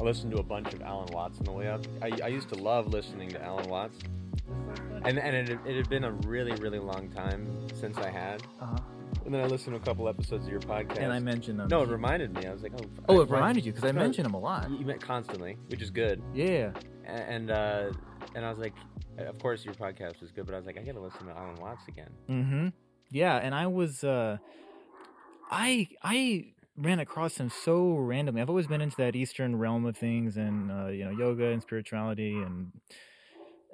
I listened to a bunch of Alan Watts on the way up. I, I used to love listening to Alan Watts, and and it, it had been a really really long time since I had. Uh-huh. And then I listened to a couple episodes of your podcast. And I mentioned them. no, it reminded me. I was like, oh. Oh, I- it reminded you because I mentioned them a lot. You met constantly, which is good. Yeah. And uh, and I was like, of course your podcast was good, but I was like, I gotta listen to Alan Watts again. Mm-hmm. Yeah, and I was uh I I ran across him so randomly. I've always been into that Eastern realm of things and uh, you know, yoga and spirituality and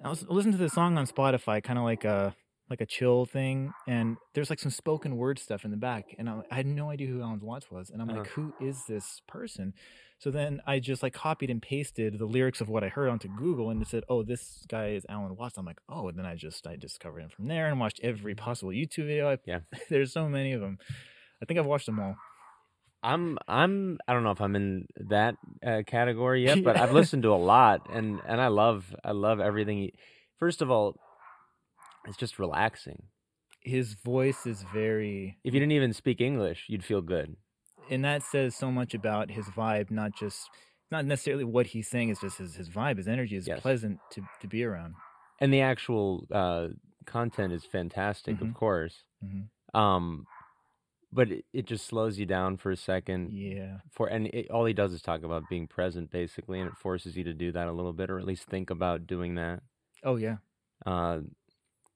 I was listening to this song on Spotify, kind of like a like a chill thing, and there's like some spoken word stuff in the back, and I, I had no idea who Alan Watts was, and I'm like, who is this person? So then I just like copied and pasted the lyrics of what I heard onto Google, and it said, "Oh, this guy is Alan Watts." I'm like, "Oh," and then I just I discovered him from there and watched every possible YouTube video. I, Yeah. there's so many of them. I think I've watched them all. I'm I'm I don't know if I'm in that uh, category yet, but I've listened to a lot, and and I love I love everything. He, first of all, it's just relaxing. His voice is very, If you didn't even speak English, you'd feel good. and that says so much about his vibe, not just not necessarily what he's saying. It's just his his vibe, his energy is Yes. pleasant to to be around. and the actual uh, content is fantastic, Mhm. of course. Mhm. Um, but it, it just slows you down for a second. Yeah, For and it, all he does is talk about being present, basically, and it forces you to do that a little bit, or at least think about doing that. oh yeah, Uh,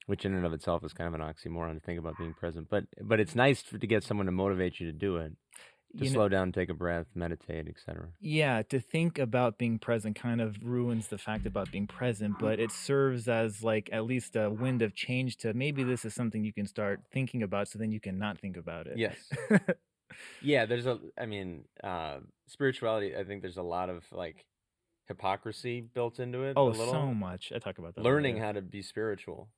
which in and of itself is kind of an oxymoron to think about being present. But but it's nice for, to get someone to motivate you to do it, to You know- slow down, take a breath, meditate, etc. Yeah, to think about being present kind of ruins the fact about being present, but it serves as like at least a wind of change to maybe this is something you can start thinking about so then you can not think about it. Yes. Yeah, there's a. I mean, uh, spirituality. I think there's a lot of like hypocrisy built into it. oh, a little. so much. I talk about that. learning how to be spiritual.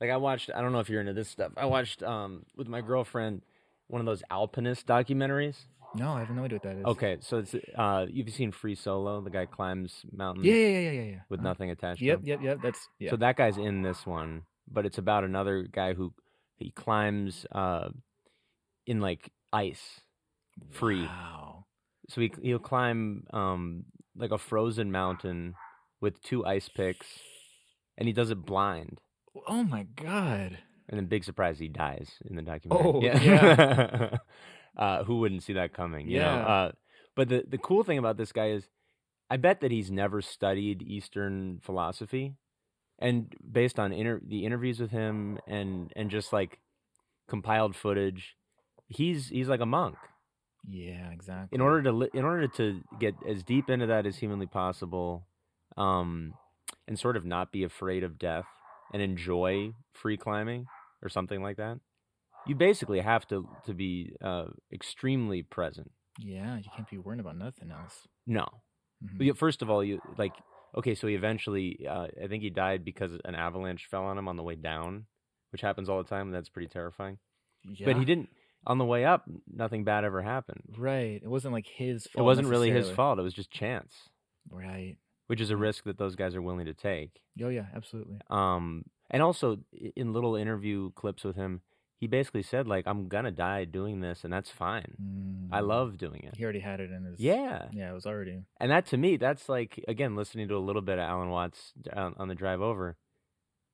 Like I watched. I don't know if you're into this stuff. I watched um with my girlfriend one of those alpinist documentaries. No, I have no idea what that is. Okay, so it's uh you've seen Free Solo. The guy climbs mountains Yeah, yeah, yeah, yeah, yeah. with Uh-huh. nothing attached. Yep, to him. yep, yep. That's yeah. So that guy's in this one, but it's about another guy who he climbs uh in like ice free. Wow. So he he'll climb um like a frozen mountain with two ice picks, and he does it blind. Oh my god. And then big surprise, he dies in the documentary. Oh, yeah. uh, who wouldn't see that coming? You know? Yeah. Uh, but the the cool thing about this guy is, I bet that he's never studied Eastern philosophy, and based on inter- the interviews with him and and just like compiled footage, he's he's like a monk. Yeah, exactly. In order to li- in order to get as deep into that as humanly possible, um, and sort of not be afraid of death and enjoy free climbing or something like that, you basically have to to be uh, extremely present. Yeah, you can't be worrying about nothing else. No, Mhm. You- first of all, you like okay, so he eventually, uh, I think he died because an avalanche fell on him on the way down, which happens all the time. and That's pretty terrifying. Yeah. But he didn't. On the way up, nothing bad ever happened. Right. It wasn't like his fault. It wasn't really his fault. It was just chance, Right. Which is a risk that those guys are willing to take. Oh yeah, absolutely. Um, and also in little interview clips with him, he basically said like, "I'm gonna die doing this, and that's fine. I Mm. love doing it." He already had it in his. Yeah, Yeah, it was already. and that to me, that's like again listening to a little bit of Alan Watts on, on the drive over.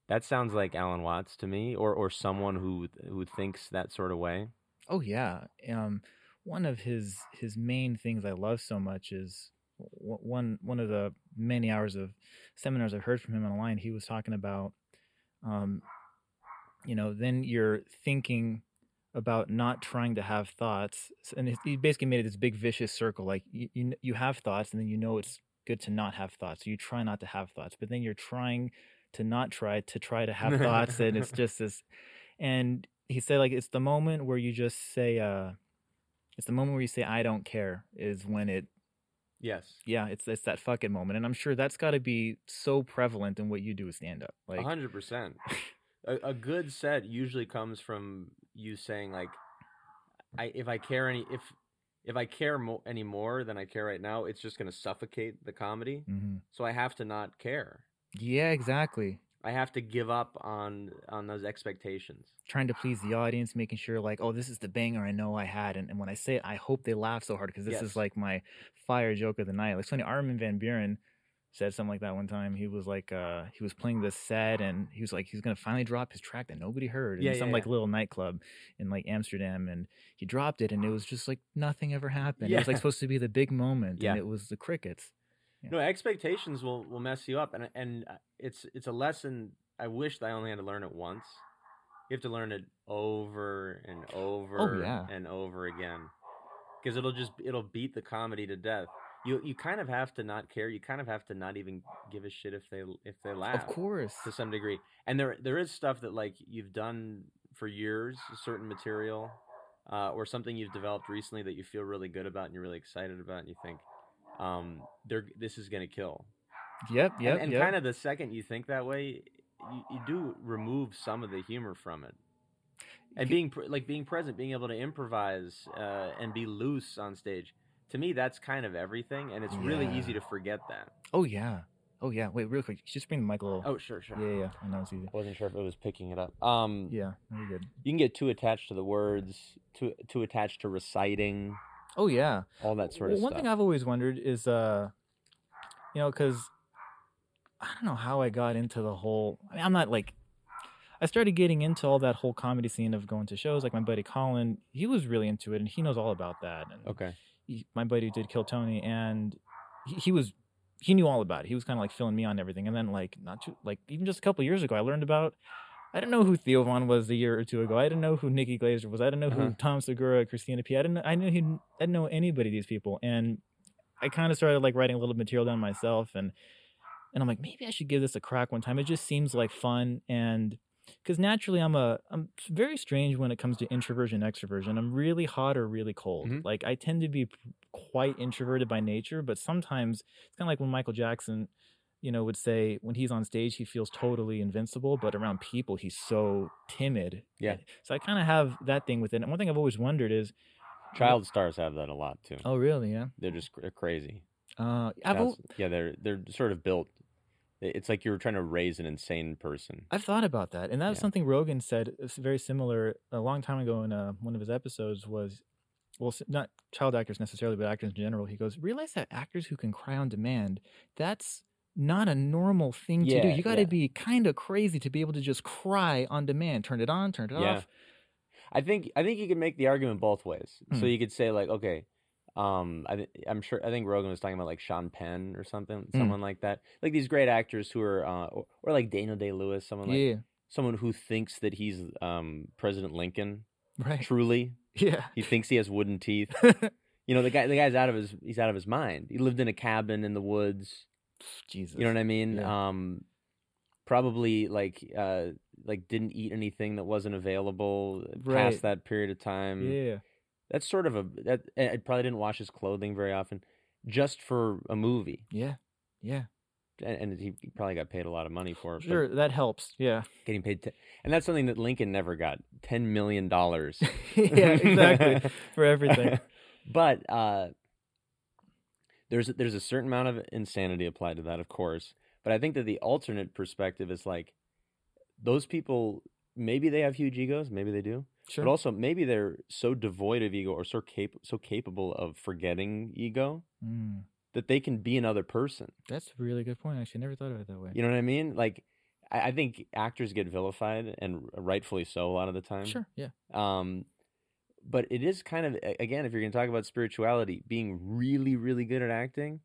That sounds like Alan Watts to me, or or someone who who thinks that sort of way. Oh yeah. Um, one of his his main things I love so much is one one of the many hours of seminars I've heard from him online. He was talking about, um, you know, then you're thinking about not trying to have thoughts, and he- basically made it this big vicious circle. Like you you, you have thoughts, and then you know it's good to not have thoughts. So you try not to have thoughts, but then you're trying to not try to try to have thoughts, and it's just this. And he said like it's the moment where you just say uh it's the moment where you say i don't care is when it Yes, yeah it's it's that fucking moment and i'm sure that's got to be so prevalent in what you do with stand up like hundred percent. A a good set usually comes from you saying like, "I if I care any if if I care mo- any more than I care right now, it's just gonna suffocate the comedy. Mhm. So I have to not care." yeah exactly I have to give up on on those expectations. trying to please the audience, making sure like, oh, this is the banger I know I had, and, and when I say it, I hope they laugh so hard because this Yes. is like my fire joke of the night. Like, it's funny, Armin van Buuren said something like that one time. He was like, uh, he was playing this set, and he was like, he's gonna finally drop his track that nobody heard in Yeah, some yeah, like yeah. little nightclub in like Amsterdam, and he dropped it, and it was just like nothing ever happened. It was like supposed to be the big moment, and it was the crickets. Yeah. No, expectations will will mess you up, and and uh, it's it's a lesson. I wish I only had to learn it once. You have to learn it over and over Oh, yeah. and over again, because it'll just it'll beat the comedy to death. You you kind of have to not care. You kind of have to not even give a shit if they if they laugh. Of course. to some degree. And there there is stuff that like you've done for years, certain material, uh, or something you've developed recently that you feel really good about and you're really excited about, and you think, um, they're this is gonna kill. Yep, yep, and and yep. kind of the second you think that way, you, you do remove some of the humor from it. And being pr- like being present, being able to improvise uh, and be loose on stage, to me that's kind of everything, and it's really easy to forget that. Oh yeah. Oh yeah. Wait, real quick. Just bring the mic a little. Oh sure, sure. Yeah, yeah, yeah. I know it's easy. I wasn't sure if it was picking it up. Um, Yeah, very good. you can get too attached to the words, too too attached to reciting, Oh yeah. all that sort of one stuff. thing I've always wondered is, uh, you know, because I don't know how I got into the whole. I mean, I'm not like. I started getting into all that whole comedy scene of going to shows. Like my buddy Colin, he was really into it, and he knows all about that. And okay, he, my buddy did Kill Tony, and he, he was he knew all about it. He was kind of like filling me on everything. And then like not too like even just a couple years ago, I learned about. I didn't know who Theo Von was a year or two ago. I didn't know who Nikki Glazer was. I didn't know Uh-huh. who Tom Segura, Christina P. I didn't. I knew he. I didn't know anybody of these people, and I kind of started like writing a little material down myself, and and I'm like maybe I should give this a crack one time. It just seems like fun and because naturally I'm a I'm very strange when it comes to introversion extroversion. I'm really hot or really cold. Mhm. Like I tend to be quite introverted by nature, but sometimes it's kind of like when Michael Jackson, you know, would say when he's on stage he feels totally invincible, but around people he's so timid. Yeah. So I kind of have that thing with it. And one thing I've always wondered is, child stars have that a lot too. oh really? Yeah. They're just they're crazy. Uh, I've al- yeah, they're they're sort of built. It's like you were trying to raise an insane person. I've thought about that, and that was Yeah. something Rogan said. It's very similar a long time ago in uh, one of his episodes. Was well, not child actors necessarily, but actors in general. He goes, realize that actors who can cry on demand, that's not a normal thing to do. You got to yeah. be kind of crazy to be able to just cry on demand. Turn it on, turn it Yeah. off. I think I think you can make the argument both ways. So Hmm. you could say like, okay, um, I, I'm sure I think Rogan was talking about like Sean Penn or something, Hmm. someone like that, like these great actors who are, uh, or, or like Daniel Day Lewis, someone like yeah, someone who thinks that he's um, President Lincoln. right. Truly, Yeah. he thinks he has wooden teeth. You know, the guy the guy's out of his he's out of his mind. He lived in a cabin in the woods. Jesus. You know what I mean? Yeah. Um, probably like uh, like didn't eat anything that wasn't available Right. past that period of time. Yeah. That's sort of a that I probably didn't wash his clothing very often, just for a movie, Yeah. Yeah. and, and he he probably got paid a lot of money for it. Sure, that helps. Yeah. getting paid, t- and that's something that Lincoln never got ten million dollars. yeah, exactly. For everything. but uh, there's there's a certain amount of insanity applied to that, of course. But I think that the alternate perspective is like those people. Maybe they have huge egos. Maybe they do. Sure. But also, maybe they're so devoid of ego or so cap- so capable of forgetting ego Mm, that they can be another person. that's a really good point. Actually, I never thought of it that way. You know what I mean? Like, I, I think actors get vilified, and rightfully so, a lot of the time. Sure. Yeah. Um, but it is kind of again, if you're going to talk about spirituality, being really, really good at acting,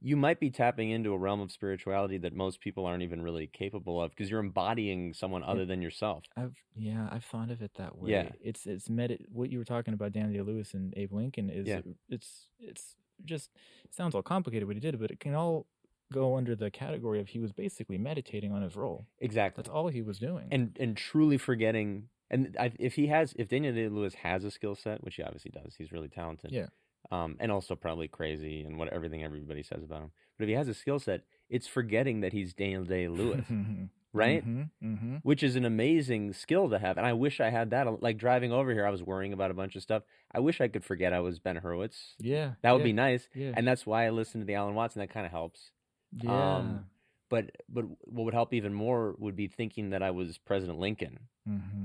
you might be tapping into a realm of spirituality that most people aren't even really capable of because you're embodying someone other than yourself. I've yeah, I've thought of it that way. Yeah. It's it's med what you were talking about Daniel Lewis and Abe Lincoln is Yeah. it's it's just it sounds all complicated what he did, but it can all go under the category of he was basically meditating on his role. Exactly. That's all he was doing. and and truly forgetting and I, if he has if Daniel Day Lewis has a skill set, which he obviously does, he's really talented. Yeah. Um, and also probably crazy and what everything everybody says about him. But if he has a skill set, it's forgetting that he's Daniel Day Lewis, right? hmm hmm Which is an amazing skill to have. And I wish I had that. Like driving over here, I was worrying about a bunch of stuff. I wish I could forget I was Ben Hurwitz. Yeah. That would yeah, be nice. Yeah. And that's why I listen to the Alan Watson. That kind of helps. yeah. um, But but what would help even more would be thinking that I was President Lincoln, Mm-hmm.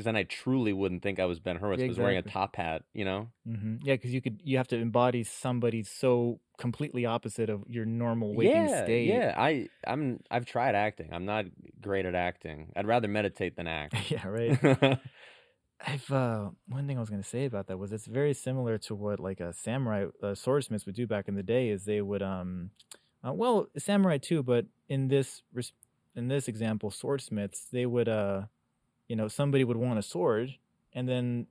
Because then I truly wouldn't think I was Ben Hurwitz. 'cause I was wearing a top hat, you know. Mm-hmm. Yeah, because you could you have to embody somebody so completely opposite of your normal waking yeah, state. yeah. I I'm I've tried acting. I'm not great at acting. I'd rather meditate than act. yeah, right. I've uh, one thing I was gonna say about that was it's very similar to what like a samurai uh, swordsmiths would do back in the day. Is they would um, uh, well, samurai too, but in this res- in this example, swordsmiths they would uh, you know, somebody would want a sword, and then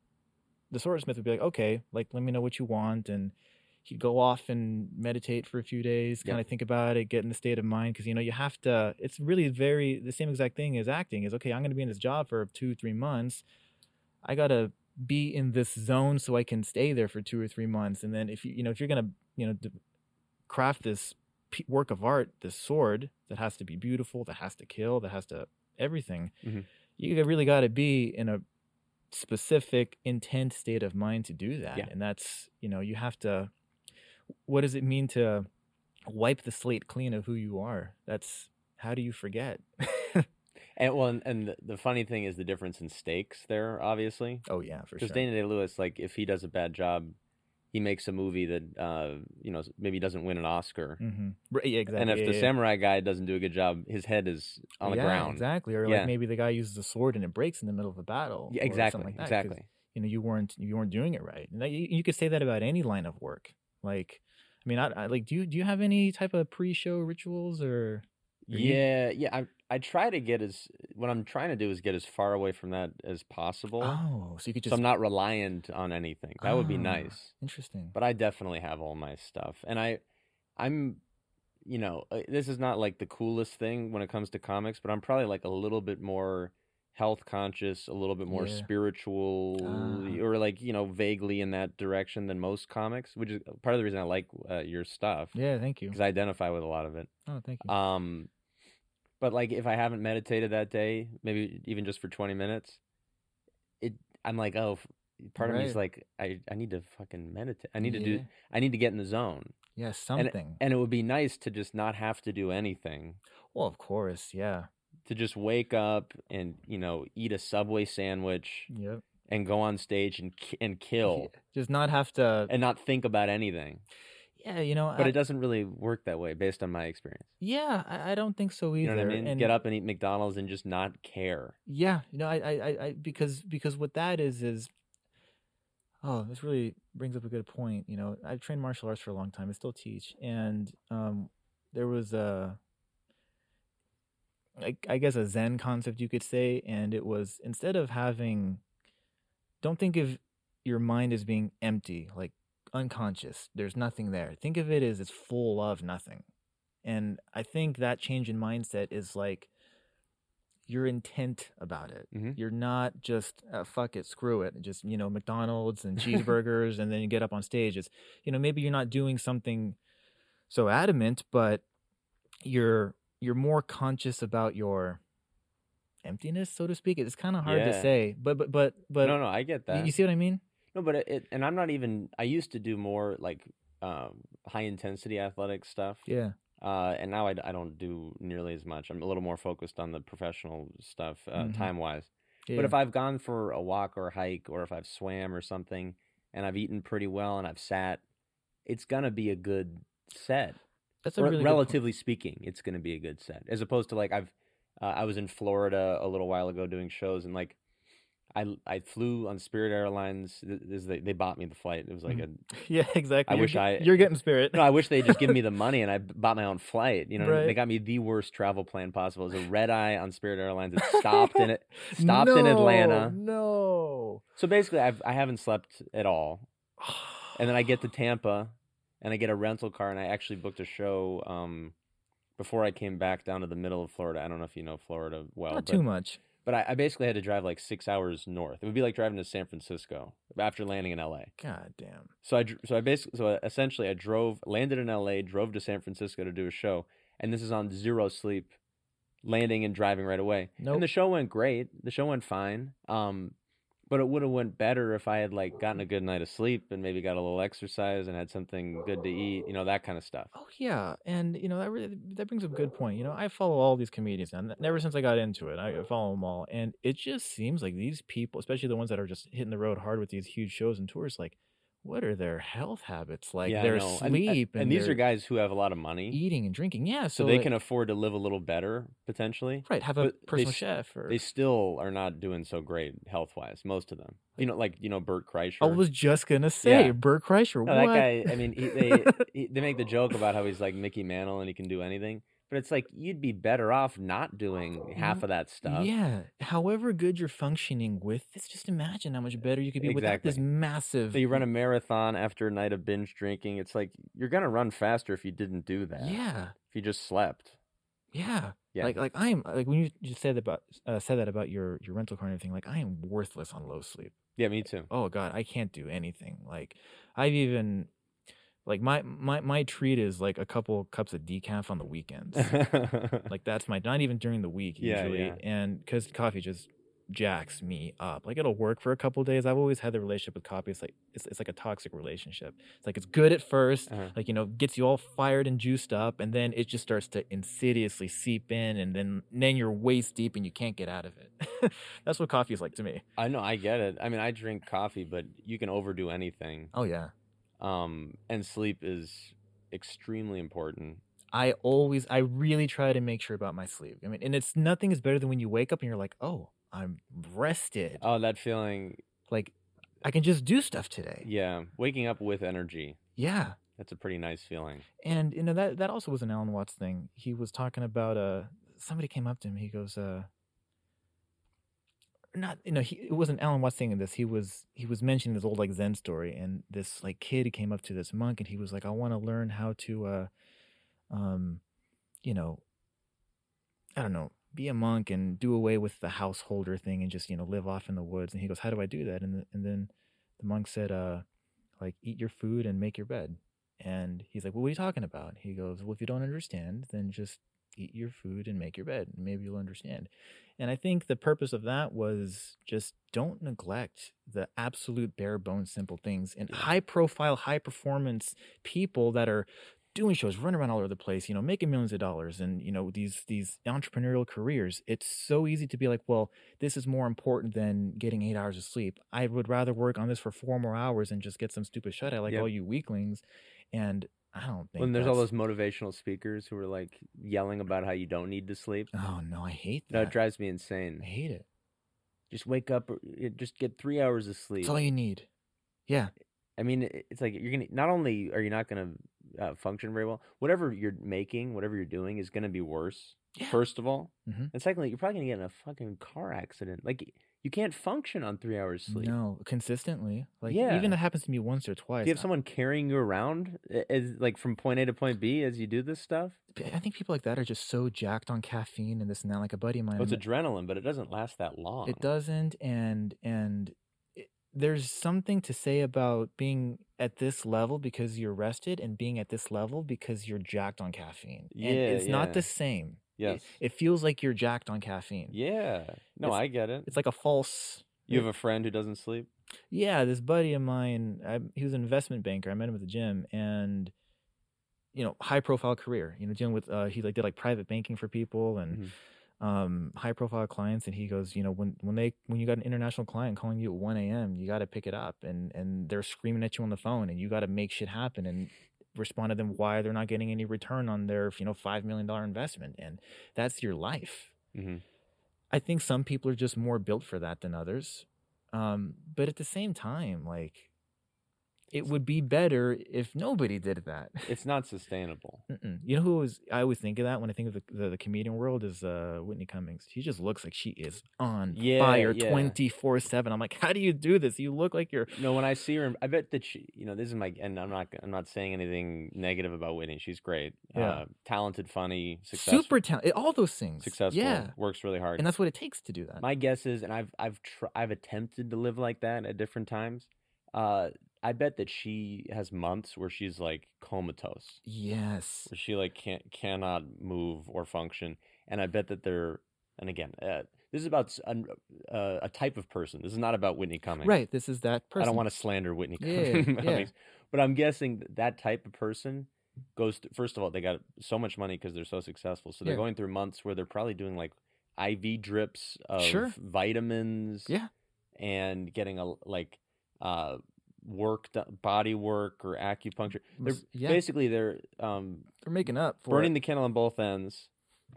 the swordsmith would be like, okay, like let me know what you want, and he'd go off and meditate for a few days, kind of think about it, get in the state of mind, because you know you have to. It's really very the same exact thing as acting. Is okay, I'm going to be in this job for two, three months. I gotta be in this zone so I can stay there for two or three months, and then if you you know if you're gonna you know craft this work of art, this sword that has to be beautiful, that has to kill, that has to everything, Mhm. You really got to be in a specific intent state of mind to do that Yeah. and that's you know you have to what does it mean to wipe the slate clean of who you are that's how do you forget And well, and, and the, funny thing is the difference in stakes there, obviously. oh yeah for sure Because Daniel Day Lewis, like, if he does a bad job, he makes a movie that, uh, you know, maybe doesn't win an Oscar. hmm right, yeah, exactly And if yeah, the yeah. samurai guy doesn't do a good job, his head is on the Yeah, ground. exactly or like maybe the guy uses a sword and it breaks in the middle of a battle Yeah, exactly, like that exactly. you know you weren't you weren't doing it right and you, you could say that about any line of work like i mean I, I like do you do you have any type of pre-show rituals or Yeah, yeah. I I try to get as what I'm trying to do is get as far away from that as possible. oh so you could so just I'm not reliant on anything. That would be Ah. nice. interesting But I definitely have all my stuff, and I, I'm, you know, uh, this is not like the coolest thing when it comes to comics, but I'm probably like a little bit more health conscious, a little bit more Yeah. spiritual, Ah. or like you know vaguely in that direction than most comics, which is part of the reason I like uh, your stuff yeah thank you because I identify with a lot of it. oh thank you Um, but like if I haven't meditated that day, maybe even just for 20 minutes, it I'm like, oh, part of me is like, I I need to fucking meditate. I need to do. I need to get in the zone. yeah something And it would be nice to just not have to do anything. well of course yeah To just wake up and you know eat a Subway sandwich yep and go on stage and and kill just not have to and not think about anything. Yeah you know But I, it doesn't really work that way based on my experience. yeah I, I don't think so either You know what I mean? and Get up and eat McDonald's and just not care. Yeah, you know, I, I, I, because, because what that is is, oh, this really brings up a good point. You know, I've trained martial arts for a long time. I still teach, and um, there was a, I, I guess a Zen concept you could say, and it was instead of having, don't think of your mind as being empty, like unconscious. There's nothing there. Think of it as it's full of nothing, and I think that change in mindset is like your intent about it. Mhm. You're not just uh, fuck it, screw it, just you know McDonald's and cheeseburgers, and then you get up on stage. It's you know maybe you're not doing something so adamant, but you're you're more conscious about your emptiness, so to speak. It's kind of hard to say, but but but but no, no, I get that. you see what I mean? No, but it, it and I'm not even. I used to do more like um, high intensity athletic stuff, Yeah. uh, and now I, I don't do nearly as much. I'm a little more focused on the professional stuff, uh, Mhm. time wise. yeah. But if I've gone for a walk or a hike, or if I've swam or something, and I've eaten pretty well and I've sat, it's gonna be a good set. that's a Re- really relatively speaking, it's gonna be a good set, as opposed to like I've. Uh, I was in Florida a little while ago doing shows, and like. I, I flew on Spirit Airlines. Th- This, they, they bought me the flight. It was like a Yeah, exactly. I You're wish get- I- you're getting spirit. No, I wish they'd just give me the money and I bought my own flight. You know, Right. they got me the worst travel plan possible. It was a red eye on Spirit Airlines. It stopped in it, stopped in Atlanta. No. So basically, I've I haven't slept at all. And then I get to Tampa, and I get a rental car, and I actually booked a show um, before I came back down to the middle of Florida. I don't know if you know Florida well, not but, too much. But I, I basically had to drive like six hours north. It would be like driving to San Francisco after landing in LA. God damn. So I so I basically so essentially I drove landed in LA, drove to San Francisco to do a show, and this is on zero sleep, landing and driving right away. Nope. And the show went great. The show went fine. Um, But it would have went better if I had like gotten a good night of sleep and maybe got a little exercise and had something good to eat, you know, that kind of stuff. Oh yeah, and you know that really that brings up a good point. You know, I follow all these comedians, and ever since I got into it, I follow them all, and it just seems like these people, especially the ones that are just hitting the road hard with these huge shows and tours, like what are their health habits like? Yeah, their know. And, and, sleep and and these are guys who have a lot of money, eating and drinking. Yeah, so so they like, can afford to live a little better potentially. right have a but personal s- chef or They still are not doing so great health wise, most of them. You know, like you know, Bert Kreischer. I was just gonna say Yeah. Bert Kreischer. No, what? that guy. I mean, he, they he, they make the joke about how he's like Mickey Mantle and he can do anything, but it's like you'd be better off not doing half of that stuff. Yeah. However good you're functioning with this, just imagine how much better you could be without this massive. So you run a marathon after a night of binge drinking. It's like you're gonna run faster if you didn't do that. Yeah. If you just slept. Yeah. Yeah. Like like I'm like when you just said about uh, said that about your your rental car and everything. Like I am worthless on low sleep. Yeah, me too. Oh God, I can't do anything. Like I've even like my my my treat is like a couple cups of decaf on the weekends. like that's my not even during the week Yeah, usually yeah. and because coffee just jacks me up like it'll work for a couple days i've always had the relationship with coffee it's like it's, it's like a toxic relationship it's like it's good at 1st Uh-huh. like you know gets you all fired and juiced up and then it just starts to insidiously seep in and then then you're waist deep and you can't get out of it that's what coffee is like to me I know, I get it. I mean, I drink coffee, but you can overdo anything. oh yeah Um, and sleep is extremely important. i always i really try to make sure about my sleep i mean and it's nothing is better than when you wake up and you're like oh i'm rested Oh, that feeling. like i can just do stuff today Yeah, waking up with energy. yeah That's a pretty nice feeling. and you know that that also was an alan watts thing he was talking about uh somebody came up to him he goes uh not you know he it wasn't alan watts saying this he was he was mentioning this old like zen story and this like kid came up to this monk and he was like i want to learn how to uh um you know i don't know be a monk and do away with the householder thing and just you know live off in the woods. And he goes how do i do that? And the, and then the monk said uh like eat your food and make your bed. And he's like well what are you talking about? He goes well if you don't understand then just eat your food and make your bed and maybe you'll understand. And i think the purpose of that was just don't neglect the absolute bare bones simple things and high profile high performance people that are doing shows running around all over the place you know making millions of dollars and you know these these entrepreneurial careers. It's so easy to be like well this is more important than getting eight hours of sleep. I would rather work on this for four more hours and just get some stupid shut eye like Yep. all you weaklings and i don't think When there's all that's- those motivational speakers who are like yelling about how you don't need to sleep. oh no i hate that. No, that it drives me insane. i insane. hate it Just wake up, or uh, just get three hours of sleep. That's all you need. Yeah. I mean, it- it's like you're gonna. Not only are you not gonna uh, function very well, whatever you're making, whatever you're doing, is gonna be worse. Yeah. First of all, Mhm. and secondly, you're probably gonna get in a fucking car accident. Like you can't function on three hours sleep. No, consistently. Like Yeah. even that happens to me once or twice. Do you have I- someone carrying you around as like from point A to point B as you do this stuff? I think people like that are just so jacked on caffeine and this and that. Like a buddy of mine. Oh, it's adrenaline, but it doesn't last that long. It doesn't, and and it, there's something to say about being at this level because you're rested, and being at this level because you're jacked on caffeine. And Yeah, it's yeah. not the same. It- Yes. it, feels like you're jacked on caffeine. Yeah. No, It's- I get it. It's like a false. You have a friend who doesn't sleep. Yeah, this buddy of mine, I, he was an investment banker. I met him at the gym, and you know, high profile career. You know, dealing with uh, he like did like private banking for people and Mhm. um, high profile clients. And he goes, you know, when when they when you got an international client calling you at one a.m., you got to pick it up, and and they're screaming at you on the phone, and you got to make shit happen and respond to them why they're not getting any return on their you know five million dollar investment, and that's your life. hmm I think some people are just more built for that than others. Um, but at the same time, like, it would be better if nobody did that. It's not sustainable. Mm-mm. You know who was? I always think of that when I think of the the, the comedian world is uh, Whitney Cummings. She just looks like she is on Yeah, fire twenty four seven. I'm like, how do you do this? You look like you're. No, when I see her, I bet that she, you know, this is my, and I'm not, I'm not saying anything negative about Whitney. She's great, Yeah. uh, talented, funny, successful, Super talented, all those things. successful, yeah, works really hard. and that's what it takes to do that. My guess is, and I've, I've, tr- I've attempted to live like that at different times. Uh, I bet that she has months where she's like comatose, yes, where she like can't, cannot move or function, and I bet that they're, and again, uh, this is about an- uh, a type of person. This is not about Whitney Cummings. Right. This is that person. I don't want to slander Whitney Yeah, Cummings, yeah. but I'm guessing that, that type of person goes. Th- first of all, they got so much money because they're so successful, so they're Yeah. going through months where they're probably doing like IV drips of Sure. vitamins, Yeah. and getting a like uh work, body work or acupuncture. They're yeah. basically they're um They're making up for burning it. the candle on both ends.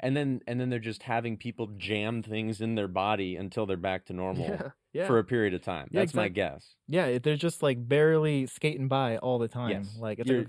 And then, and then they're just having people jam things in their body until they're back to normal Yeah. Yeah. for a period of time. Yeah, That's my guess. yeah. They're just like barely skating by all the time. Yes. Like it's You're like,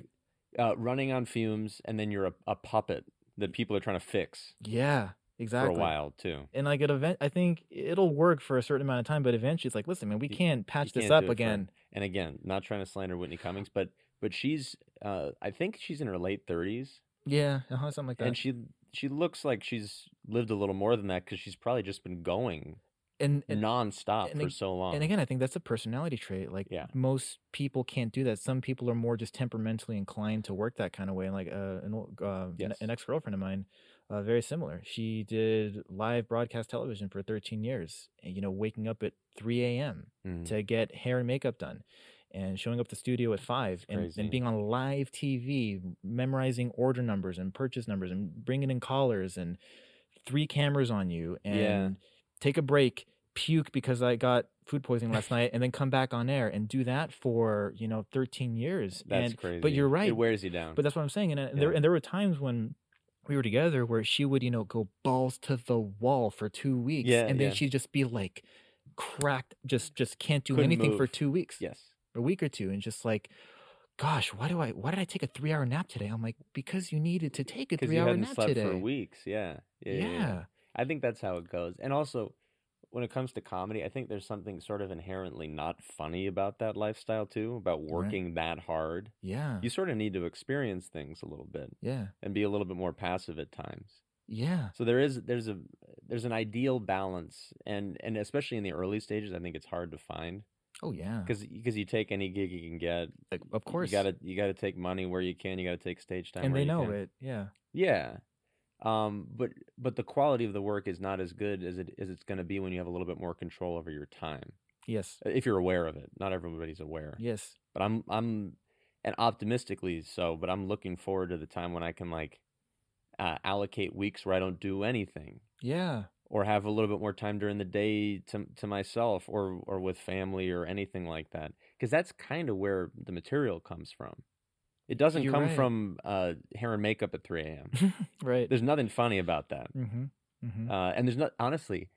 uh, running on fumes, and then you're a, a puppet that people are trying to fix yeah, exactly. for a while too. And like at event, I think it'll work for a certain amount of time, but eventually it's like, listen, man, we You- can't patch this can't up again. forever. And again, not trying to slander Whitney Cummings, but but she's uh, I think she's in her late thirties, Yeah, uh-huh, something like that. and she she looks like she's lived a little more than that because she's probably just been going and and, nonstop and for so long. and again, I think that's a personality trait. Like Yeah. most people can't do that. Some people are more just temperamentally inclined to work that kind of way. And like uh, an uh, Yes. an ex girlfriend of mine, uh, very similar. She did live broadcast television for 13 years. You know, waking up at 3 a.m. Mhm. to get hair and makeup done. And showing up at the studio at five and, and being on live TV, memorizing order numbers and purchase numbers and bringing in callers and three cameras on you and Yeah. take a break, puke because I got food poisoning last night, and then come back on air and do that for you know 13 years. That's and, crazy. But you're right. It wears you down. But that's what I'm saying. And, uh, there and there were times when we were together where she would you know go balls to the wall for two weeks, Yeah, and then yeah. she'd just be like cracked, just just can't do Couldn't anything for two weeks, yes. a week or two, and just like. Gosh, why do I? Why did I take a three-hour nap today? I'm like, because you needed to take a three-hour nap slept today. for weeks. Yeah. Yeah, yeah. yeah. I think that's how it goes. And also, when it comes to comedy, I think there's something sort of inherently not funny about that lifestyle too, about working that hard. yeah, You sort of need to experience things a little bit yeah, and be a little bit more passive at times. yeah. So there is there's a there's an ideal balance and and especially in the early stages, I think it's hard to find Oh yeah, because because you take any gig you can get. like, of course. You got to you got to take money where you can, you got to take stage time and they know can. it. Yeah, Yeah. Um, but but the quality of the work is not as good as it as it's going to be when you have a little bit more control over your time. yes, If you're aware of it. Not everybody's aware. yes, But I'm I'm and optimistically so, but I'm looking forward to the time when I can like uh, allocate weeks where I don't do anything yeah, or have a little bit more time during the day to to myself or or with family or anything like that. Cuz that's kind of where the material comes from. It doesn't You're come right. from uh, hair and makeup at 3 a.m. right. There's nothing funny about that. Mm-hmm. Mm-hmm. Uh, and there's not honestly,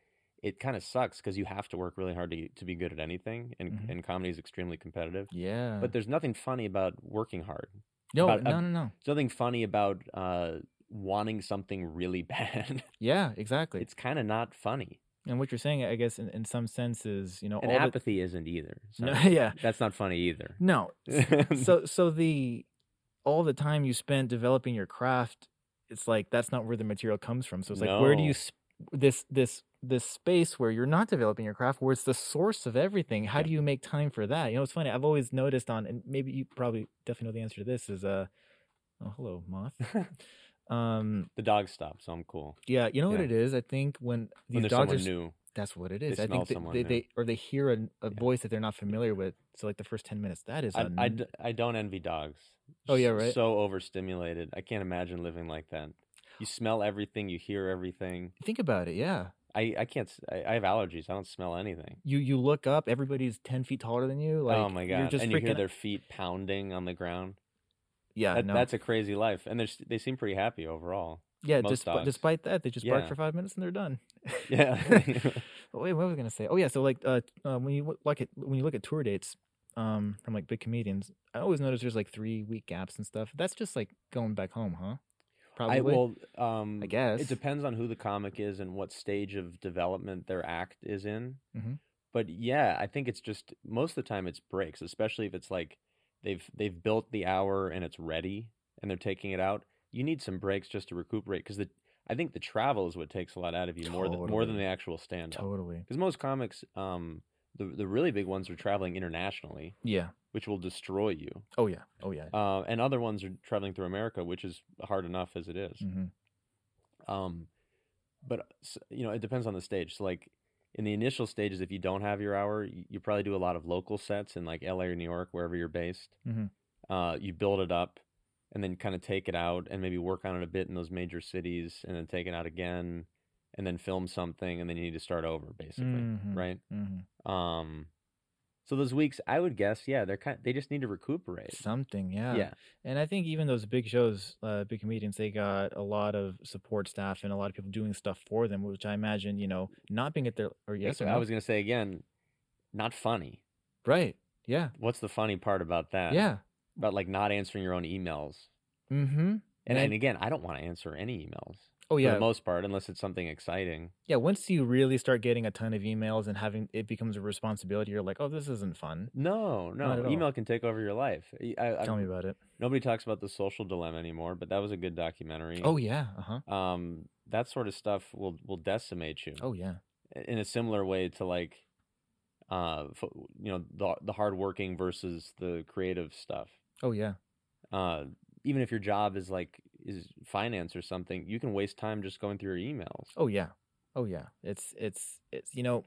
it kind of sucks because you have to work really hard to to be good at anything, and Mhm. and comedy is extremely competitive. yeah. But there's nothing funny about working hard. no, about- no, uh, no, no. There's nothing funny about uh, wanting something really bad. Yeah, exactly. it's kind of not funny. and what you're saying, I guess, in, in some sense, is you know And all the apathy isn't either. So no, yeah, that's not funny either. no. So, so the all the time you spent developing your craft, it's like that's not where the material comes from. So it's like, where do you sp- this this this space where you're not developing your craft, where it's the source of everything? How Yeah. do you make time for that? You know, it's funny. I've always noticed on, and maybe you probably definitely know the answer to this is uh, oh hello moth. Um, the dog stop, so I'm cool. yeah, you know what it is. I think when When these there's dogs are new, That's what it is. They I think someone they, new. they or they hear a, a Yeah. voice that they're not familiar with. So like the first ten minutes, that is I, a I, d- I don't envy dogs. Oh, yeah, right? So overstimulated. I can't imagine living like that. You smell everything, you hear everything. think about it. Yeah, I, I can't. I have allergies. I don't smell anything. you you look up, everybody's ten feet taller than you. Like oh my you're god! just And you hear their feet pounding on the ground. yeah, That, no, That's a crazy life, and they they seem pretty happy overall. yeah. most Despite, dogs. despite that, they just bark for five minutes and they're done. Yeah. Oh, Wait, what was I gonna say? Oh yeah, so like uh, uh when you look at when you look at tour dates, um, from like big comedians, I always notice there's like three week gaps and stuff. That's just like going back home, huh? Probably. I well, um, I guess. it depends on who the comic is and what stage of development their act is in. Mhm. But yeah, I think it's just most of the time it's breaks, especially if it's like they've they've built the hour and it's ready and they're taking it out. You need some breaks just to recuperate because the I think the travel is what takes a lot out of you more than more than the actual stand up. Totally. Because most comics, um, the the really big ones are traveling internationally, Yeah. which will destroy you. Oh yeah. Oh yeah. Uh, and other ones are traveling through America, which is hard enough as it is. hmm Um, but you know, it depends on the stage. So like in the initial stages, if you don't have your hour, you, you probably do a lot of local sets in like LA or New York, wherever you're based. Mhm. Uh, you build it up, and then kind of take it out, and maybe work on it a bit in those major cities, and then take it out again, and then film something, and then you need to start over, basically, Mhm. right? Mhm. Um, so those weeks, I would guess, yeah, they're kind. They just need to recuperate. Something, yeah. Yeah, And I think even those big shows, uh, big comedians, they got a lot of support staff and a lot of people doing stuff for them, which I imagine, you know, not being at their or yes or I was gonna say again, not funny. Right. Yeah. What's the funny part about that? Yeah. about like not answering your own emails. Mm-hmm. And, And- and again, I don't want to answer any emails Oh yeah, for the most part, unless it's something exciting. Yeah. Once you really start getting a ton of emails and having it becomes a responsibility, you're like, oh, this isn't fun. No, no, all. email can take over your life. I, I, Tell me about it. Nobody talks about the social dilemma anymore, but that was a good documentary. Oh yeah. Uh huh. um, that sort of stuff will will decimate you Oh yeah. in a similar way to like, uh, you know, the the hardworking versus the creative stuff. Oh yeah. Uh, even if your job is like is finance or something, you can waste time just going through your emails. Oh yeah. Oh yeah. It's it's it's you know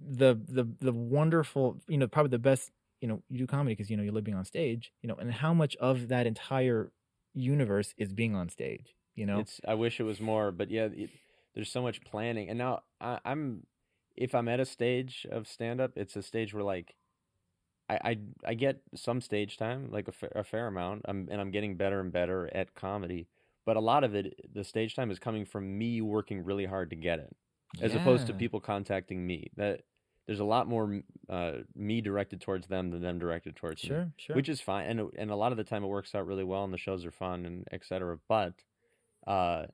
the the the wonderful you know probably the best you know you do comedy because you know you're living on stage you know and how much of that entire universe is being on stage you know It's I wish it was more, but yeah, it, there's so much planning. And now I, I'm if I'm at a stage of stand up, it's a stage where like I, I I get some stage time, like a, fa- a fair amount. I'm and I'm getting better and better at comedy. But a lot of it, the stage time is coming from me working really hard to get it, as opposed to people contacting me. That there's a lot more uh, me directed towards them than them directed towards me sure sure which is fine and and a lot of the time it works out really well and the shows are fun and etc but uh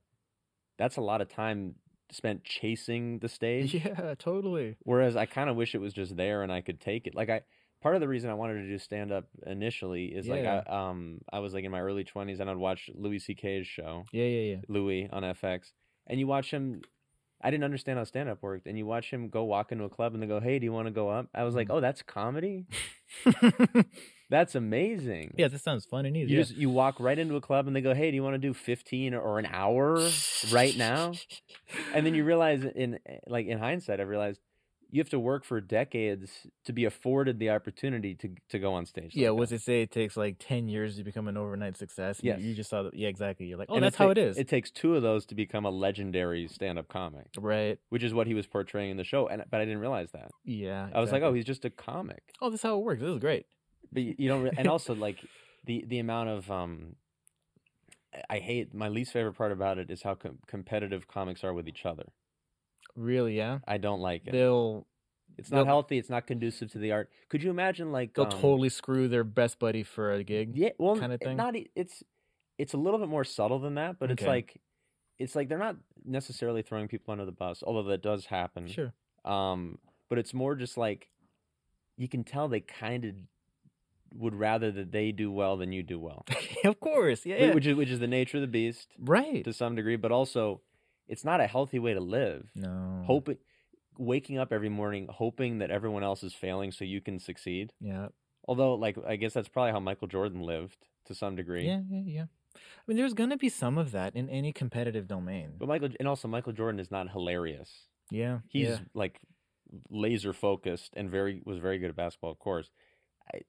that's a lot of time spent chasing the stage yeah totally whereas i kind of wish it was just there and i could take it like i part of the reason i wanted to do stand up initially is like Yeah. i um i was like in my early 20s and i'd watch louis ck's show yeah yeah yeah louie on fx and you watch him I didn't understand how stand up worked. And you watch him go walk into a club and they go, Hey, do you want to go up? I was like, Mhm. Oh, that's comedy? That's amazing. yeah that sounds fun and easy You yeah. just you walk right into a club and they go, "Hey, do you want to do 15 or an hour right now?" And then you realize in like in hindsight, I realized you have to work for decades to be afforded the opportunity to to go on stage. yeah like what's it say it takes like 10 years to become an overnight success and you- you just saw that yeah exactly you're like oh And that's ta- how it is It takes two of those to become a legendary stand-up comic, right which is what he was portraying in the show. And but I didn't realize that. yeah I was like, "Oh, he's just a comic." oh this is how it works this is great But you, you don't, re- and also like the the amount of um, I hate my least favorite part about it is how com- competitive comics are with each other. Really yeah I don't like it. they'll It's not they'll- healthy. It's not conducive to the art. Could you imagine like they'll um, totally screw their best buddy for a gig yeah, well, kinda thing? Not it's it's a little bit more subtle than that, but it's like it's like they're not necessarily throwing people under the bus, although that does happen. sure Um, but it's more just like you can tell they kind of would rather that they do well than you do well, of course yeah, yeah. which is which is the nature of the beast right to some degree, but also it's not a healthy way to live. no Hoping, waking up every morning hoping that everyone else is failing so you can succeed. yeah Although, like, I guess that's probably how Michael Jordan lived to some degree. yeah yeah yeah i mean there's gonna be some of that in any competitive domain But Michael, and also Michael Jordan is not hilarious. yeah He's yeah. like laser focused and very was very good at basketball, of course. I,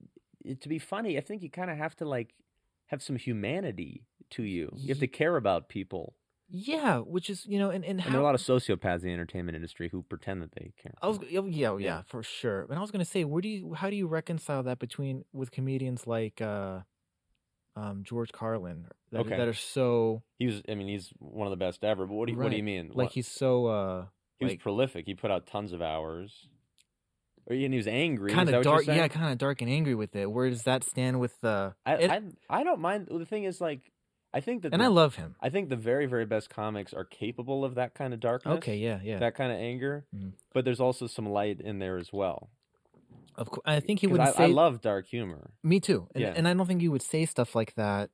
it- to be funny, I think you kind of have to like have some humanity to you. You have to care about people. Yeah which is you know and, and And how there are a lot of sociopaths in the entertainment industry who pretend that they care. I was oh, yeah, oh, yeah, Yeah. for sure. And I was gonna say, where do you how do you reconcile that between with comedians like uh um George Carlin that, Okay. that are so He was, I mean, he's one of the best ever. But what do you, what do you mean? like What- he's so uh he was like prolific. He put out tons of hours. Or, and he was angry. kind of dark yeah, kind of dark and angry with it. Where does that stand with the I, it- I I don't mind. The thing is, like, I think that and the, I love him. I think the very very best comics are capable of that kind of darkness. Okay, yeah, yeah. that kind of anger. Mhm. But there's also some light in there as well. of course, I think he would I, say I love dark humor. Me too. And, Yeah. and I don't think you would say stuff like that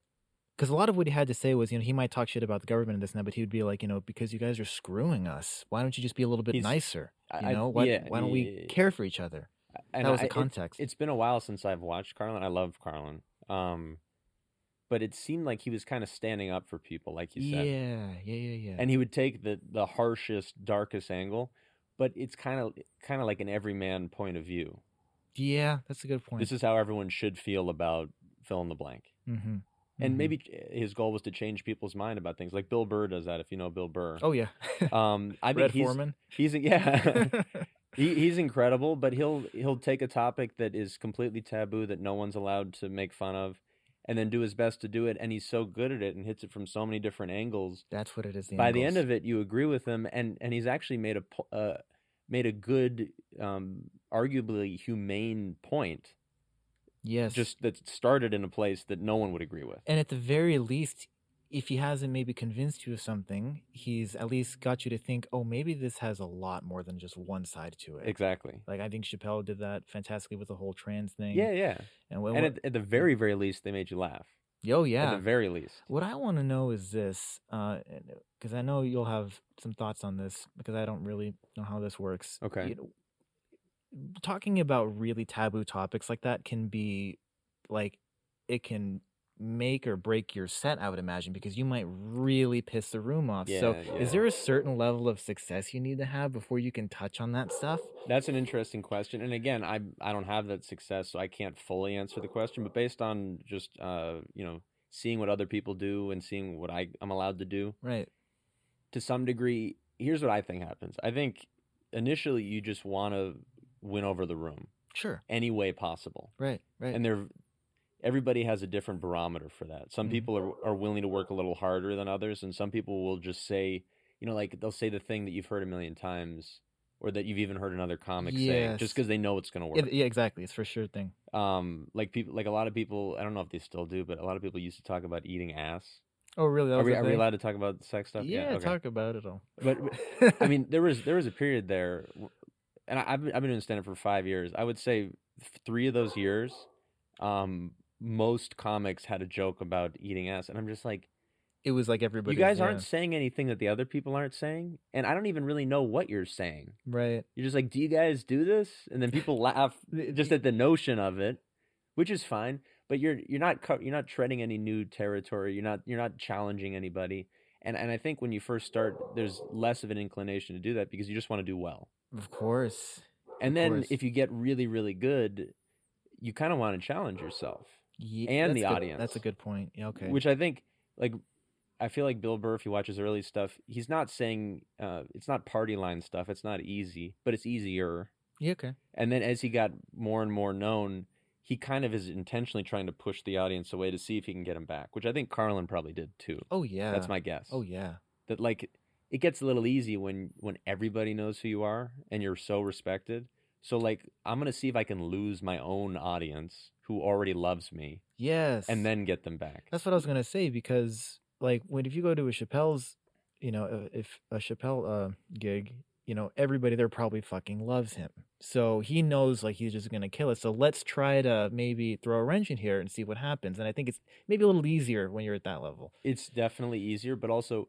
because a lot of what he had to say was, you know, he might talk shit about the government and this and that, but he would be like, you know, because you guys are screwing us, why don't you just be a little bit He's- nicer? You I- know, why, yeah, why don't we care for each other? And that was I- the it- context. it's been a while since I've watched Carlin. I love Carlin. Um, but it seemed like he was kind of standing up for people, like you said. Yeah, yeah, yeah, yeah. and he would take the the harshest, darkest angle, but it's kind of kind of like an everyman point of view. yeah, that's a good point. This is how everyone should feel about fill in the blank. mm-hmm. And maybe his goal was to change people's mind about things, like Bill Burr does that. If you know Bill Burr, Oh yeah. um, I think Red he's Foreman. he's yeah. He, he's incredible, but he'll he'll take a topic that is completely taboo that no one's allowed to make fun of, and then do his best to do it. And he's so good at it and hits it from so many different angles. That's what it is. The By the end of it, you agree with him, and and he's actually made a uh, made a good, um, arguably humane point, yes, just that started in a place that no one would agree with. and at the very least, if he hasn't maybe convinced you of something, he's at least got you to think, oh, maybe this has a lot more than just one side to it. Exactly. Like I think Chappelle did that fantastically with the whole trans thing. Yeah, yeah. and when, And at, at the very, very least, they made you laugh. oh yeah. At the very least. What I want to know is this, uh, because I know you'll have some thoughts on this, because I don't really know how this works. Okay. You know, talking about really taboo topics like that can be like it can make or break your set, I would imagine, because you might really piss the room off. so, Yeah, is there a certain level of success you need to have before you can touch on that stuff? That's an interesting question. And again, I I don't have that success, so I can't fully answer the question. But based on just uh, you know, seeing what other people do and seeing what I, I'm allowed to do, Right. to some degree, here's what I think happens. I think initially you just want to win over the room Sure. any way possible. Right. Right. And they're everybody has a different barometer for that. Some Mhm. people are are willing to work a little harder than others, and some people will just say, you know, like they'll say the thing that you've heard a million times, or that you've even heard another comic say, just because they know it's going to work. It- yeah, exactly. It's for sure thing. um, like people, like a lot of people, I don't know if they still do, but a lot of people used to talk about eating ass. Oh, really? That Are we, are we allowed to talk about sex stuff? Yeah, okay. talk about it all. But- I mean, there was there was a period there, and I, I've been, I've been doing stand up for five years. I would say three of those years, um, most comics had a joke about eating ass, and I'm just like, it was like everybody. you guys aren't saying anything that the other people aren't saying, and I don't even really know what you're saying. right. You're just like, do you guys do this? And then people laugh just at the notion of it, which is fine. But you're you're not you're not treading any new territory. You're not you're not challenging anybody. And and I think when you first start, there's less of an inclination to do that because you just want to do well. Of course. And Of then course. if you get really really good, you kind of want to challenge yourself, Ye- And the good- audience. That's a good point. Yeah, okay. which I think like. I feel like Bill Burr, if you watch his early stuff, he's not saying uh, it's not party line stuff. It's not easy, but it's easier. yeah, okay. And then as he got more and more known, he kind of is intentionally trying to push the audience away to see if he can get him back, which I think Carlin probably did too. Oh yeah. That's my guess. Oh yeah. That like it gets a little easy when when everybody knows who you are and you're so respected. So like I'm going to see if I can lose my own audience who already loves me Yes. and then get them back. that's what I was gonna say because like when if you go to a Chappelle's, you know, uh, if a Chappelle uh, gig, you know, everybody there probably fucking loves him. So he knows like he's just gonna kill it. So let's try to maybe throw a wrench in here and see what happens. And I think it's maybe a little easier when you're at that level. It's definitely easier, but also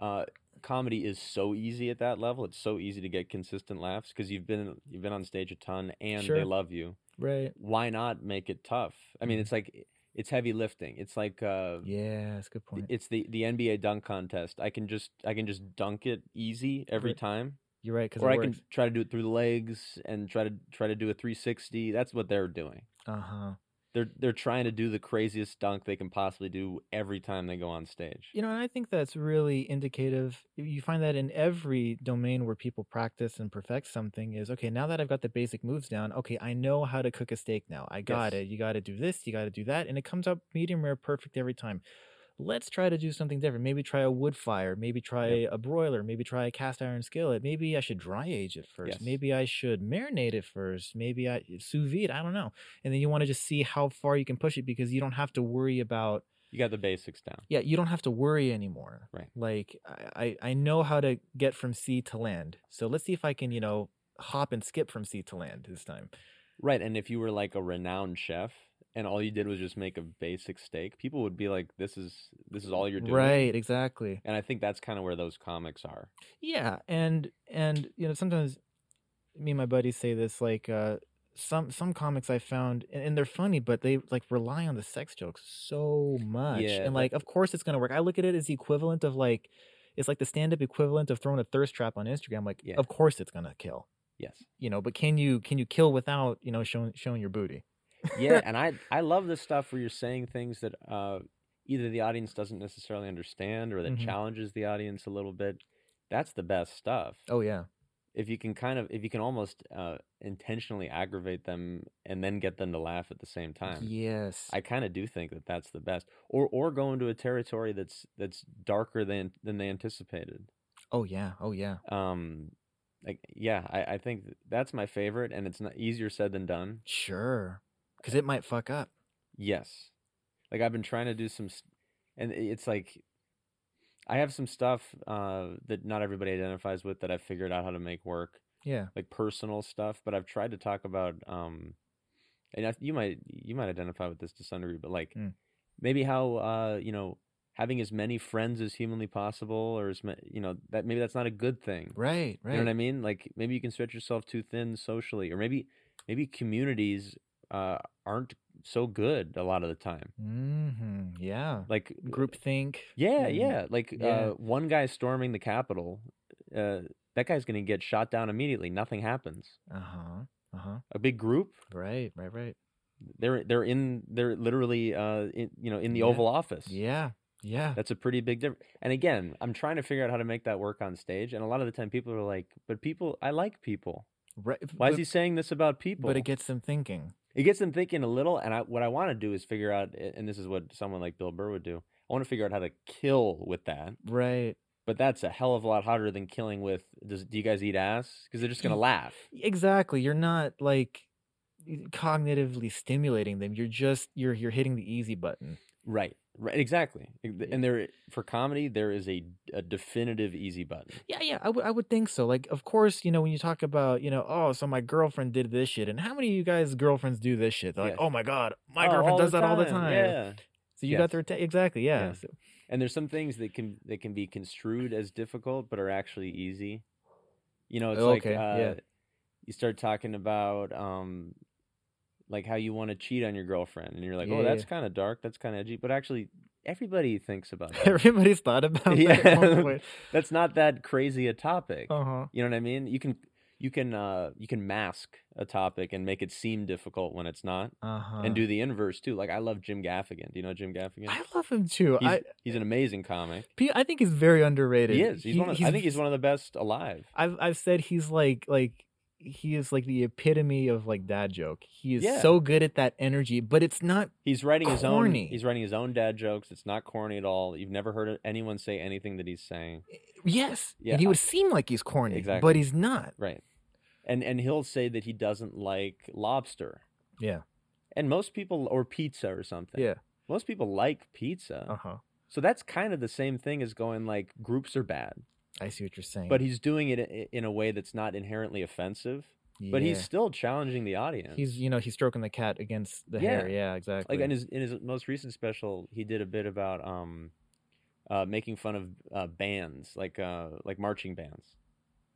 uh comedy is so easy at that level. It's so easy to get consistent laughs because you've been you've been on stage a ton and they love you. Right. why not make it tough? I mean, Mhm. it's like it's heavy lifting. It's like uh, Yeah, that's a good point. it's the the NBA dunk contest. I can just I can just dunk it easy every Right. time, You're right because or I works. can try to do it through the legs and try to try to do a 360. That's what they're doing. Uh huh. They're they're trying to do the craziest dunk they can possibly do every time they go on stage. You know, and I think that's really indicative. You find that in every domain where people practice and perfect something is okay, now that I've got the basic moves down, okay, I know how to cook a steak now. I got Yes. it. You got to do this, you got to do that. And it comes up medium rare perfect every time. Let's try to do something different. Maybe try a wood fire. Maybe try Yep. a broiler. Maybe try a cast iron skillet. Maybe I should dry age it first. Yes. Maybe I should marinate it first. Maybe I eh, sous vide. I don't know. And then you want to just see how far you can push it because you don't have to worry about You got the basics down. yeah you don't have to worry anymore Right. like I, I i know how to get from sea to land so let's see if i can you know hop and skip from sea to land this time Right, and if you were like a renowned chef and all you did was just make a basic steak, people would be like, "This is this is all you're doing." right exactly And I think that's kind of where those comics are. yeah and and you know sometimes me and my buddies say this like uh some some comics I found, and, and they're funny, but they like rely on the sex jokes so much, Yeah, and like- of course, it's gonna work. I look at it as the equivalent of like, it's like the stand-up equivalent of throwing a thirst trap on Instagram. Like, Yeah. of course, it's gonna kill, Yes. you know. But can you can you kill without you know showing showing your booty? Yeah and i i love the stuff where you're saying things that uh either the audience doesn't necessarily understand or that Mhm. challenges the audience a little bit. That's the best stuff. Oh yeah, if you can kind of if you can almost uh intentionally aggravate them and then get them to laugh at the same time yes, i kind of do think that that's the best. Or or go into a territory that's that's darker than than they anticipated. Oh yeah, oh yeah, um like yeah i i think that's my favorite and it's not easier said than done. Sure, because it might fuck up. Yes. Like I've been trying to do some and it's like I have some stuff uh that not everybody identifies with that I've figured out how to make work, Yeah, like personal stuff, but I've tried to talk about um and I, you might you might identify with this to some degree, but like Mm. maybe how uh you know having as many friends as humanly possible or as ma- you know that maybe that's not a good thing. right, right. You know what I mean? Like maybe you can stretch yourself too thin socially, or maybe maybe communities uh, aren't so good a lot of the time. Mm-hmm. Yeah, Like group think. yeah, and- yeah. Like yeah. Uh, one guy storming the Capitol, uh, that guy's gonna get shot down immediately. Nothing happens. Uh huh. Uh huh. A big group, Right. Right. Right. they're they're in they're literally uh in, you know in the Yeah. Oval Office. Yeah. Yeah. That's a pretty big difference. And again, I'm trying to figure out how to make that work on stage. And a lot of the time, people are like, "But people, I like people. Right. Why is he saying this about people?" But it gets them thinking. It gets them thinking a little and I, what i want to do is figure out and this is what someone like bill burr would do i want to figure out how to kill with that Right. but that's a hell of a lot harder than killing with does do you guys eat ass because they're just gonna laugh Exactly. You're not like cognitively stimulating them. You're just you're you're hitting the easy button. Right right exactly and there for comedy there is a, a definitive easy button Yeah, yeah, I would I would think so. Like, of course, you know, when you talk about, you know, oh, so my girlfriend did this shit, and how many of you guys girlfriends do this shit? They're like, Yes. oh my god, my Oh, girlfriend does that all the time. yeah So you Yes. got their ta- exactly, yeah. So- and there's some things that can that can be construed as difficult but are actually easy you know it's like uh, yeah. you start talking about um like how you want to cheat on your girlfriend and you're like Yeah, oh that's yeah. kind of dark that's kind of edgy but actually everybody thinks about that Everybody's thought about that at one yeah point. that's not that crazy a topic Uh huh. you know what i mean you can you can uh you can mask a topic and make it seem difficult when it's not Uh huh. and do the inverse too like i love jim gaffigan do you know jim gaffigan I love him too. he's, I he's an amazing comic I think he's very underrated. he is he's He- one of, i think he's one of the best alive I've I've said he's like like he is like the epitome of like dad joke. He is Yeah. so good at that energy, but it's not He's writing his own. He's writing his own dad jokes. It's not corny at all. You've never heard anyone say anything that he's saying. yes. Yeah, and he I- would seem like he's corny, Exactly. but he's not. Right. And and he'll say that he doesn't like lobster. Yeah. And most people or pizza or something. Yeah. Most people like pizza. Uh huh. So that's kind of the same thing as going like groups are bad. I see what you're saying. But he's doing it in a way that's not inherently offensive. But he's still challenging the audience. he's you know he's stroking the cat against the Yeah. hair. Yeah, exactly. like in his in his most recent special, he did a bit about um uh making fun of uh bands, like uh like marching bands.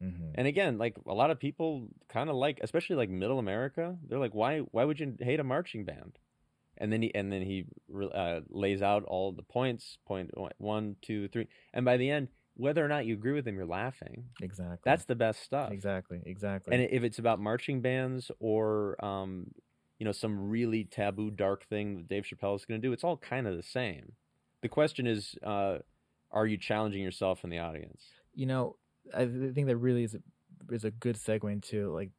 Mhm. And again, like a lot of people kind of like, especially like middle America, they're like, why, why would you hate a marching band? And then he, and then he uh, lays out all the points, point one, two, three, and by the end, whether or not you agree with them, you're laughing. Exactly. That's the best stuff. exactly exactly. And if it's about marching bands or, um, you know, some really taboo, dark thing that Dave Chappelle is going to do, it's all kind of the same. The question is, uh, are you challenging yourself in the audience? you know, I think that really is a, is a good segue into like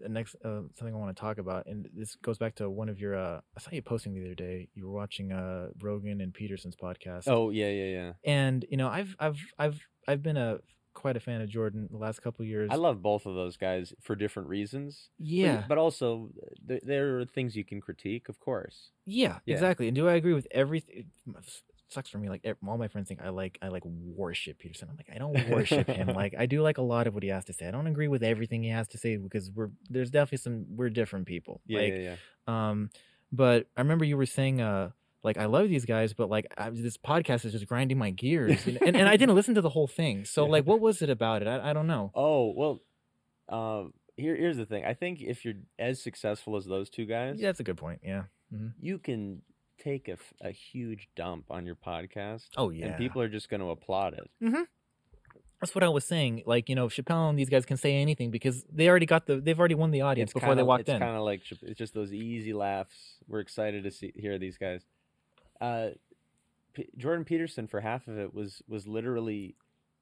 the next uh, something I want to talk about, and this goes back to one of your. Uh, I saw you posting the other day. You were watching uh, Rogan and Peterson's podcast. Oh yeah, yeah, yeah. and you know, I've I've I've I've been a quite a fan of Jordan the last couple of years. I love both of those guys for different reasons. But- yeah, But, also, th- there are things you can critique, of course. yeah, Yeah. exactly. And do I agree with everything? Sucks for me. Like all my friends think I like I like worship Peterson. I'm like I don't worship him. Like I do like a lot of what he has to say. I don't agree with everything he has to say because we're there's definitely some we're different people. Yeah, like, yeah, yeah. Um, but I remember you were saying, uh, like I love these guys, but like I, this podcast is just grinding my gears, and, and, and I didn't listen to the whole thing. So like, what was it about it? I, I don't know. Oh well, uh, here here's the thing. I think if you're as successful as those two guys, Yeah, that's a good point. Yeah. hmm you can take a, a huge dump on your podcast, Oh yeah. and people are just going to applaud it. That's what I was saying. Like you know, Chappelle and these guys can say anything because they already got the they've already won the audience before kinda, they walked it's in. kind of like it's just those easy laughs. We're excited to see hear these guys. Uh, P- Jordan Peterson for half of it was was literally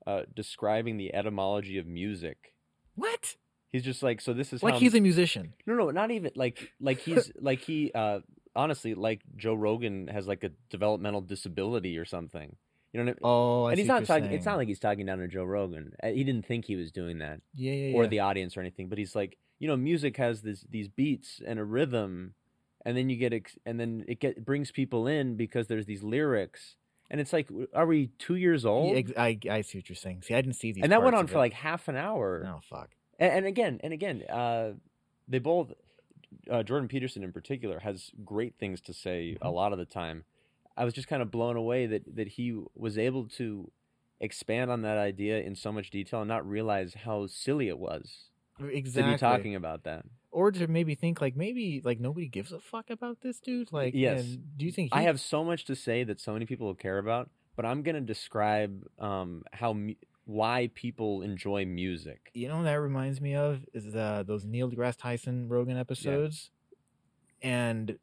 uh, describing the etymology of music. What? He's just like, so this is Like he's a musician. No, no, not even like like he's like he uh honestly like Joe Rogan has like a developmental disability or something. You know what I mean? Oh, I and he's not talking. saying. It's not like he's talking down to Joe Rogan. Uh, He didn't think he was doing that, yeah, yeah, yeah. or the audience or anything. But he's like, you know, music has this these beats and a rhythm, and then you get ex- and then it get brings people in because there's these lyrics, and it's like, are we two years old? I I see what you're saying. See, I didn't see these. and that went on for it. like half an hour. Oh fuck. and, and again and again uh they both uh, jordan peterson in particular has great things to say a Mhm. lot of the time i was just kind of blown away that that he was able to expand on that idea in so much detail and not realize how silly it was Exactly. to be talking about that or to maybe think like maybe like nobody gives a fuck about this dude. Like, Yes. do you think i have so much to say that so many people will care about but i'm going to describe um how mu- why people enjoy music You know what that reminds me of is the those Neil deGrasse Tyson Rogan episodes, and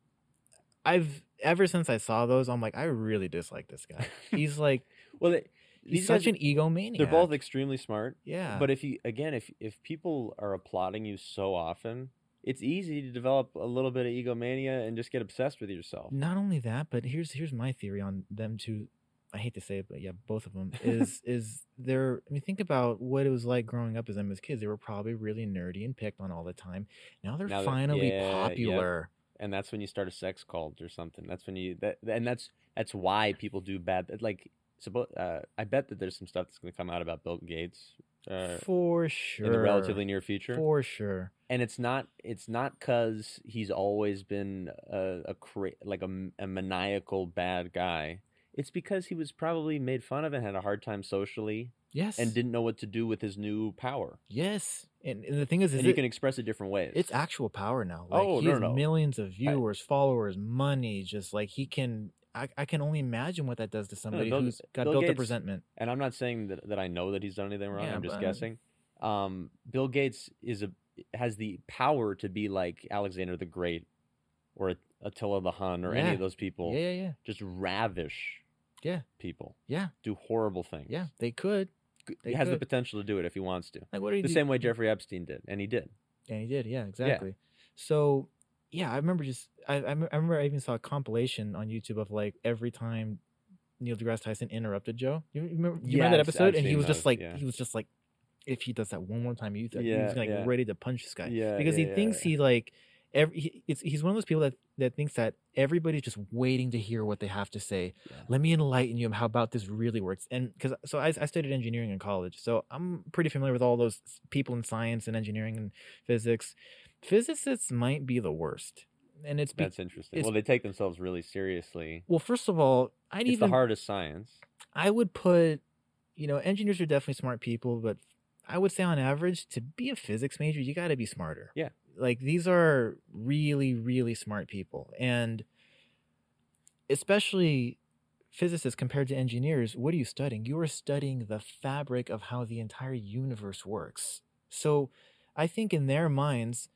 I've ever since I saw those, I'm like, I really dislike this guy. He's like, well they, he's such guys, an egomaniac. they're both extremely smart yeah, But if you again, if if people are applauding you so often, it's easy to develop a little bit of egomania and just get obsessed with yourself. not only that, but here's here's my theory on them two. I hate to say it, but yeah, both of them is is they're. I mean, think about what it was like growing up as them as kids. They were probably really nerdy and picked on all the time. Now they're Now finally yeah, popular. And that's when you start a sex cult or something. That's when you that and that's that's why people do bad. Like, suppo- uh, I bet that there's some stuff that's going to come out about Bill Gates uh, For sure. in the relatively near future. For sure. and it's not it's not because he's always been a, a cra- like a, a maniacal bad guy. It's because he was probably made fun of and had a hard time socially Yes. and didn't know what to do with his new power. Yes. And, and the thing is, is and you it- can express it different ways. it's actual power now. Like, Oh, he no, has no. millions of viewers, followers, money. Just like he can, I, I can only imagine what that does to somebody Bill- who's got Bill built up Gates- resentment. and I'm not saying that, that I know that he's done anything wrong. Yeah, I'm just but- guessing. Um, Bill Gates is a has the power to be like Alexander the Great or Attila the Hun or any of those people. Yeah, yeah, yeah, Just ravish. Yeah. People yeah, do horrible things. yeah. They could. They he has the potential to do it if he wants to. Like, what are The you? same way Jeffrey Epstein did, and he did. And he did. Yeah, exactly. So, yeah, I remember just I, I remember I even saw a compilation on YouTube of like every time Neil deGrasse Tyson interrupted Joe. You remember? You Yeah, remember that episode? I've and he was just like yeah. he was just like, if he does that one more time, you th- Yeah, he's like yeah. ready to punch this guy. Yeah, because yeah, he yeah, thinks yeah. he like every he, it's he's one of those people that that thinks that everybody's just waiting to hear what they have to say Yeah. let me enlighten you of how about this really works and because so I, I studied engineering in college so i'm pretty familiar with all those people in science and engineering and physics physicists might be the worst and it's be, That's interesting. it's- Well, they take themselves really seriously. well first of all i'd It's even the hardest science. i would put you know engineers are definitely smart people but i would say on average to be a physics major you got to be smarter Yeah. Like these are really really smart people and especially physicists compared to engineers what are you studying? You are studying the fabric of how the entire universe works. So i think in their minds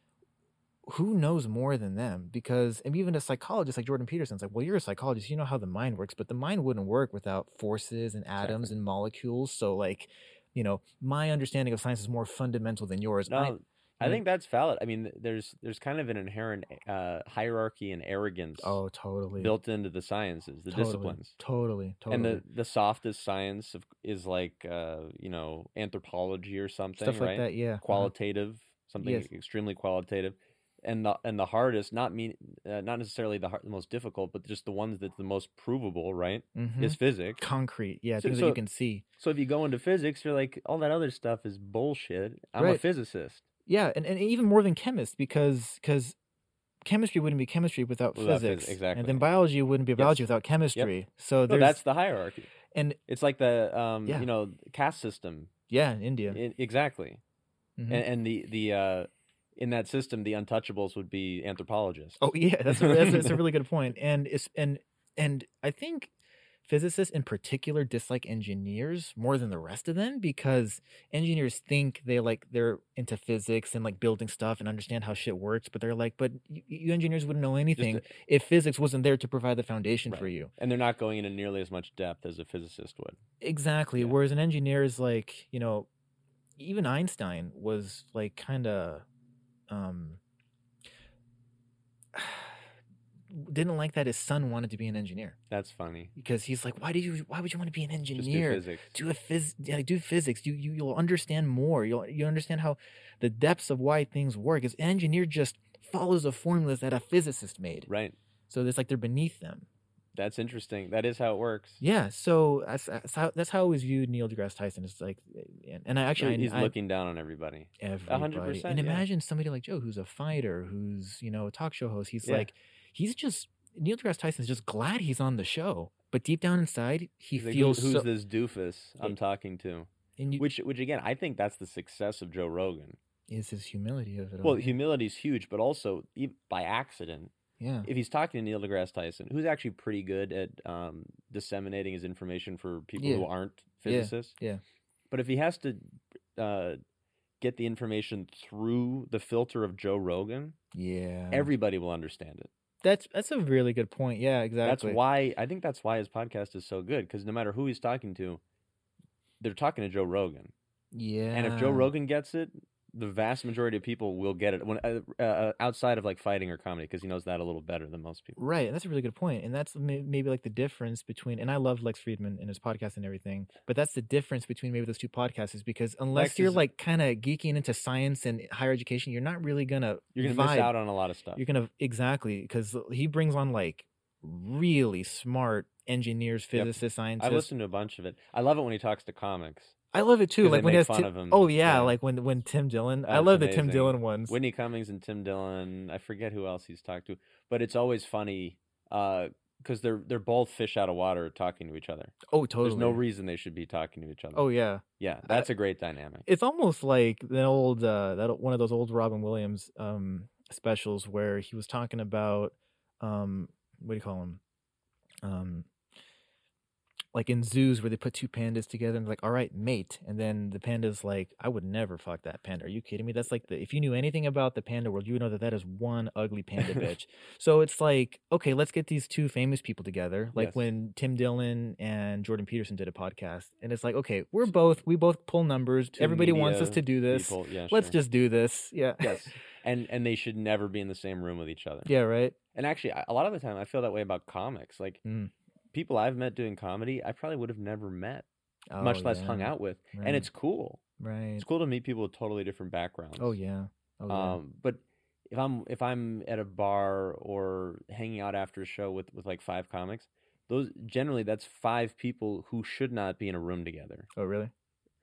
who knows more than them? Because and even a psychologist like jordan peterson's like well you're a psychologist you know how the mind works but the mind wouldn't work without forces and atoms and molecules. So like you know my understanding of science is more fundamental than yours. No, I- I- think that's valid. I mean, there's there's kind of an inherent uh, hierarchy and arrogance oh totally built into the sciences, the totally, disciplines. totally totally And the, the softest science of, is like uh, you know anthropology or something, stuff like right? that yeah uh-huh. Qualitative, something Yes. extremely qualitative, and the and the hardest, not mean, uh, not necessarily the, hard, the most difficult, but just the ones that's the most provable, right? Mhm. Is physics. concrete yeah So- things that you can see So if you go into physics, you're like, all that other stuff is bullshit. I'm a physicist. Yeah and, and even more than chemists because because chemistry wouldn't be chemistry without, Without phys- physics and then biology wouldn't be Yes. biology without chemistry so No, that's the hierarchy. and It's like the um, Yeah. you know, caste system. yeah in india I- exactly. Mhm. And, and the the uh, in that system, the untouchables would be anthropologists. Oh yeah, that's a, that's, that's a really good point. And it's and and I think physicists in particular dislike engineers more than the rest of them because engineers think they like they're into physics and like building stuff and understand how shit works but they're like but you, you engineers wouldn't know anything if physics wasn't there to provide the foundation for you and they're not going into nearly as much depth as a physicist would. exactly Yeah. whereas an engineer is like you know even einstein was like kind of um didn't like that his son wanted to be an engineer That's funny. because he's like, why do you? Why would you want to be an Just do engineer? physics. Do a phys, yeah, do physics. You you you'll understand more. You'll you understand how the depths of why things work. Because an engineer just follows the formulas that a physicist made. Right. So it's like they're beneath them. That's interesting. That is how it works. Yeah. So that's, that's how that's how I always viewed Neil deGrasse Tyson. It's like, and, I actually He's I, looking down on everybody. everybody. 100%, And yeah. imagine somebody like Joe, who's a fighter, who's you know a talk show host. He's Yeah. like, he's just Neil deGrasse Tyson's just glad he's on the show, but deep down inside, he He's feels Who, who's so. this doofus I'm talking to? you, Which, which again, I think that's the success of Joe Rogan. is his humility of it all. Well, humility's huge, but also by accident, yeah. if he's talking to Neil deGrasse Tyson, who's actually pretty good at um, disseminating his information for people who aren't Yeah, physicists, yeah. But if he has to uh, get the information through the filter of Joe Rogan, Yeah. everybody will understand it. That's that's a really good point. Yeah, exactly. That's why I think that's why his podcast is so good because no matter who he's talking to, they're talking to Joe Rogan, Yeah. and if Joe Rogan gets it, the vast majority of people will get it when uh, uh, outside of like fighting or comedy because he knows that a little better than most people. Right, and that's a really good point. and that's maybe like the difference between. And I love Lex Fridman and his podcast and everything, but that's the difference between maybe those two podcasts is because unless Lex you're is- like kind of geeking into science and higher education, you're not really gonna You're gonna vibe. miss out on a lot of stuff. You're gonna exactly because he brings on like really smart engineers, Yep. scientists. I scientists. listen to a bunch of it. I love it when he talks to comics. I love it too. Like when he make has fun Tim, of him. oh yeah, Yeah. like when when Tim Dillon. I That's love the Tim amazing. Dillon ones. Whitney Cummings and Tim Dillon. I forget who else he's talked to, but it's always funny because they're they're both fish out of water talking to each other. oh totally. There's no reason they should be talking to each other. Oh yeah. yeah, that's a great dynamic. it's almost like that old uh that one of those old Robin Williams um specials where he was talking about um what do you call him? um like in zoos where they put two pandas together and like all right mate and then the panda's like I would never fuck that panda are you kidding me that's like the if you knew anything about the panda world you would know that that is one ugly panda bitch so it's like okay let's get these two famous people together like Yes. when Tim Dillon and Jordan Peterson did a podcast and it's like okay we're both we both pull numbers Two everybody wants us to do this yeah, let's sure. just do this yeah yes, and and they should never be in the same room with each other. yeah right And actually, a lot of the time, I feel that way about comics. Like Mm. People I've met doing comedy, I probably would have never met, Oh, much less hung out with. right. And it's cool. right It's cool to meet people with totally different backgrounds. oh yeah oh yeah Um, but if I'm if I'm at a bar or hanging out after a show with with like five comics, those generally that's five people who should not be in a room together. oh really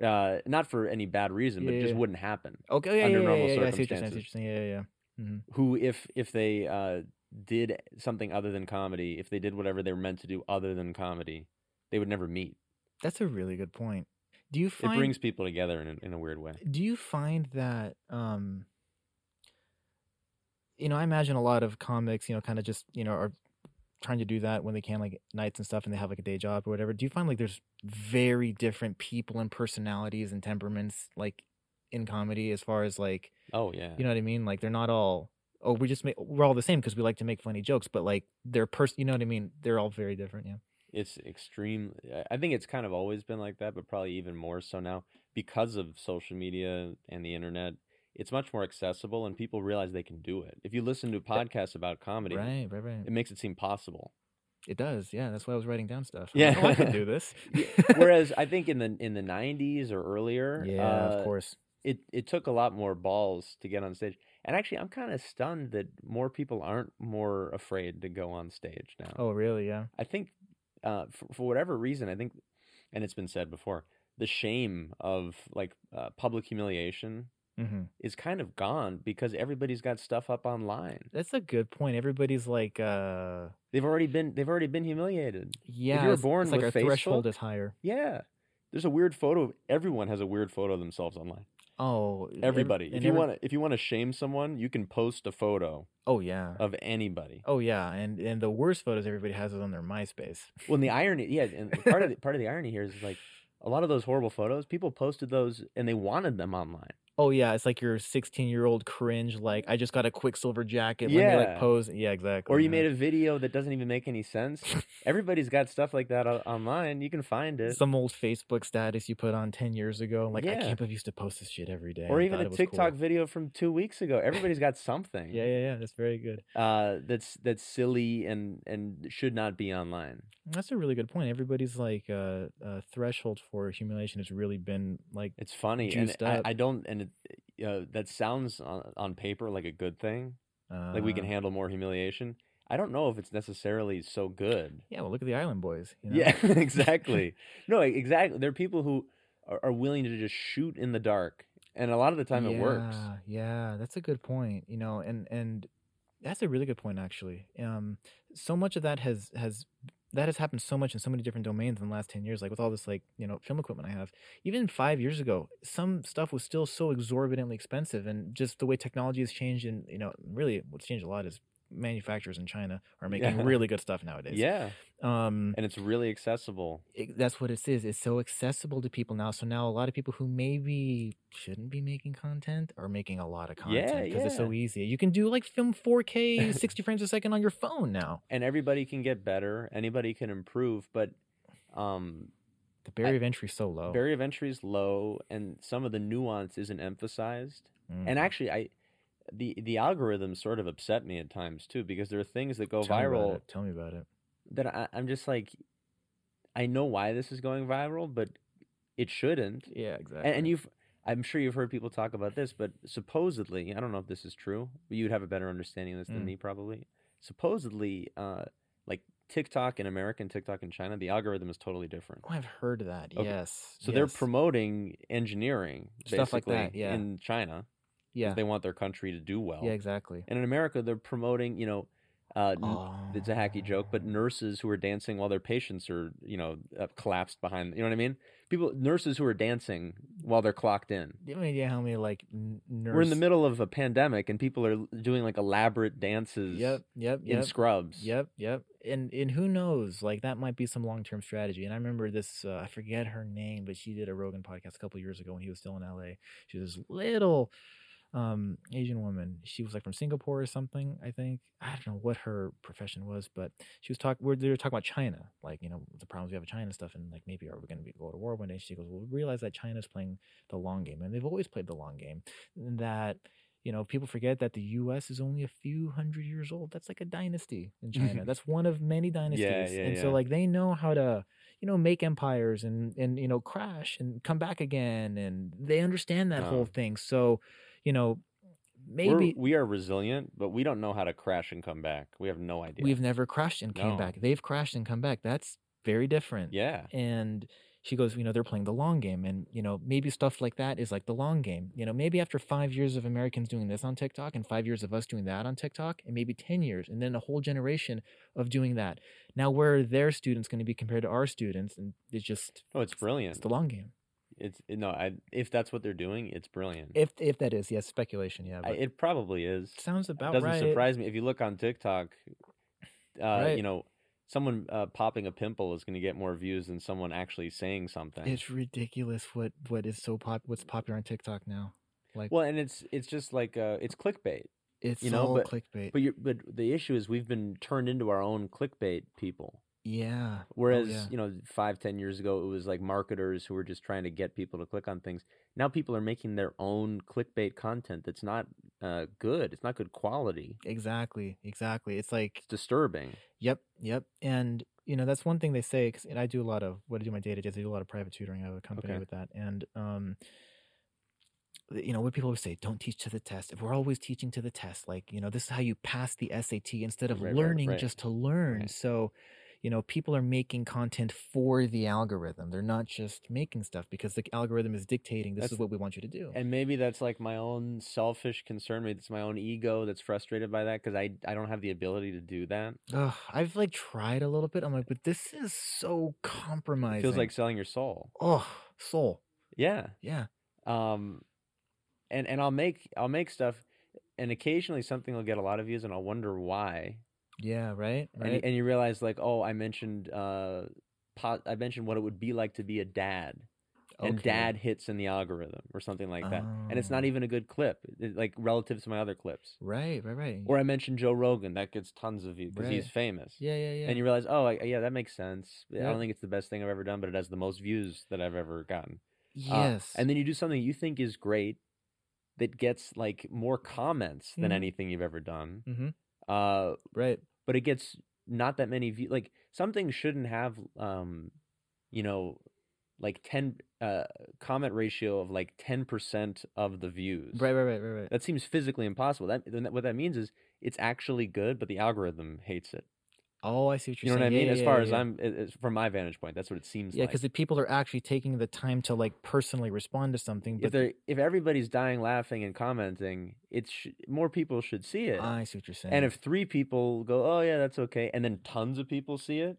Uh, not for any bad reason, but it just Yeah. wouldn't happen. okay yeah, under yeah, normal yeah, yeah, I see what you're saying, I see what circumstances. yeah yeah yeah hmm Who if if they uh did something other than comedy, if they did whatever they were meant to do other than comedy, they would never meet. that's a really good point do you find it brings people together in a, in a weird way. do you find that um you know i imagine a lot of comics you know kind of just you know are trying to do that when they can like nights and stuff and they have like a day job or whatever do you find like there's very different people and personalities and temperaments like in comedy as far as like Oh yeah. you know what i mean like they're not all oh we just make we're all the same because we like to make funny jokes but like they're person you know what i mean? They're all very different yeah. It's extreme i think it's kind of always been like that but probably even more so now because of social media and the internet it's much more accessible and people realize they can do it. If you listen to podcasts about comedy right right right. it makes it seem possible. It does yeah that's why i was writing down stuff. I'm Yeah. like, oh, i could do this. Whereas i think in the in the 90s or earlier yeah uh, of course. it it took a lot more balls to get on stage and actually i'm kind of stunned that more people aren't more afraid to go on stage now oh really yeah I think uh, for, for whatever reason, I think, and it's been said before, the shame of like uh, public humiliation hmm is kind of gone because everybody's got stuff up online. That's a good point. Everybody's like, uh, They've already been they've already been humiliated. yeah, were it's- born it's like with our threshold is higher. Yeah, there's a weird photo. Everyone has a weird photo of themselves online. Oh, Everybody. If you every- want to, if you want to shame someone, you can post a photo Oh yeah. of anybody. Oh yeah, and and the worst photos everybody has is on their MySpace. Well, and the irony, yeah, and part of the, part of the irony here is like a lot of those horrible photos, people posted those and they wanted them online. Oh yeah, it's like your 16 year old cringe. Like I just got a Quiksilver jacket. Let me Yeah. like pose. Yeah, exactly. Or you yeah. made a video that doesn't even make any sense. Everybody's got stuff like that o- online. You can find it. some old Facebook status you put on 10 years ago. Like I can't believe you used to post this shit every day. or I even a TikTok cool. video from two weeks ago. Everybody's got something. Yeah, yeah, yeah. That's very good. Uh, that's that's silly and and should not be online. That's a really good point. Everybody's like uh, uh threshold for humiliation has really been like It's funny, and I. I don't, and it, uh, that sounds on, on paper like a good thing. uh, Like we can handle more humiliation. I don't know if it's necessarily so good. Yeah, well, look at the Island Boys. You know? Yeah, exactly. no, exactly. There are people who are, are willing to just shoot in the dark, and a lot of the time it works. Yeah, Yeah, that's a good point. You know, and and that's a really good point actually. Um, so much of that has has that has happened so much in so many different domains in the last ten years. Like with all this like you know film equipment I have. Even five years ago, some stuff was still so exorbitantly expensive, and just the way technology has changed, and you know, really what's changed a lot is manufacturers in China are making Yeah. really good stuff nowadays. Yeah, Um, and it's really accessible. it, that's what it is. It's so accessible to people now. So now a lot of people who maybe shouldn't be making content are making a lot of Yeah, content because it's so easy. You can do like film 4K, 60 frames a second on your phone now. And everybody can get better. Anybody can improve, but um, The barrier of entry is so low. barrier of entry is low, and some of the nuance isn't emphasized. Mm. And actually, I the the algorithms sort of upset me at times too because there are things that go Tell viral it. Tell me about it. that I, I'm just like, I know why this is going viral, but it shouldn't. Yeah, exactly. And, and you've, I'm sure you've heard people talk about this, but supposedly, I don't know if this is true, but you'd have a better understanding of this than Mm. me probably. Supposedly, uh, like TikTok in America and TikTok in China, the algorithm is totally different. oh, I've heard that. Okay. Yes. So they're promoting engineering Stuff like that, yeah. in China Yeah. they want their country to do well. Yeah, exactly. And in America, they're promoting, you know, uh, oh. it's a hacky joke, but nurses who are dancing while their patients are, you know, uh, collapsed behind. You know what I mean? People, nurses who are dancing while they're clocked in. Do you have any idea how many like n- nurse... We're in the middle of a pandemic, and people are doing like elaborate dances Yep, yep, in yep. scrubs. Yep, yep. And and who knows? Like that might be some long term strategy. And I remember this. Uh, I forget her name, but she did a Rogan podcast a couple years ago when he was still in L.A. She was this little um Asian woman. She was like from Singapore or something. I think I don't know what her profession was, but she was talking. They were talking about China, like you know the problems we have with China and stuff, and like maybe are we going to go to war one day? She goes, well, we realize that China's playing the long game, and they've always played the long game. And that you know, people forget that the U.S. is only a few hundred years old. That's like a dynasty in China. That's one of many dynasties, yeah, and so like they know how to, you know, make empires and and you know crash and come back again, and they understand that Oh. whole thing. So, you know, We're, maybe we are resilient, but we don't know how to crash and come back. We have no idea. we've never crashed and came No. back. They've crashed and come back. That's very different. yeah. and she goes you know they're playing the long game and you know maybe stuff like that is like the long game you know maybe after five years of americans doing this on tiktok and five years of us doing that on tiktok and maybe 10 years and then a whole generation of doing that now where are their students going to be compared to our students and it's just Oh, it's brilliant. it's the long game It's no, I, if that's what they're doing, it's brilliant. if if that is yes speculation yeah I, it probably is. sounds about it doesn't right surprise me if you look on TikTok. Uh, Right. You know, someone uh, popping a pimple is going to get more views than someone actually saying something. it's ridiculous what what is so pop what's popular on tiktok now like well, and it's it's just like uh, it's clickbait. it's you know, all but- clickbait But you but the issue is we've been turned into our own clickbait people. Yeah Oh, Whereas yeah. you know five ten years ago it was like marketers who were just trying to get people to click on things. Now people are making their own clickbait content that's not uh, good. It's not good quality. exactly exactly it's like It's disturbing. Yep, yep. And you know that's one thing they say because I do a lot of what I do my day to day. I do a lot of private tutoring. I have a company Okay. with that, and um, you know what people always say: don't teach to the test. If we're always teaching to the test, like you know, this is how you pass the SAT instead of Right, right, learning right. just to learn. Right. So. You know, people are making content for the algorithm. They're not just making stuff because the algorithm is dictating this That's- is what we want you to do. And maybe that's like my own selfish concern. Maybe it's my own ego that's frustrated by that because I I don't have the ability to do that. Ugh, I've like tried a little bit. I'm like, but this is so It compromising. feels like selling your soul. oh, soul. Yeah. Yeah. Um, and and I'll make I'll make stuff, and occasionally something will get a lot of views, and I'll wonder why. Yeah, right, And right. and you realize like, oh, I mentioned uh, po- I mentioned what it would be like to be a dad, and dad hits in the algorithm or something like that, and it's not Oh. even a good clip, it- like relative to my other clips. Right, right, right. Or I mentioned Joe Rogan, that gets tons of views because he's famous. yeah, yeah, yeah. And you realize, oh, I, yeah, that makes sense. I don't think it's the best thing I've ever done, but it has the most views that I've ever gotten. Uh, yes. and then you do something you think is great that gets like more comments than Mhm. anything you've ever done. mm-hmm. Uh, Right. But it gets not that many views. Like something shouldn't have, um, you know, like 10 uh, comment ratio of like 10% of the views. Right, right, right, right, right. That seems physically impossible. That, that what that means is it's actually good, but the algorithm hates it. Oh, I see what you're saying. you're know what I mean? Yeah, as yeah, far yeah, as. I'm, it's from my vantage point, that's what it seems Yeah, like. because the people are actually taking the time to like personally respond to something. if But they if everybody's dying laughing and commenting, it's sh- more people should see it. I see what you're saying. and if three people go, "Oh yeah, that's okay," and then tons of people see it,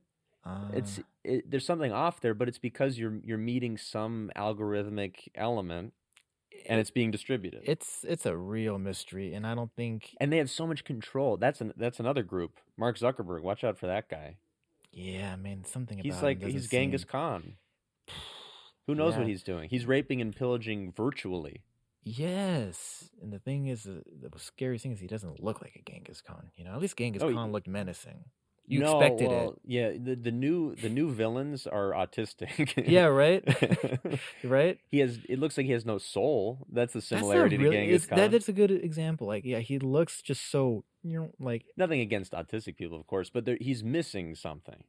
it's Ah, it, there's something off there. But it's because you're you're meeting some algorithmic element, and it's being distributed. it's it's a real mystery, and I don't think. and they have so much control. That's an that's another group. Mark Zuckerberg, watch out for that guy. Yeah, I mean something about He's like he's Genghis seem- Khan. Who knows what he's doing? He's raping and pillaging virtually. Yes, and the thing is, uh, the scariest thing is he doesn't look like a Genghis Khan. You know, at least Genghis Oh, Khan looked menacing. You no, expected well, Yeah, the, the new the new villains are autistic. Yeah, right, right. he has. It looks like he has no soul. That's the That's a similarity really- to Genghis Khan. That is a good example. Like, yeah, he looks just so you know, like Nothing against autistic people, of course, but he's missing something.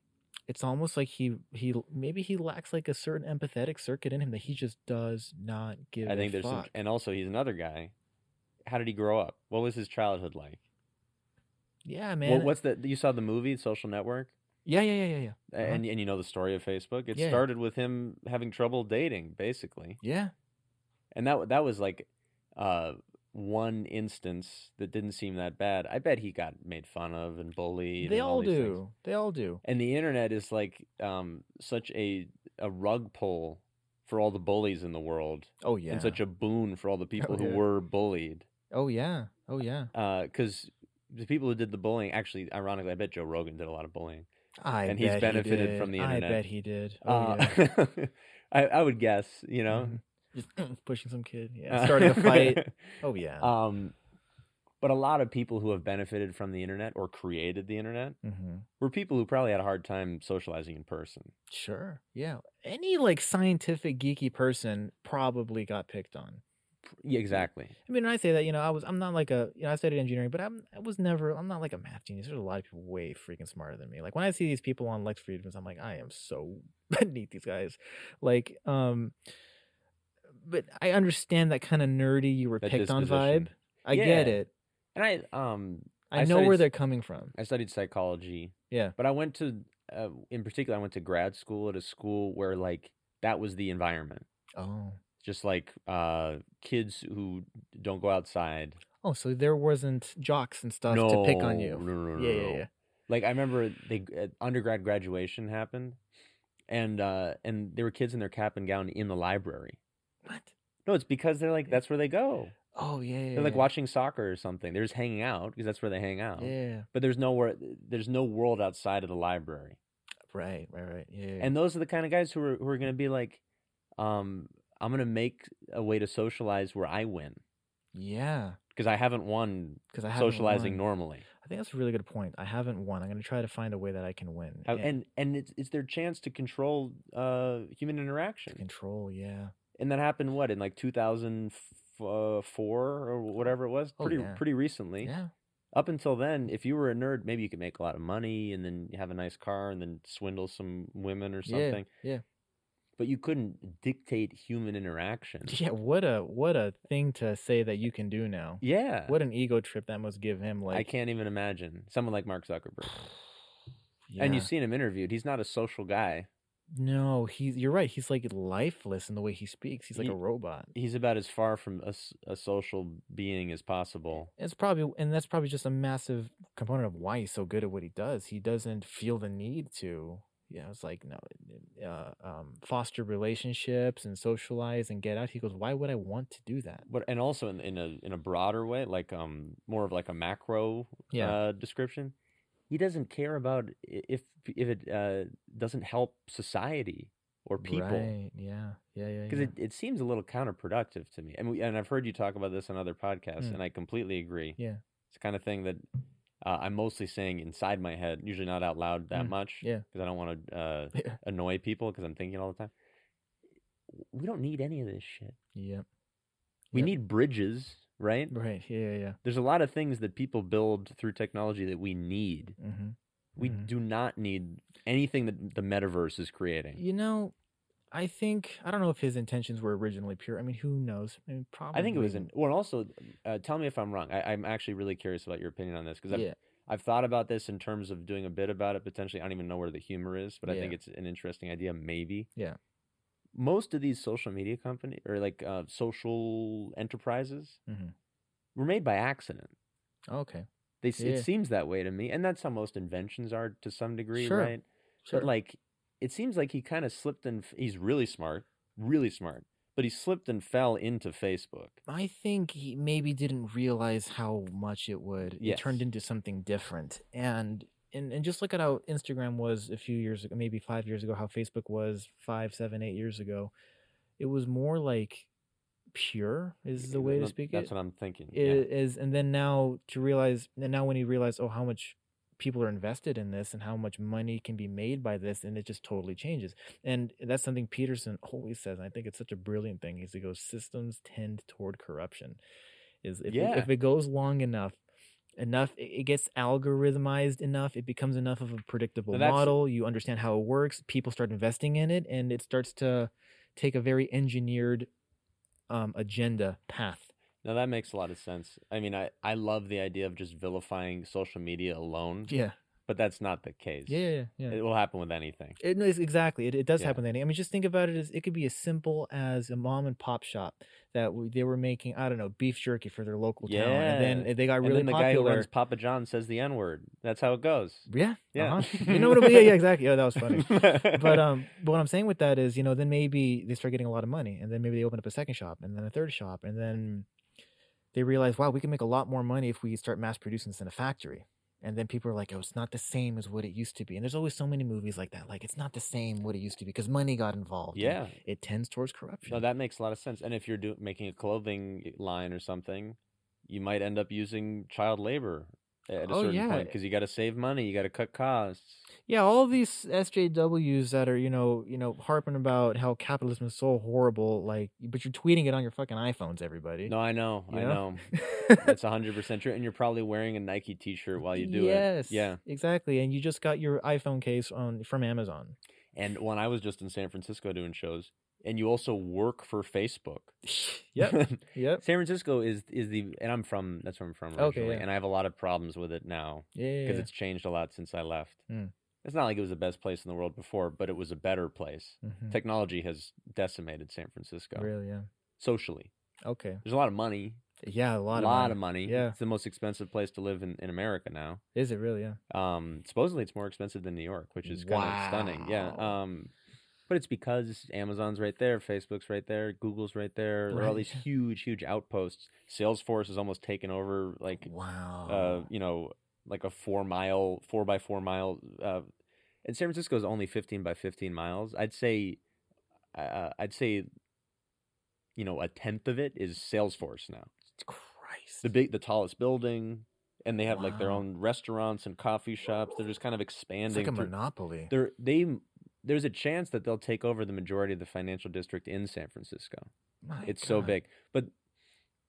it's almost like he he maybe he lacks like a certain empathetic circuit in him that he just does not give. I think there's some, and also he's another guy. How did he grow up? What was his childhood like? Yeah, man. What, what's the? You saw the movie Social Network, yeah, yeah, yeah, yeah, yeah. Uh-huh. and and you know the story of Facebook. It Yeah. started with him having trouble dating, basically, Yeah, and that that was like uh, one instance that didn't seem that bad. I bet he got made fun of and bullied. they and all all these things. do. They all do. And the internet is like um, such a a rug pull for all the bullies in the world, Oh yeah. and such a boon for all the people who yeah. were bullied. oh yeah. Oh yeah. Because the people who did the bullying, actually, ironically, I bet Joe Rogan did a lot of bullying. I And he's benefited he from the internet. I bet he did. Oh Uh, yeah. I, I would guess, you know, Mhm. Just pushing some kid. Yeah. Starting a fight. Oh yeah. um, but a lot of people who have benefited from the internet or created the internet hmm were people who probably had a hard time socializing in person. Sure. Yeah. Any like scientific geeky person probably got picked on. Yeah, exactly. I mean, when I say that, you know, I was I'm not like a you know I studied engineering, but I'm I was never I'm not like a math genius. There's a lot of people way freaking smarter than me. Like when I see these people on Lex Fridman's, I'm like, I am so beneath these guys. Like, um, but I understand that kind of nerdy you were That picked on vibe. I get it. And I um I, I know where they're coming from. I studied psychology, Yeah. but I went to uh, in particular I went to grad school at a school where like that was the environment. Oh. Just like uh kids who don't go outside. Oh, so there wasn't jocks and stuff to pick on you. No, no, no, yeah, no. yeah, yeah. Like I remember they uh, undergrad graduation happened, and uh and there were kids in their cap and gown in the library. What? No, it's because they're like that's where they go. Oh yeah, yeah. They're like yeah. watching soccer or something. They're just hanging out because that's where they hang out. Yeah. But there's nowhere. There's no world outside of the library. Right, right, right. Yeah. yeah. And those are the kind of guys who are who are going to be like, um, I'm going to make a way to socialize where I win yeah, because I haven't won because I haven't socializing won. normally. I think that's a really good point. I haven't won. I'm going to try to find a way that I can win. How- And and it's it's their chance to control uh human to interaction. control, yeah. And that happened what in like 2004 or whatever it was, Oh, pretty yeah. pretty recently. Yeah. Up until then, if you were a nerd, maybe you could make a lot of money and then have a nice car and then swindle some women or Yeah. something. Yeah. But you couldn't dictate human interaction. Yeah, what a what a thing to say that you can do now. Yeah. What an ego trip that must give him like I can't even imagine someone like Mark Zuckerberg. And you've seen him interviewed. He's not a social guy. No, he's you're right. He's like lifeless in the way he speaks. He's like He- a robot. He's about as far from a social being as possible. It's probably and that's probably just a massive component of why he's so good at what he does. He doesn't feel the need to. Yeah, it's like no, uh, um, foster relationships and socialize and get out. He goes, why would I want to do that? But and also in, in a in a broader way, like um more of like a macro Yeah. uh, description, he doesn't care about if if it uh, doesn't help society or people. Right. Yeah. Yeah. Yeah. Because yeah. it, it seems a little counterproductive to me, and we, and I've heard you talk about this on other podcasts, Mm. and I completely agree. Yeah. It's the kind of thing that uh, I'm mostly saying inside my head, usually not out loud that Mm, much, yeah. because I don't want to uh, Yeah. annoy people because I'm thinking all the time. We don't need any of this shit. Yep. We Yep. need bridges, right? Right. Yeah. Yeah. There's a lot of things that people build through technology that we need. Mm-hmm. We Mhm. do not need anything that the metaverse is creating. You know, I think I don't know if his intentions were originally pure. I mean, who knows? I mean, probably. I think it was in. Well, also, uh, tell me if I'm wrong. I, I'm actually really curious about your opinion on this because I've, Yeah. I've thought about this in terms of doing a bit about it potentially. I don't even know where the humor is, but I think it's an interesting idea. Maybe. Yeah. Most of these social media company or like uh, social enterprises Mhm. were made by accident. Okay. They Yeah. it seems that way to me, and that's how most inventions are to some degree, Sure. right? Sure. But like, it seems like he kind of slipped and he's really smart, really smart, but he slipped and fell into Facebook. I think he maybe didn't realize how much it would. It turned into something different. And and and just look at how Instagram was a few years ago, maybe five years ago, how Facebook was five, seven, eight years ago. It was more like pure is the way to speak That's it. what I'm thinking. I- yeah. Is and then now to realize and now when he realized oh how much people are invested in this and how much money can be made by this and it just totally changes. And that's something peterson always says and i think it's such a brilliant thing is he goes systems tend toward corruption. Is if, Yeah. it, if it goes long enough enough it gets algorithmized enough it becomes enough of a predictable model you understand how it works people start investing in it and it starts to take a very engineered um, agenda path Now that makes a lot of sense. I mean, I, I love the idea of just vilifying social media alone, yeah but that's not the case. yeah yeah, yeah. It will happen with anything. It, no, exactly. It, it does Yeah. happen. anything. I mean, just think about it as it could be as simple as a mom and pop shop that w- they were making. I don't know beef jerky for their local town, and then they got and really then the guy who popular. runs Papa John says the N word. That's how it goes. yeah, Yeah. uh-huh. you know what? I mean? Yeah, yeah, exactly. Yeah, that was funny. but um, but what I'm saying with that is, you know, then maybe they start getting a lot of money, and then maybe they open up a second shop, and then a third shop, and then they realize, wow, we can make a lot more money if we start mass producing this in a factory. And then people are like, oh, it's not the same as what it used to be. And there's always so many movies like that. Like, it's not the same what it used to be because money got involved. yeah. It tends towards corruption. No, that makes a lot of sense. And if you're do- making a clothing eh, line or something, you might end up using child labor at a Oh, certain yeah. point because you got to save money, you got to cut costs. yeah, all these SJWs that are, you know, you know, harping about how capitalism is so horrible, like, but you're tweeting it on your fucking iPhones, everybody. No, I know, You I know? know. That's hundred percent true. And you're probably wearing a Nike T-shirt while you do yes, it. Yes, yeah. exactly. And you just got your iPhone case on from Amazon. And when I was just in San Francisco doing shows, and you also work for Facebook. Yep, yep. San Francisco is is the and I'm from that's where I'm from Okay, originally, yeah. and I have a lot of problems with it now Yeah, because it's changed a lot since I left. Mm. It's not like it was the best place in the world before, but it was a better place. Mhm. Technology has decimated San Francisco really, yeah. socially. Okay, There's a lot of money, yeah, a lot, a lot of, of money. Yeah. it's the most expensive place to live in, in America now. Is it really? Yeah. Um, supposedly it's more expensive than New York, which is kind of stunning. Yeah. Um, but it's because Amazon's right there, Facebook's right there, Google's right there. There are all Right. these huge, huge outposts. Salesforce has almost taken over, like, Wow. uh, you know, like a four mile, four by four mile. Uh, and San Francisco is only fifteen by fifteen miles. I'd say, uh, I'd say, you know, a tenth of it is Salesforce now. Christ. The big, the tallest building, and they have like their own restaurants and coffee shops. They're just kind of it's expanding. like a through- monopoly. they're they there's a chance that they'll take over the majority of the financial district in San Francisco. My it's so big. But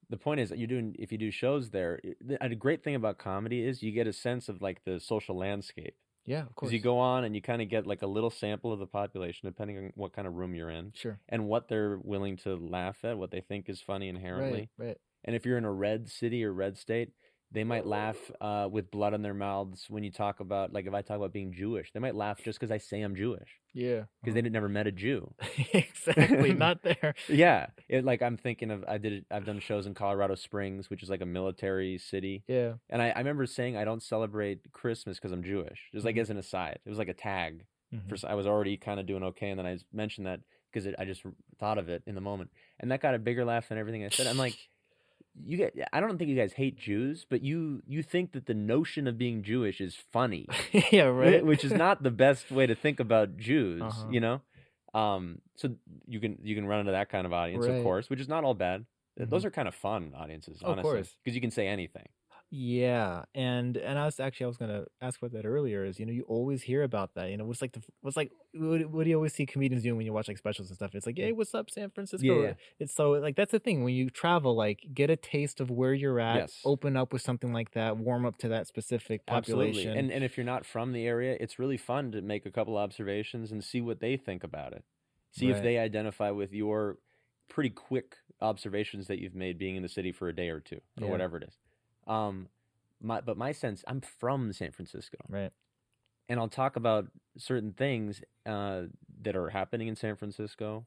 the point is that you're doing if you do shows there, the- a great thing about comedy is you get a sense of like the social landscape. Yeah, of course. Because you go on and you kind of get like a little sample of the population, depending on what kind of room you're in, Sure. and what they're willing to laugh at, what they think is funny inherently. Right. Right. And if you're in a red city or red state, they might laugh uh, with blood on their mouths when you talk about, like, if I talk about being Jewish, they might laugh just because I say I'm Jewish Yeah. because they didn't never met a Jew. exactly. Not there. Yeah, it, like I'm thinking of I did I've done shows in Colorado Springs, which is like a military city, Yeah. and I, I remember saying I don't celebrate Christmas because I'm Jewish, just like Mhm. as an aside. It was like a tag, Mhm. For I was already kind of doing okay, and then I mentioned that because I just thought of it in the moment, and that got a bigger laugh than everything I said. I'm like, you get. I don't think you guys hate Jews, but you you think that the notion of being Jewish is funny, yeah, right. which is not the best way to think about Jews. Uh-huh. You know, um, so you can you can run into that kind of audience, Right. of course, which is not all bad. Th- Those are kind of fun audiences, honestly, because you can say anything. Yeah, and and I was actually I was gonna ask about that earlier. Is you know you always hear about that. You know what's like the what's like what, what do you always see comedians doing when you watch like specials and stuff? It's like, hey, what's up, San Francisco? yeah. It's so like that's the thing when you travel, like get a taste of where you're at, Yes. open up with something like that, warm up to that specific population. Absolutely. And and if you're not from the area, it's really fun to make a couple observations and see what they think about it. See if they identify with your pretty quick observations that you've made being in the city for a day or two or Yeah. whatever it is. Um my but my sense I'm from San Francisco right. and I'll talk about certain things uh, that are happening in San Francisco,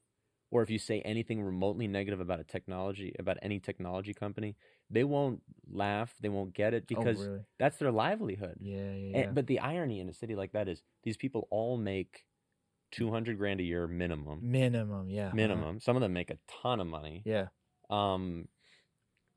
or if you say anything remotely negative about a technology, about any technology company, they won't laugh, they won't get it because oh, really? that's their livelihood. Yeah, yeah, And- yeah. but the irony in a city like that is these people all make two hundred grand a year minimum. minimum, yeah. uh-huh. Minimum. Some of them make a ton of money. Yeah. Um,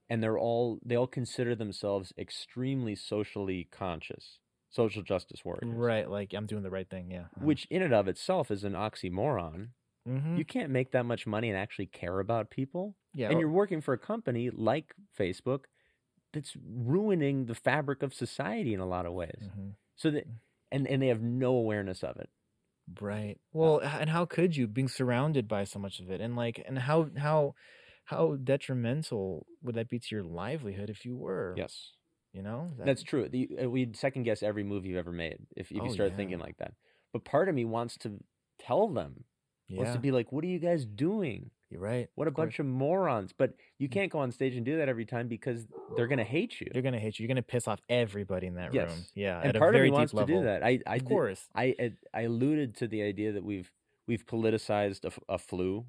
and they're all they all consider themselves extremely socially conscious, social justice warriors. Right. Like I'm doing the right thing. Yeah. uh-huh. Which in and of itself is an oxymoron. Mhm. You can't make that much money and actually care about people. yeah. and you're working for a company like Facebook that's ruining the fabric of society in a lot of ways. Mhm. So that and and they have no awareness of it. Right. Well, h- and how could you being surrounded by so much of it, and like, and how how how detrimental would that be to your livelihood if you were? Yes. You know. That- That's true. The, uh, we'd second guess every move you've ever made if, if you Oh, start yeah. thinking like that. But part of me wants to tell them, wants to be like, what are you guys doing? You're right. What a of course. bunch of morons. But you Mm. can't go on stage and do that every time because they're going to hate you. They're gonna hate you. You're gonna piss off everybody in that Yes. room. Yeah. and part a of me wants level. to do that. I, I of course. I, I I alluded to the idea that we've we've politicized a flu,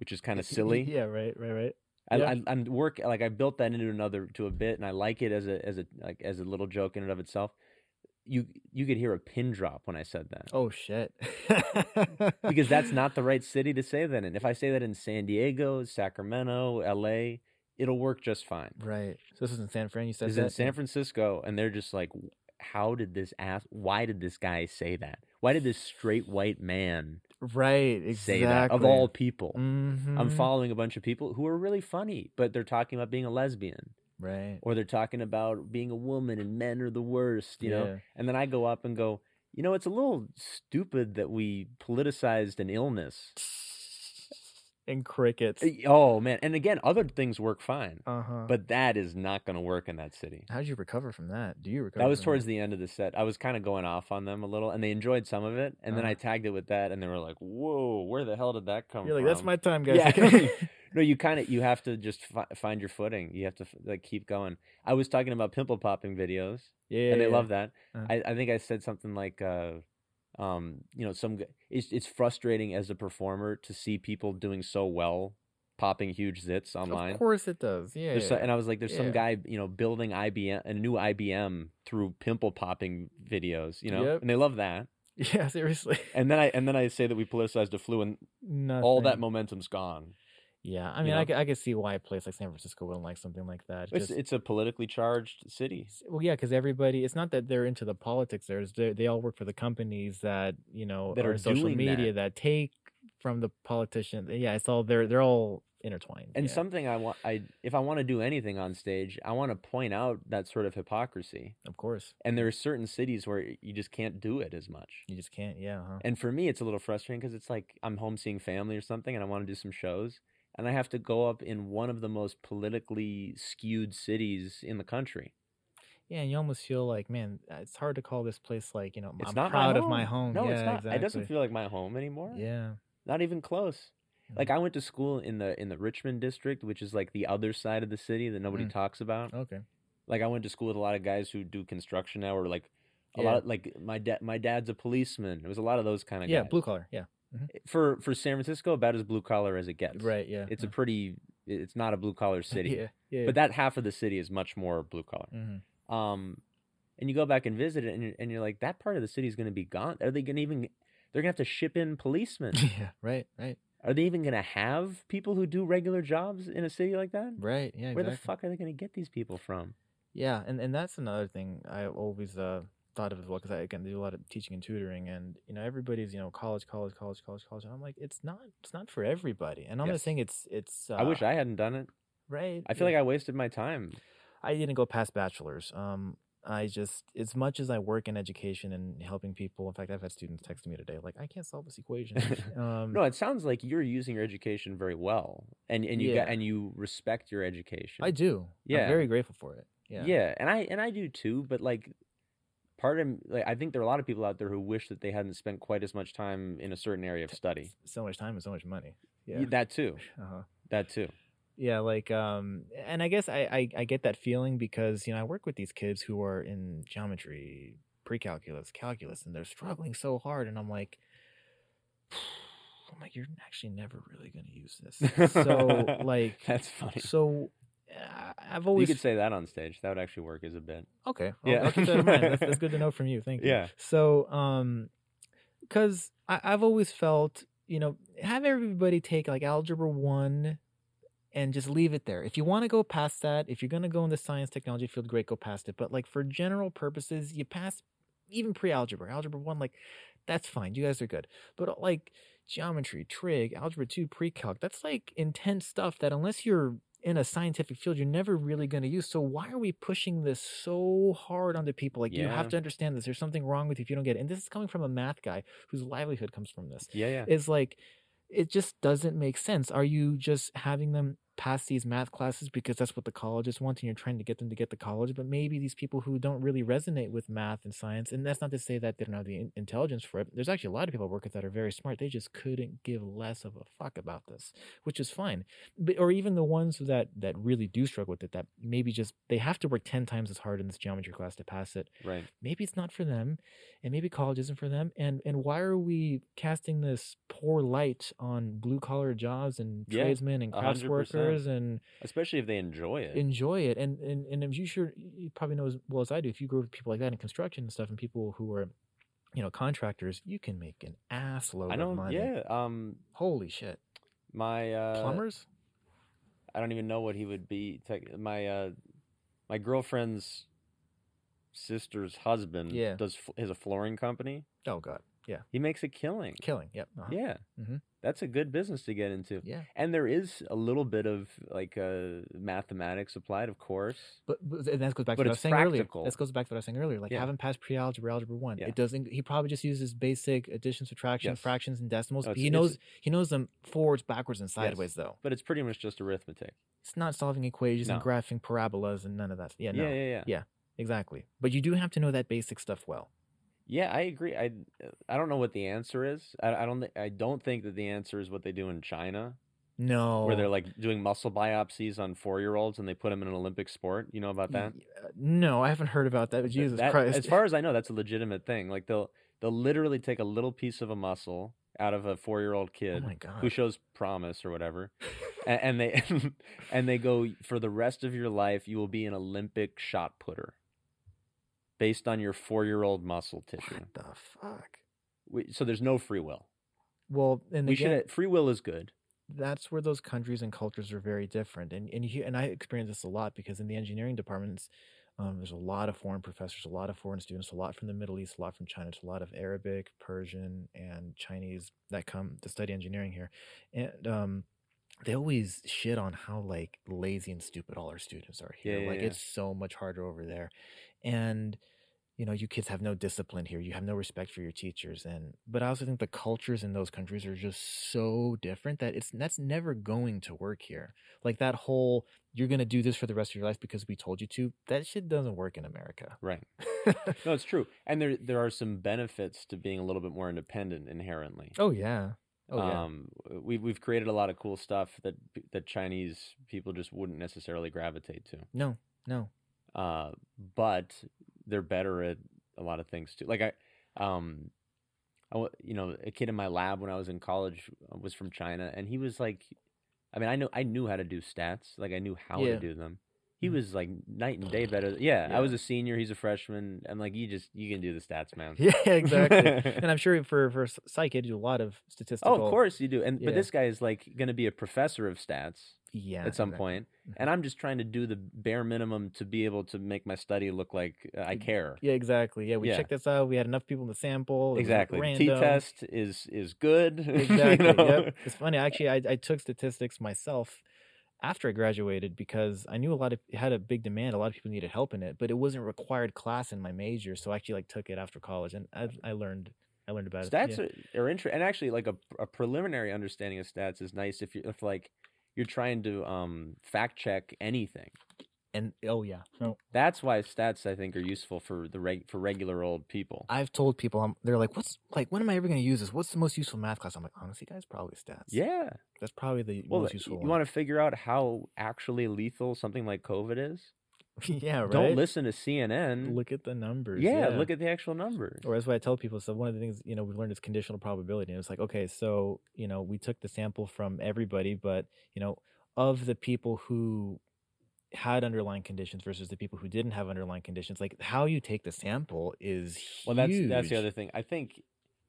which is kind of silly. yeah. Right. Right. Right. I, Yeah. I, I'm work like I built that into another to a bit, and I like it as a as a like as a little joke in and of itself. You you could hear a pin drop when I said that Oh shit. because that's not the right city to say that in. If I say that in San Diego, Sacramento, L.A., it'll work just fine. right. So this is in San Fran. You said that. in San Francisco, and they're just like, how did this ass? Why did this guy say that? Why did this straight white man Right. Exactly. say that of all people? I'm Mhm. following a bunch of people who are really funny, but they're talking about being a lesbian, Right. or they're talking about being a woman and men are the worst, you know. And then I go up and go, you know, it's a little stupid that we politicized an illness. And crickets. Oh man! And again, other things work fine, Uh huh. but that is not going to work in that city. How did you recover from that? Do you recover? That was towards the end of the set. I was kind of going off on them a little, and they enjoyed some of it. And then Uh-huh. I tagged it with that, and they were like, "Whoa, where the hell did that come You're from?" like, that's my time, guys. Yeah. No, you kind of you have to just fi- find your footing. You have to like keep going. I was talking about pimple popping videos, yeah, and they yeah. love that. Uh-huh. I, I think I said something like, uh, um, you know, some it's it's frustrating as a performer to see people doing so well, popping huge zits online. Of course it does. Yeah. Yeah. so- and I was like, there's Yeah. some guy, you know, building IBM a new IBM through pimple popping videos, you know, Yep. and they love that. yeah, seriously. And then I and then I say that we politicized the flu, and Nothing. all that momentum's gone. Yeah, I you mean, know? I, I could see why a place like San Francisco wouldn't like something like that. It's Just- it's a politically charged city. well, yeah, because everybody, it's not that they're into the politics. There's they, they all work for the companies that you know That are social doing media that. take from the politician. Yeah, it's all they're they're all intertwined. And yeah. something I want, I if I want to do anything on stage, I want to point out that sort of hypocrisy. of course, And there are certain cities where you just can't do it as much. you just can't. Yeah, huh? And for me, it's a little frustrating because it's like I'm home seeing family or something, and I want to do some shows, and I have to go up in one of the most politically skewed cities in the country. yeah, and you almost feel like, man, it's hard to call this place like you know It's I'm not proud my of my home. No, yeah, it's not. Exactly. It doesn't feel like my home anymore. Yeah. Not even close. Like Mhm. I went to school in the in the Richmond district, which is like the other side of the city that nobody Mm. talks about. Okay. Like I went to school with a lot of guys who do construction now, or like a Yeah. lot. Of, like my dad, my dad's a policeman. It was a lot of those kind of Yeah, guys. blue collar. Yeah. For for San Francisco, about as blue collar as it gets. Right. Yeah. It's a uh, pretty. It's not a blue collar city, Yeah. Yeah. but that half of the city is much more blue collar. hmm Um, and you go back and visit it, and you're, and you're like, that part of the city is going to be gone. Are they going to even? They're gonna have to ship in policemen. yeah, right, right, Are they even gonna have people who do regular jobs in a city like that? right. Yeah, Where exactly. the fuck are they gonna get these people from? Yeah, and and that's another thing I always uh, thought of as well because I again do a lot of teaching and tutoring, and you know everybody's you know college, college, college, college, college, and I'm like it's not it's not for everybody, and I'm not Yes. saying it's it's. Uh, I wish I hadn't done it. right. I feel like I wasted my time. I didn't go past bachelor's. Um, I just as much as I work in education and helping people. In fact, I've had students texting me today like I can't solve this equation. um, No, it sounds like you're using your education very well, and and you got and you respect your education. I do. Yeah. I'm very grateful for it. Yeah. yeah, and I and I do too. But like, part of like I think there are a lot of people out there who wish that they hadn't spent quite as much time in a certain area of study. So much time and so much money. Yeah. That too. Uh-huh. That too. Yeah, like um and I guess I, I I get that feeling because you know I work with these kids who are in geometry, pre-calculus, calculus and they're struggling so hard and I'm like I'm like you're actually never really going to use this. So like That's funny. so I've always You could say that on stage. That would actually work as a bit. Okay. I'll, Yeah. I'll keep that in mind. That's, that's good to know from you. Thank you. Yeah. So, um, because I've always felt, you know, have everybody take like algebra one and just leave it there. If you want to go past that, if you're going to go in the science technology field, great, go past it. But like for general purposes, you pass even pre algebra, algebra one, like that's fine. You guys are good. But uh, like geometry, trig, algebra two, pre calc, that's like intense stuff that unless you're in a scientific field, you're never really going to use. So why are we pushing this so hard onto people? Like you have to understand this. There's something wrong with you if you don't get it. And this is coming from a math guy whose livelihood comes from this. Yeah, yeah. Is like it just doesn't make sense. Are you just having them pass these math classes because that's what the colleges want and you're trying to get them to get the college? But maybe these people who don't really resonate with math and science, and that's not to say that they don't have the intelligence for it. There's actually a lot of people I work with that are very smart. They just couldn't give less of a fuck about this, which is fine. But or even the ones that that really do struggle with it, that maybe just they have to work ten times as hard in this geometry class to pass it Right. maybe it's not for them and maybe college isn't for them and and why are we casting this poor light on blue collar jobs and Yeah, tradesmen and a hundred percent. and Especially if they enjoy it. enjoy it and and and as you sure you probably know as well as I do if you grow with people like that in construction and stuff and people who are you know contractors you can make an ass load I of money Yeah. Um. holy shit My uh, plumbers I don't even know what he would be. Tech, my uh, my girlfriend's sister's husband Yeah. does has a flooring company. oh god yeah He makes a killing. killing yep uh-huh. Yeah, Mhm. That's a good business to get into. yeah And there is a little bit of like uh, mathematics applied, of course. But, but and that goes back But to what I was saying earlier. This goes back to what I was saying earlier. Like Yeah. having passed pre-algebra, algebra one, Yeah. it doesn't. He probably just uses basic addition, subtraction, Yes. fractions, and decimals. No, he knows he knows them forwards, backwards, and sideways. Though But it's pretty much just arithmetic. it's not solving equations and graphing parabolas and none of that. Yeah, no, Yeah, yeah, yeah. Yeah. exactly. But you do have to know that basic stuff well. Yeah, I agree. I I don't know what the answer is. I, I don't thi- I don't think that the answer is what they do in China, No, where they're like doing muscle biopsies on four year olds and they put them in an Olympic sport. You know about that? Uh, No, I haven't heard about that. But Jesus that- Christ! As far as I know, that's a legitimate thing. Like they'll they'll literally take a little piece of a muscle out of a four year old oh kid god! who shows promise or whatever, and, and they and they go for the rest of your life you will be an Olympic shot putter, based on your four year old muscle tissue. what the fuck? We, so there's no free will. Well, and we again, should free will is good. that's where those countries and cultures are very different. And and you, and I experience this a lot because in the engineering departments, um, there's a lot of foreign professors, a lot of foreign students, a lot from the Middle East, a lot from China, a lot of Arabic, Persian, and Chinese that come to study engineering here, and um, they always shit on how like lazy and stupid all our students are here. Yeah, yeah, like yeah. it's so much harder over there, and you know you kids have no discipline here you have no respect for your teachers and but i also think the cultures in those countries are just so different that it's that's never going to work here like that whole you're going to do this for the rest of your life because we told you to that shit doesn't work in america Right. No, it's true. And there there are some benefits to being a little bit more independent inherently. oh yeah oh yeah Um, we've we've created a lot of cool stuff that that Chinese people just wouldn't necessarily gravitate to. no no Uh, but they're better at a lot of things too. Like I, um, I you know, a kid in my lab when I was in college was from China, and he was like, I mean, I know I knew how to do stats, like I knew how Yeah. to do them. He Mhm. was like night and day better. Yeah, Yeah. I was a senior. He's a freshman. I'm like, you just you can do the stats, man. Yeah, exactly. and I'm sure for for psych, you do a lot of statistical. oh, of course you do. And Yeah. but this guy is like going to be a professor of stats Yeah. at some exactly. point. And I'm just trying to do the bare minimum to be able to make my study look like uh, I care. Yeah, exactly. Yeah, we Yeah. checked this out. We had enough people in the sample. it was, like, Exactly. The T random. test is is good. you Exactly. know? Yep. It's funny. Actually, I, I took statistics myself after I graduated because I knew a lot of it had a big demand. A lot of people needed help in it, but it wasn't required class in my major. So I actually like took it after college, and I, I learned I learned about Stats it. are, are interesting, and actually, like a, a preliminary understanding of stats is nice if you if like you're trying to um fact check anything. And oh yeah, no, That's why stats I think are useful for the reg, for regular old people. I've told people I'm, they're like, "What's like? When am I ever going to use this? What's the most useful math class?" I'm like, honestly, guys, probably stats. Yeah. that's probably the Well, most useful you one. want to figure out how actually lethal something like COVID is? yeah, right. Don't listen to CNN. Look at the numbers. yeah, look at the actual numbers. or that's what I tell people. So one of the things you know we've learned is conditional probability, and it's like okay, so you know we took the sample from everybody, but you know of the people who had underlying conditions versus the people who didn't have underlying conditions, like how you take the sample is Well, that's that's the other thing. I think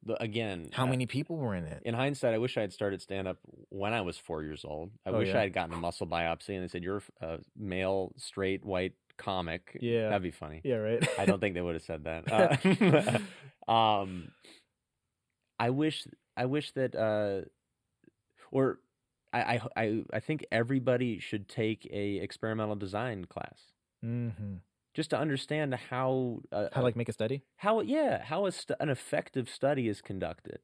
the, again, How uh, many people were in it? in hindsight, I wish I had started stand up when I was four years old. I Oh, wish yeah. I had gotten a muscle biopsy and they said you're a male, straight, white comic. Yeah. that'd be funny. Yeah, right. I don't think they would have said that. Uh, um, I wish I wish that uh, or I, I I I think everybody should take a experimental design class hmm just to understand how uh, How like make a study? how yeah how a st- an effective study is conducted.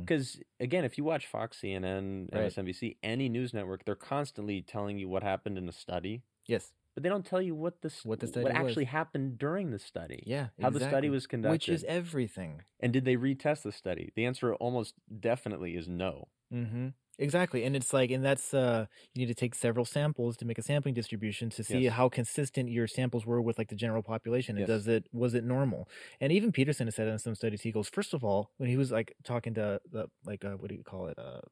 Because again, if you watch Fox, CNN, Right. MSNBC, any news network, they're constantly telling you what happened in a study, Yes. But they don't tell you what the What the study what was. actually happened during the study. Yeah. How the study was conducted. which is everything. and did they retest the study? The answer almost definitely is no. Mm-hmm. Exactly. And it's like, and that's, uh, you need to take several samples to make a sampling distribution to see Yes. how consistent your samples were with like the general population. And Yes. does it, was it normal? And even Peterson has said in some studies, he goes, first of all, when he was like talking to the, like, uh, what do you call it? Uh,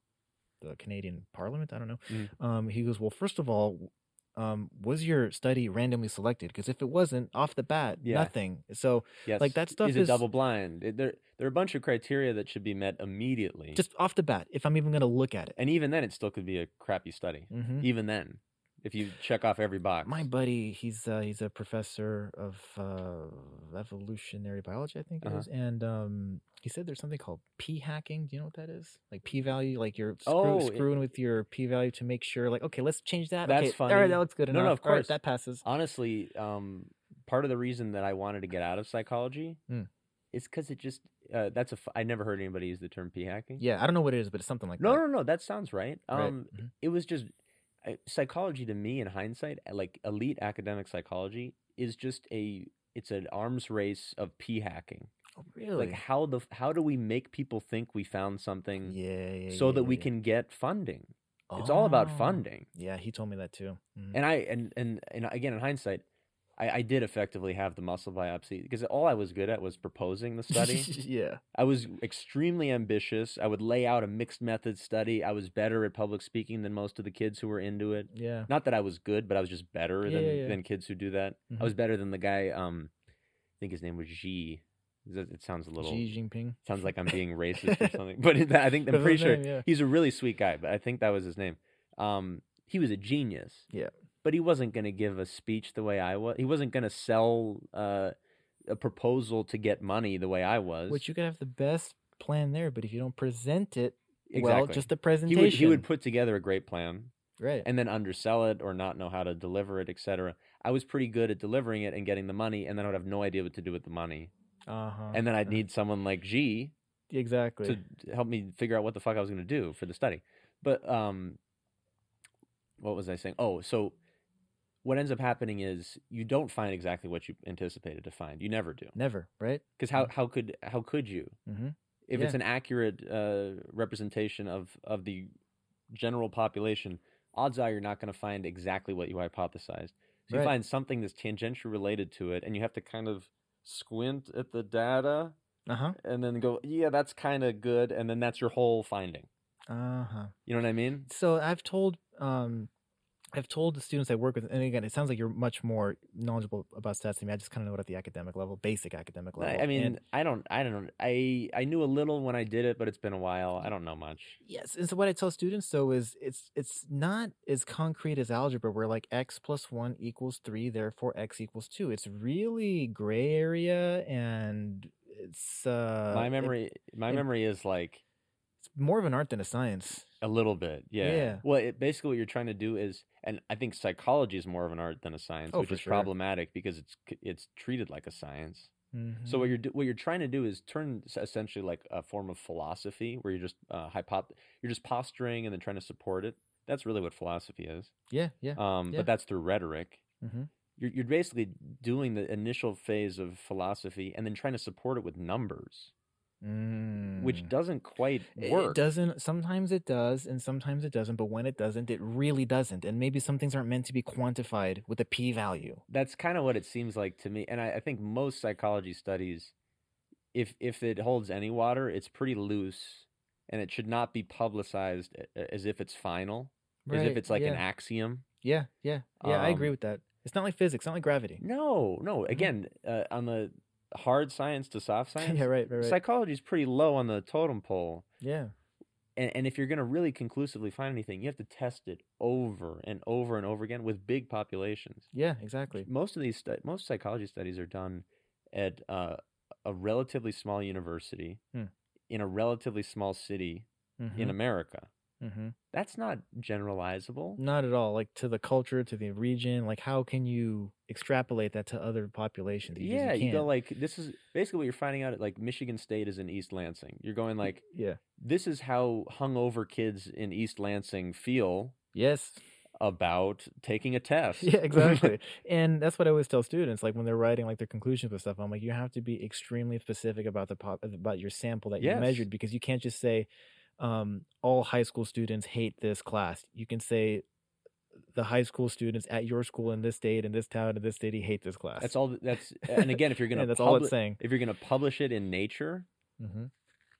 the Canadian Parliament. I don't know. Mhm. Um, he goes, well, first of all, um, was your study randomly selected? Because if it wasn't, off the bat, Yeah. nothing. So Yes, Like, that stuff is it is- double blind? It- There, there are a bunch of criteria that should be met immediately. just off the bat, if I'm even going to look at it, and even then, it still could be a crappy study. Mhm. Even then, if you check off every box. my buddy he's uh, he's a professor of uh, evolutionary biology i think it Uh-huh. is and um, he said there's something called p hacking do you know what that is like p value like you're screw, Oh, it- screwing with your p value to make sure like okay let's change that That's okay, all right that looks good No, no, of All right, course. that passes honestly, um, part of the reason that I wanted to get out of psychology Mm. is because it just uh, that's a f- I never heard anybody use the term p hacking. yeah i don't know what it is but it's something like No, that no, no, that sounds right. Right. Um, Mhm. it was just I- psychology to me in hindsight, like elite academic psychology is just a it's an arms race of p hacking. oh, really Like how the how do we make people think we found something yeah, yeah so yeah, that we can get funding? It's all about Oh. funding. yeah he told me that too Mhm. And I and and and again in hindsight, I, I did effectively have the muscle biopsy because all I was good at was proposing the study. yeah I was extremely ambitious. I would lay out a mixed method study. I was better at public speaking than most of the kids who were into it. yeah Not that I was good, but I was just better Yeah, than yeah, yeah. than kids who do that. Mhm. I was better than the guy. Um, I think his name was Xi. It sounds a little. Xi Jinping Sounds like I'm being racist or something, but it- I think I'm pretty sure name, he's a really sweet guy. But I think that was his name. Um, he was a genius. Yeah. But he wasn't going to give a speech the way I was. He wasn't going to sell uh, a proposal to get money the way I was. which you could have the best plan there but if you don't present it exactly. well just the he presentation would he would put together a great plan right and then undersell it or not know how to deliver it, etc. I was pretty good at delivering it and getting the money, and then I would have no idea what to do with the money. uh-huh And then I'd need someone like G exactly to help me figure out what the fuck I was going to do for the study. But um, what was I saying? Oh, so what ends up happening is you don't find exactly what you anticipated to find. You never do, never right because how how could how could you? mm-hmm. If it's an accurate uh, representation of of the general population, odds are you're not going to find exactly what you hypothesized. So you find something that's tangentially related to it, and you have to kind of squint at the data uh-huh and then go, yeah, that's kind of good, and then that's your whole finding. uh-huh You know what I mean? so i've told um I've told the students I work with, and again, it sounds like you're much more knowledgeable about stats than me. I just kind of know it at the academic level, basic academic level. I mean, And- I don't, I don't, I, I knew a little when I did it, but it's been a while. I don't know much. Yes, and so what I tell students though is it's it's not as concrete as algebra where like x plus one equals three, therefore x equals two. It's really gray area and it's uh my it- memory, my it- memory is like it's more of an art than a science. A little bit. Yeah. Yeah. Well, it, basically, what you're trying to do is, and I think psychology is more of an art than a science, Oh, which is sure. problematic because it's it's treated like a science. So Mhm. what you're do- what you're trying to do is turn essentially like a form of philosophy where you're just uh, hypot you're just posturing and then trying to support it. That's really what philosophy is. yeah, yeah. Um, Yeah. But that's through rhetoric. hmm You're you're basically doing the initial phase of philosophy and then trying to support it with numbers, which Mm. doesn't quite work. It doesn't. Sometimes it does, and sometimes it doesn't. But when it doesn't, it really doesn't. And maybe some things aren't meant to be quantified with a p-value. That's kind of what it seems like to me. And I, I think most psychology studies, if if it holds any water, it's pretty loose, and it should not be publicized as if it's final, as if it's like yeah. an axiom. Yeah, yeah, yeah. I agree Um, with that. It's not like physics. Not like gravity. No, no. Mhm. Again, uh, on the hard science to soft science, yeah, right, right, right. psychology is pretty low on the totem pole. yeah, And, and if you're going to really conclusively find anything, you have to test it over and over and over again with big populations. yeah, exactly. Most of these stu- most psychology studies are done at uh, a relatively small university Hmm. in a relatively small city hmm in America. Hmm That's not generalizable. Not at all. Like to the culture, to the region. Like, how can you extrapolate that to other populations? You yeah, you, go like this is basically what you're finding out at like Michigan State is in East Lansing. You're going like yeah, this is how hungover kids in East Lansing feel yes, about taking a test. yeah, exactly. and that's what I always tell students. Like when they're writing like their conclusions with stuff, I'm like, you have to be extremely specific about the pop about your sample that you measured because you can't just say um, all high school students hate this class. You can say the high school students at your school in this state, in this town, in this city hate this class. That's all. That's and again, if you're gonna that's all it's saying. if you're gonna publish it in Nature, hmm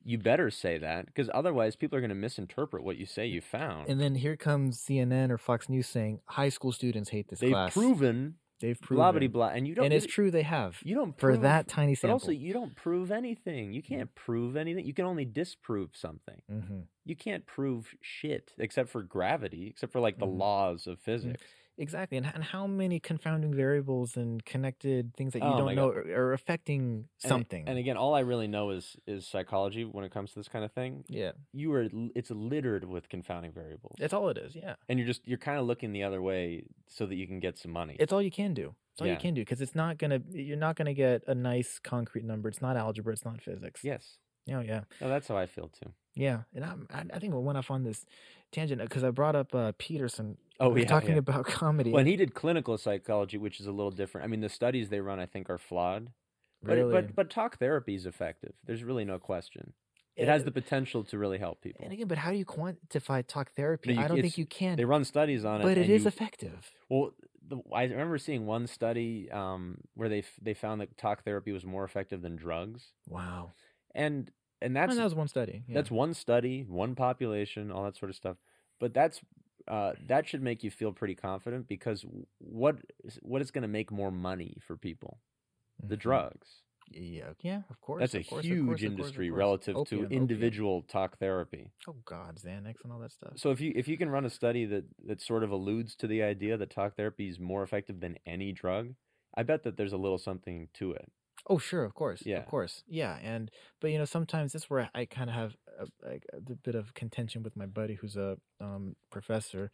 you better say that because otherwise, people are gonna misinterpret what you say you found. And then here comes CNN or Fox News saying high school students hate this They've class. proven They've blah proven. blah blah, and you don't. and it's true they have You don't for that tiny sample. also, you don't prove anything. You can't prove anything. You can only disprove something. hmm You can't prove shit except for gravity, except for like the Mhm. laws of physics. Exactly, and, and how many confounding variables and connected things that you Oh don't know are, are affecting something? And, again, all I really know is is psychology when it comes to this kind of thing. yeah, You are it's littered with confounding variables, that's all it is. Yeah, and you're just you're kind of looking the other way so that you can get some money. it's all you can do. It's all Yeah. you can do because it's not gonna. You're not gonna get a nice concrete number. It's not algebra. It's not physics. yes, Oh yeah. no, that's how I feel too. Yeah, and I'm, I, I think we went off on this tangent because I brought up uh, Peterson. Oh, we yeah, talking yeah. about comedy. When he did clinical psychology, which is a little different. I mean, the studies they run, I think, are flawed. But really, but but talk therapy is effective. There's really no question. It has Uh, the potential to really help people. And again, but how do you quantify talk therapy? You- I don't think you can. They run studies on it, but it and you- effective. Well, the, I remember seeing one study um, where they they found that talk therapy was more effective than drugs, Wow. and and that's that was one study. yeah. that's one study, one population, all that sort of stuff. But that's uh, that should make you feel pretty confident because what what is going to make more money for people? The Mhm. drugs. Yeah, yeah, of course. That's a course, huge course, of course, of industry course. relative Opium, to opium. individual talk therapy. Oh God, Xanax and all that stuff. So if you if you can run a study that that sort of alludes to the idea that talk therapy is more effective than any drug, I bet that there's a little something to it. Oh, sure, of course, Yeah. of course, yeah. And but you know, sometimes that's where I kind of have a, like a bit of contention with my buddy who's a um, professor.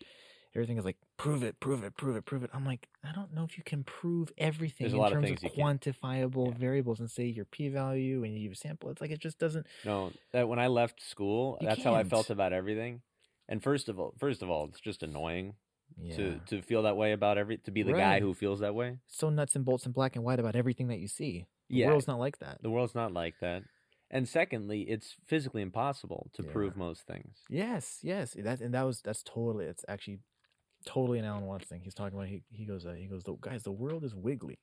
Everything is like prove it, prove it, prove it, prove it. I'm like, I don't know if you can prove everything a in of terms things of quantifiable Yeah. variables and say your p-value and you sample. It's like it just doesn't. No, that when I left school, You that's how I felt about everything. And first of all, first of all, it's just annoying Yeah. to to feel that way about every to be the guy who feels that way. so nuts and bolts and black and white about everything that you see. The Yeah. world's not like that. The world's not like that. And secondly, it's physically impossible to Yeah. prove most things. Yes, yes. That and that was that's totally it's actually totally an Alan Watts thing. He's talking about he he goes uh, he goes the guys the world is wiggly,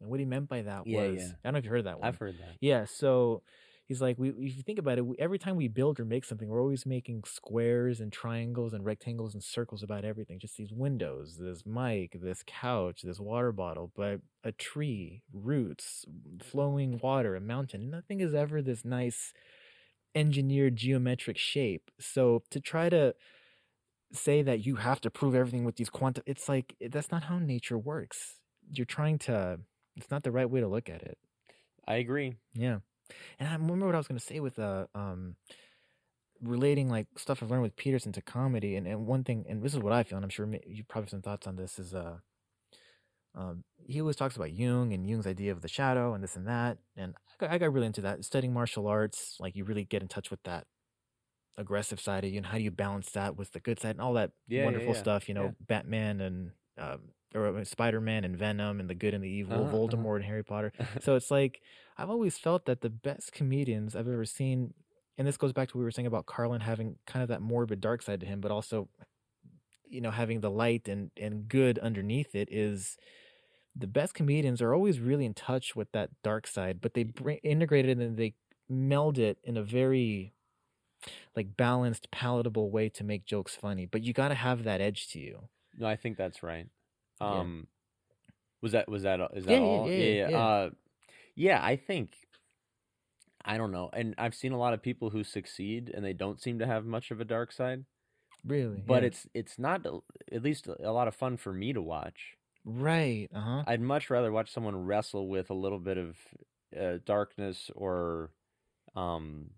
and what he meant by that Yeah, was. I don't know if you heard that one. I've heard that. Yeah, so he's like, we if you think about it, we, every time we build or make something, we're always making squares and triangles and rectangles and circles about everything. Just these windows, this mic, this couch, this water bottle, but a tree, roots, flowing water, a mountain. Nothing is ever this nice engineered geometric shape. So to try to say that you have to prove everything with these quantum, it's like that's not how nature works. You're trying to. It's not the right way to look at it. I agree. Yeah. And I remember what I was going to say with uh um relating like stuff I've learned with Peterson to comedy and, and one thing and this is what I feel and I'm sure you probably have some thoughts on this is uh um he always talks about Jung and Jung's idea of the shadow and this and that and I got, I got really into that studying martial arts like you really get in touch with that aggressive side of you and how do you balance that with the good side and all that Yeah, yeah, wonderful yeah. stuff you know Yeah. Batman and um or Spider Man and Venom and the good and the evil, Uh-huh, uh-huh. Voldemort and Harry Potter. So it's like I've always felt that the best comedians I've ever seen, and this goes back to what we were saying about Carlin having kind of that morbid dark side to him, but also, you know, having the light and and good underneath it is the best comedians are always really in touch with that dark side, but they bring integrate it and they meld it in a very like balanced, palatable way to make jokes funny. But you got to have that edge to you. No, I think that's right. Yeah. Um, was that was that is that Yeah, yeah, all? yeah, yeah, yeah. Uh, yeah, I think. I don't know, and I've seen a lot of people who succeed and they don't seem to have much of a dark side. Really, But yeah. it's it's not at least a lot of fun for me to watch. right. Uh huh. I'd much rather watch someone wrestle with a little bit of uh, darkness or um,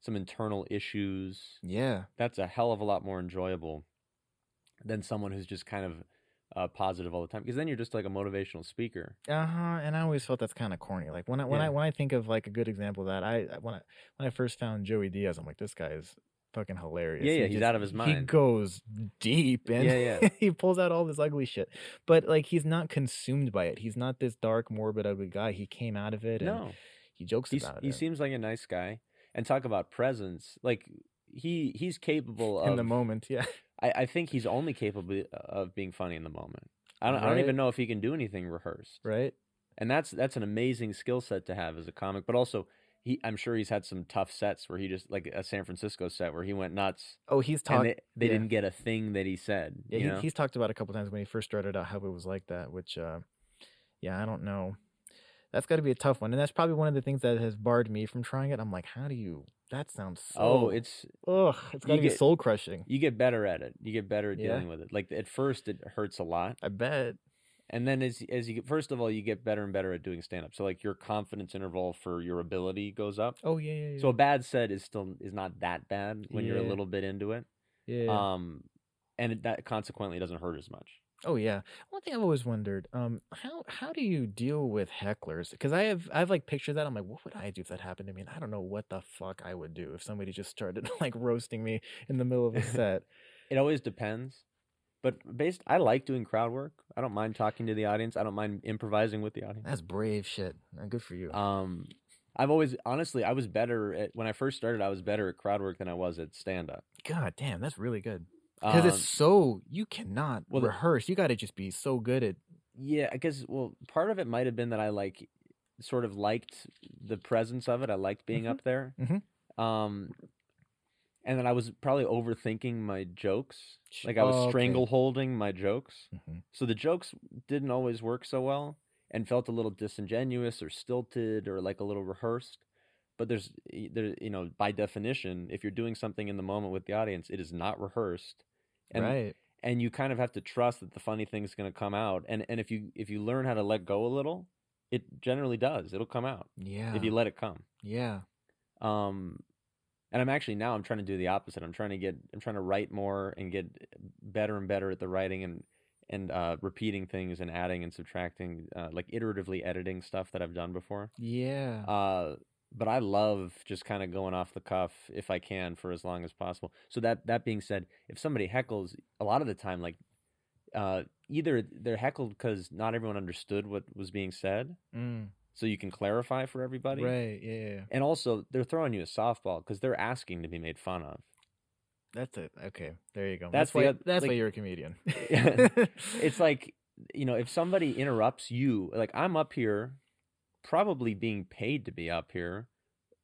some internal issues. Yeah. That's a hell of a lot more enjoyable than someone who's just kind of uh, positive all the time. Because then you're just like a motivational speaker. Uh huh. And I always felt that's kind of corny. Like when I when I when I think of like a good example of that, I when I when I first found Joey Diaz, I'm like, this guy is fucking hilarious. Yeah, He yeah, he's out of his mind. He goes deep and Yeah, yeah. he pulls out all this ugly shit. But like he's not consumed by it. He's not this dark, morbid, ugly guy. He came out of it and No, he jokes he's, about he seems like a nice guy. And talk about presence. Like he he's capable of in the moment, yeah. I, I think he's only capable of being funny in the moment. I don't, I don't even know if he can do anything rehearsed. Right? and that's that's an amazing skill set to have as a comic but also he i'm sure he's had some tough sets where he just like a san francisco set where he went nuts Oh, he's and talked they, they yeah. didn't get a thing that he said Yeah, he, he's talked about a couple times when he first started out how it was like that, which, uh, yeah, I don't know. That's got to be a tough one, and that's probably one of the things that has barred me from trying it. I'm like, how do you? That sounds so. oh it's ugh, it's got to be soul crushing. you get better at it you get better at Yeah. dealing with it like at first it hurts a lot I bet. and then as as you get first of all you get better and better at doing stand up so like your confidence interval for your ability goes up Oh yeah, yeah, yeah. so a bad set is still is not that bad when you're a little bit into it yeah. yeah. um and it, that consequently doesn't hurt as much oh yeah. One thing I've always wondered, um, how how do you deal with hecklers? Because I have I've like pictured that. I'm like, what would I do if that happened to me? And I don't know what the fuck I would do if somebody just started like roasting me in the middle of a set. It always depends. But based I like doing crowd work. I don't mind talking to the audience. I don't mind improvising with the audience. That's brave shit. Uh, Good for you. Um I've always honestly I was better at when I first started I was better at crowd work than I was at stand up. God damn, that's really good. Because it's so you cannot Um, well, rehearse. You got to just be so good at. yeah, I guess well part of it might have been that I like sort of liked the presence of it. I liked being Mhm. up there. Mhm. Um and then I was probably overthinking my jokes. Like I was oh, okay. strangle holding my jokes. Mhm. So the jokes didn't always work so well and felt a little disingenuous or stilted or like a little rehearsed. But there's there you know, by definition, if you're doing something in the moment with the audience, it is not rehearsed. And right. and you kind of have to trust that the funny thing's going to come out. And and if you if you learn how to let go a little, it generally does. It'll come out Yeah. if you let it come. yeah. Um and I'm actually now I'm trying to do the opposite. I'm trying to get I'm trying to write more and get better and better at the writing and and uh, repeating things and adding and subtracting, uh, like iteratively editing stuff that I've done before. Yeah. Uh, but I love just kind of going off the cuff if I can for as long as possible. So that that being said, if somebody heckles, a lot of the time, like uh, either they're heckled because not everyone understood what was being said, Mm. so you can clarify for everybody, Right. Yeah. and also they're throwing you a softball because they're asking to be made fun of. That's it. Okay. There you go. That's That's, why. that's why you're a comedian. it's like you know if somebody interrupts you like i'm up here probably being paid to be up here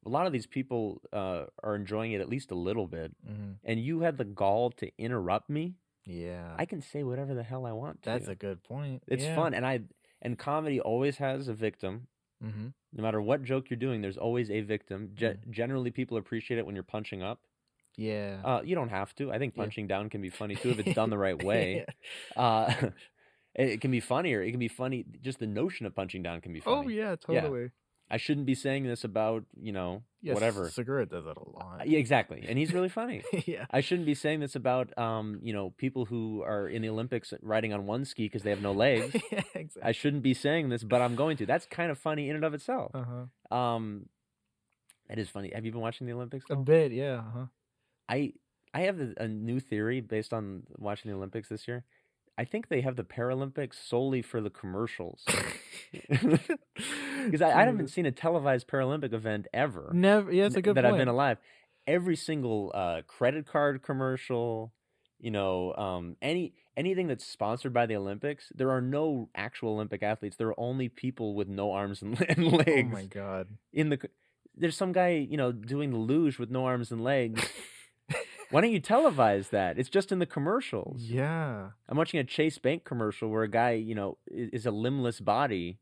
a lot of these people uh, are enjoying it at least a little bit, hmm and you had the gall to interrupt me. Yeah, I can say whatever the hell I want to. that's a good point. it's yeah. fun, and I and comedy always has a victim. hmm No matter what joke you're doing, there's always a victim. Ge- Mhm. Generally, people appreciate it when you're punching up. Yeah. Uh, you don't have to. I think Yeah. punching down can be funny too if it's done the right way. Uh, it, can be funnier. It can be funny. Just the notion of punching down can be Oh funny. Oh Yeah. totally. I shouldn't be saying this about you know Yes, whatever. Segura does that a lot. Uh, Yeah, exactly. And he's really funny. yeah. I shouldn't be saying this about um, you know people who are in the Olympics riding on one ski because they have no legs. yeah, exactly. I shouldn't be saying this, but I'm going to. That's kind of funny in and of itself. uh-huh. Um, that is funny. Have you been watching the Olympics? A bit, yeah. Uh-huh. I I have a, a new theory based on watching the Olympics this year. I think they have the Paralympics solely for the commercials because I, I haven't seen a televised Paralympic event ever Never. Yeah, that's a good that point. I've been alive. Every single uh, credit card commercial, you know, um, any anything that's sponsored by the Olympics, there are no actual Olympic athletes. There are only people with no arms and, and oh legs my god. in the. There's some guy, you know, doing the luge with no arms and legs. Why don't you televise that? It's just in the commercials. yeah. I'm watching a Chase Bank commercial where a guy, you know, is, a limbless body.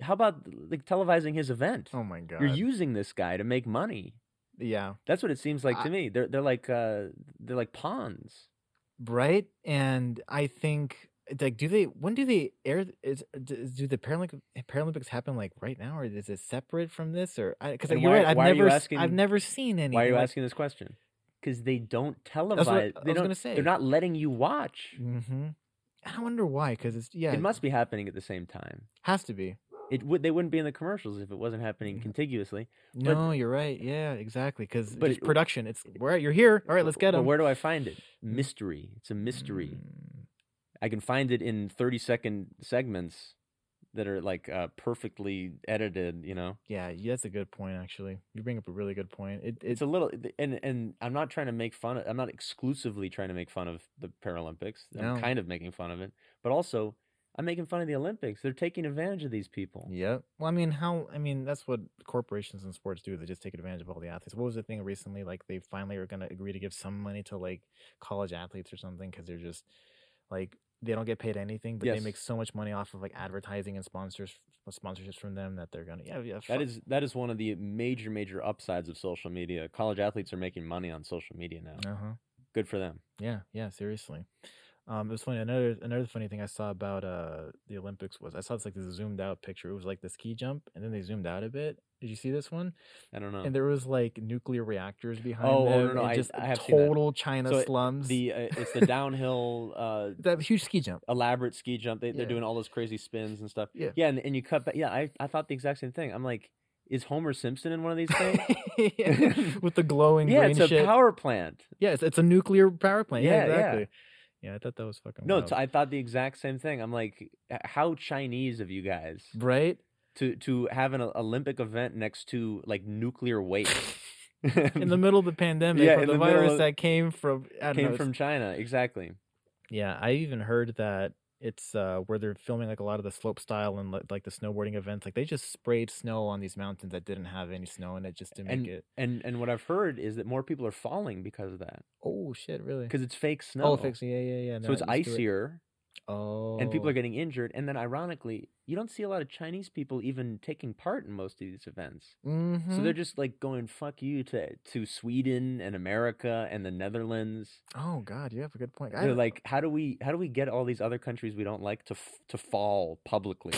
How about like televising his event? Oh my god. You're using this guy to make money. yeah. That's what it seems like I- to me. They're they're like uh they're like pawns. Right. And I think like do they when do they air is do the Paralympic Paralympics happen like right now or is it separate from this or because And you're right I've why are you never asking- I've never seen any Why are you like, asking this question? Because they don't televise. what they don't. They're not letting you watch. Mhm. I wonder why because it's yeah It must be happening at the same time. has to be It would. They wouldn't be in the commercials if it wasn't happening contiguously. no you're right yeah exactly because But it's it- production it's where you're here all right let's get But them where do I find it? Mystery. It's a mystery. Mm. I can find it in thirty second segments that are like uh, perfectly edited. You know. yeah yeah, that's a good point actually you bring up a really good point it, it's it's a little and and I'm not trying to make fun of I'm not exclusively trying to make fun of the Paralympics. I'm kind of making fun of it. But also I'm making fun of the Olympics. They're taking advantage of these people. Yep. Well, I mean, how? I mean, that's what corporations and sports do. They just take advantage of all the athletes. What was the thing recently? Like, they finally are going to agree to give some money to like college athletes or something because they're just like they don't get paid anything, but they make so much money off of like advertising and sponsors sponsorships from them that they're gonna yeah yeah That is that is one of the major major upsides of social media. College athletes are making money on social media now. uh-huh Good for them. yeah yeah seriously. Um, it was funny. Another another funny thing I saw about uh the Olympics was I saw this like this zoomed out picture. It was like the ski jump, and then they zoomed out a bit. Did you see this one? I don't know. and there was like nuclear reactors behind Oh, oh, them no, no, and I- just I have total China So it- slums. the uh, it's the downhill uh that huge ski jump. elaborate ski jump. They, they're Yeah. doing all those crazy spins and stuff. Yeah. Yeah, and, and you cut back. Yeah, I, I thought the exact same thing. I'm like, is Homer Simpson in one of these things? Yeah, With the glowing yeah, green it's a shit. power plant. yeah, it's, it's a nuclear power plant. Yeah, Yeah, yeah. exactly. Yeah. I thought that was fucking No, wild. I thought the exact same thing. I'm like, how Chinese of you guys right? To to have an Olympic event next to like nuclear waste In the middle of the pandemic, Yeah, the, the virus of- that came from I don't know, came it's- from China. Exactly. Yeah, I even heard that it's uh where they're filming like a lot of the slope style and like the snowboarding events. Like they just sprayed snow on these mountains that didn't have any snow in it just to make And it. and and what I've heard is that more people are falling because of that Oh shit! Really? because it's fake snow. Oh, fix yeah, yeah, yeah. So it's to it. icier, Oh, and people are getting injured. And then, ironically, you don't see a lot of Chinese people even taking part in most of these events. Mm-hmm. So they're just like going "fuck you" to to Sweden and America and the Netherlands. Oh God, you have a good point. They're like, how do we how do we get all these other countries we don't like to f- to fall publicly?